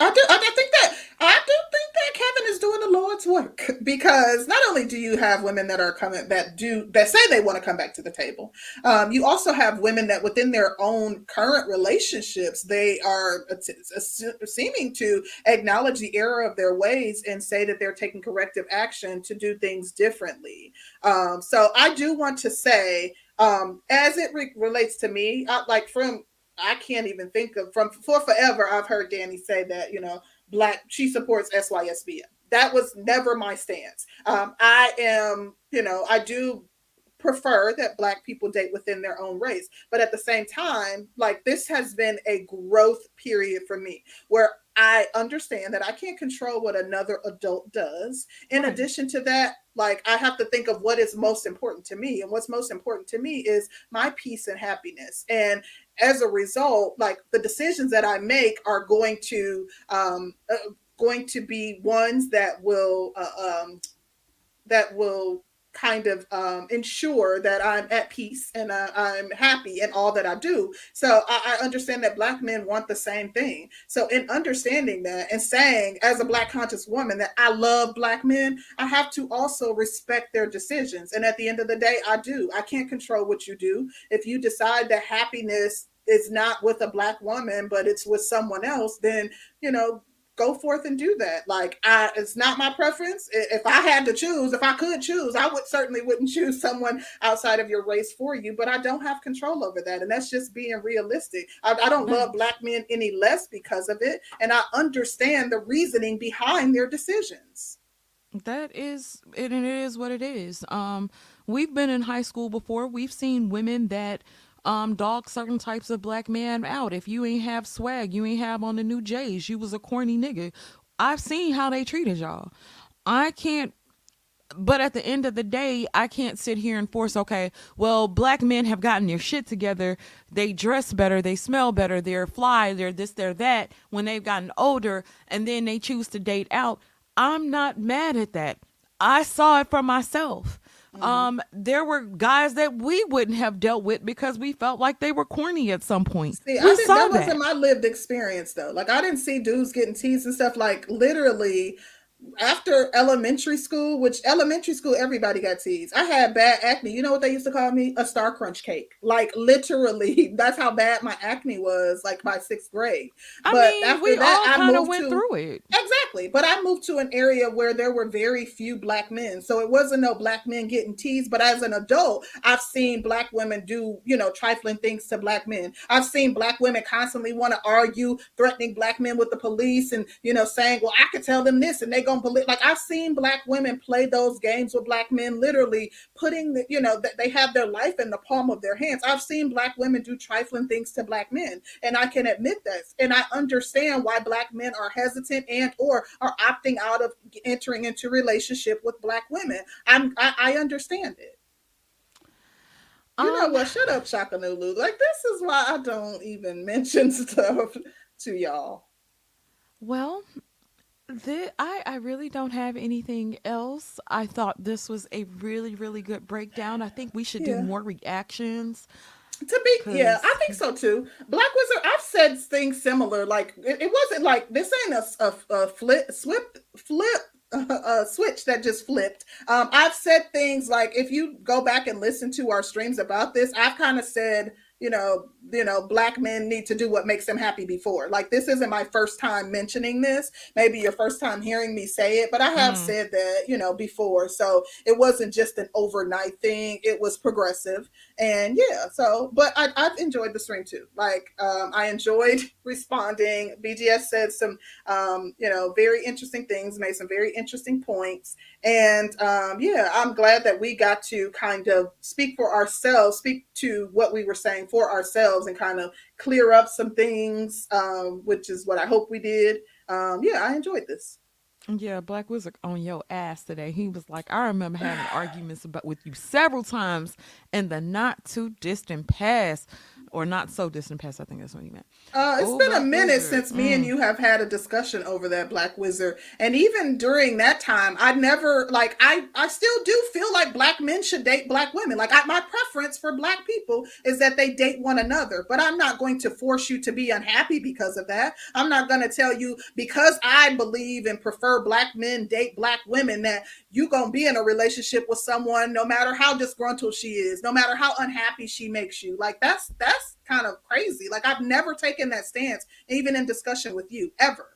I do. I I think that I do think that Kevin doing the Lord's work because not only do you have women that are coming that do that say they want to come back to the table, um, you also have women that within their own current relationships they are seeming to acknowledge the error of their ways and say that they're taking corrective action to do things differently. Um, so I do want to say, um, as it re- relates to me, I, like from I can't even think of from for forever. I've heard Danny say that you know black she supports SYSBM. That was never my stance. Um, I am you know I do prefer that black people date within their own race, but at the same time, like this has been a growth period for me where I understand that I can't control what another adult does. In Right. addition to that, like I have to think of what is most important to me, and what's most important to me is my peace and happiness. And as a result, like the decisions that I make are going to um, uh, going to be ones that will uh, um, that will kind of um, ensure that I'm at peace and uh, I'm happy in all that I do. So I, I understand that Black men want the same thing. So in understanding that and saying, as a Black conscious woman, that I love Black men, I have to also respect their decisions. And at the end of the day, I do. I can't control what you do. If you decide that happiness is not with a Black woman, but it's with someone else, then you know go forth and do that. Like I it's not my preference. If I had to choose, if I could choose, I would certainly wouldn't [LAUGHS] choose someone outside of your race for you, but I don't have control over that. And that's just being realistic. I, I don't love black men any less because of it. And I understand the reasoning behind their decisions. That is, and it is what it is. Um, we've been in high school before. We've seen women that um dog certain types of black men out. If you ain't have swag, you ain't have on the new J's, you was a corny nigga. I've seen how they treated y'all. I can't but at the end of the day, I can't sit here and force, okay, well, black men have gotten their shit together. They dress better, they smell better, they're fly, they're this, they're that when they've gotten older and then they choose to date out. I'm not mad at that. I saw it for myself. Um, there were guys that we wouldn't have dealt with because we felt like they were corny at some point. See, I we didn't, saw that that. wasn't my lived experience though. Like I didn't see dudes getting teased and stuff. Like literally, after elementary school, which elementary school everybody got teased. I had bad acne. You know what they used to call me? A star crunch cake. Like literally, [LAUGHS] that's how bad my acne was. Like by sixth grade. I but mean, after we that, all I kind of moved went to- through it. Exactly. But I moved to an area where there were very few black men. So it wasn't no black men getting teased. But as an adult, I've seen black women do, you know, trifling things to black men. I've seen black women constantly want to argue, threatening black men with the police and, you know, saying, well, I could tell them this and they going to believe. Like I've seen black women play those games with black men, literally putting the, you know, that they have their life in the palm of their hands. I've seen black women do trifling things to black men. And I can admit this, And I understand why black men are hesitant and or are opting out of entering into relationship with black women. I'm I, I understand it. You know Um, what? Shut up, Shakanulu. Like this is why I don't even [LAUGHS] mention stuff to y'all? Well, the, I, I really don't have anything else. I thought this was a really, really good breakdown. I think we should do more reactions. To be, yeah, I think so too. Black Wizard, I've said things similar. Like it, it wasn't like this ain't a, a, a flip, flip, flip, [LAUGHS] a switch that just flipped. Um, I've said things like if you go back and listen to our streams about this, I've kind of said, you know, you know, black men need to do what makes them happy before. Like this isn't my first time mentioning this. Maybe your first time hearing me say it, but I have Mm. said that, you know, before. So it wasn't just an overnight thing. It was progressive and yeah so but I, i've enjoyed the stream too. Like um, i enjoyed [LAUGHS] responding. Bgs said some um, you know very interesting things made some very interesting points. And um, yeah i'm glad that we got to kind of speak for ourselves speak to what we were saying for ourselves and kind of clear up some things um, which is what i hope we did. Um, yeah i enjoyed this Yeah, Black Wizard on your ass today. He was like, I remember having [SIGHS] arguments about with you several times in the not too distant past, or not so distant past. I think that's what you meant. Uh, it's Oh, been a minute Wizard. since me and Mm. you have had a discussion over that Black Wizard, and even during that time, I never like I I still do feel like black men should date black women. Like I, my preference for black people is that they date one another, but I'm not going to force you to be unhappy because of that. I'm not going to tell you because I believe and prefer black men date black women that you gonna be in a relationship with someone no matter how disgruntled she is, no matter how unhappy she makes you. Like that's that's kind of crazy. Like I've never taken that stance, even in discussion with you, ever.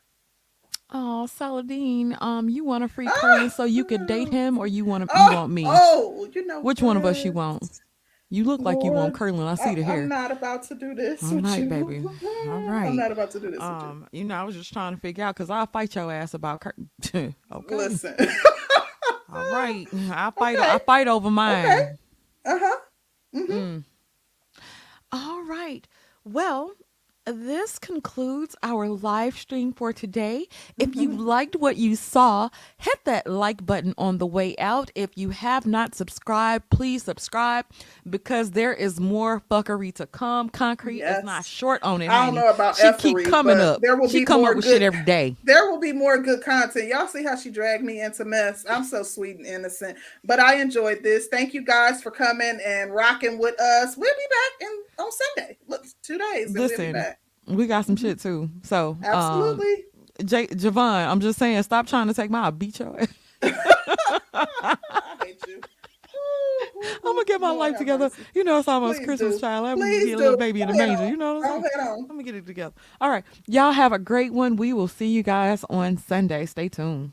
Oh, Saladin, um, you want a free Ah! So you could date him, or you want to, Oh, you want me? Oh, you know Which one of us you want? You look like you want Lord, Curly. I see I, the hair. I'm not about to do this. All with right, you. baby. [LAUGHS] All right. I'm not about to do this. with Um, you know, I was just trying to figure out because I'll fight your ass about Cur- [LAUGHS] okay. Listen. All right, I [LAUGHS] fight. Okay. I fight over mine. uh huh. hmm Mm. All right. Well, this concludes our live stream for today. If you mm-hmm. liked what you saw, hit that like button on the way out. If you have not subscribed, please subscribe because there is more fuckery to come. Concrete Yes. is not short on it. I don't honey. know about she keep coming up. there will she be come more up with good- shit every day. There will be more good content. Y'all see how she dragged me into mess. I'm so sweet and innocent, but I enjoyed this. Thank you guys for coming and rocking with us. We'll be back in on Sunday. Look, two days. we'll Listen, back. We got some shit too. So, um, Absolutely. J- Javon, I'm just saying, stop trying to take my I'll beat your ass. [LAUGHS] I hate you. [LAUGHS] I'm gonna get my Lord life together. mercy. You know, it's almost Please Christmas, do. child. I'm gonna be a little baby in the manger. You know what I'm saying? I'm gonna get it together. All right, y'all have a great one. We will see you guys on Sunday. Stay tuned.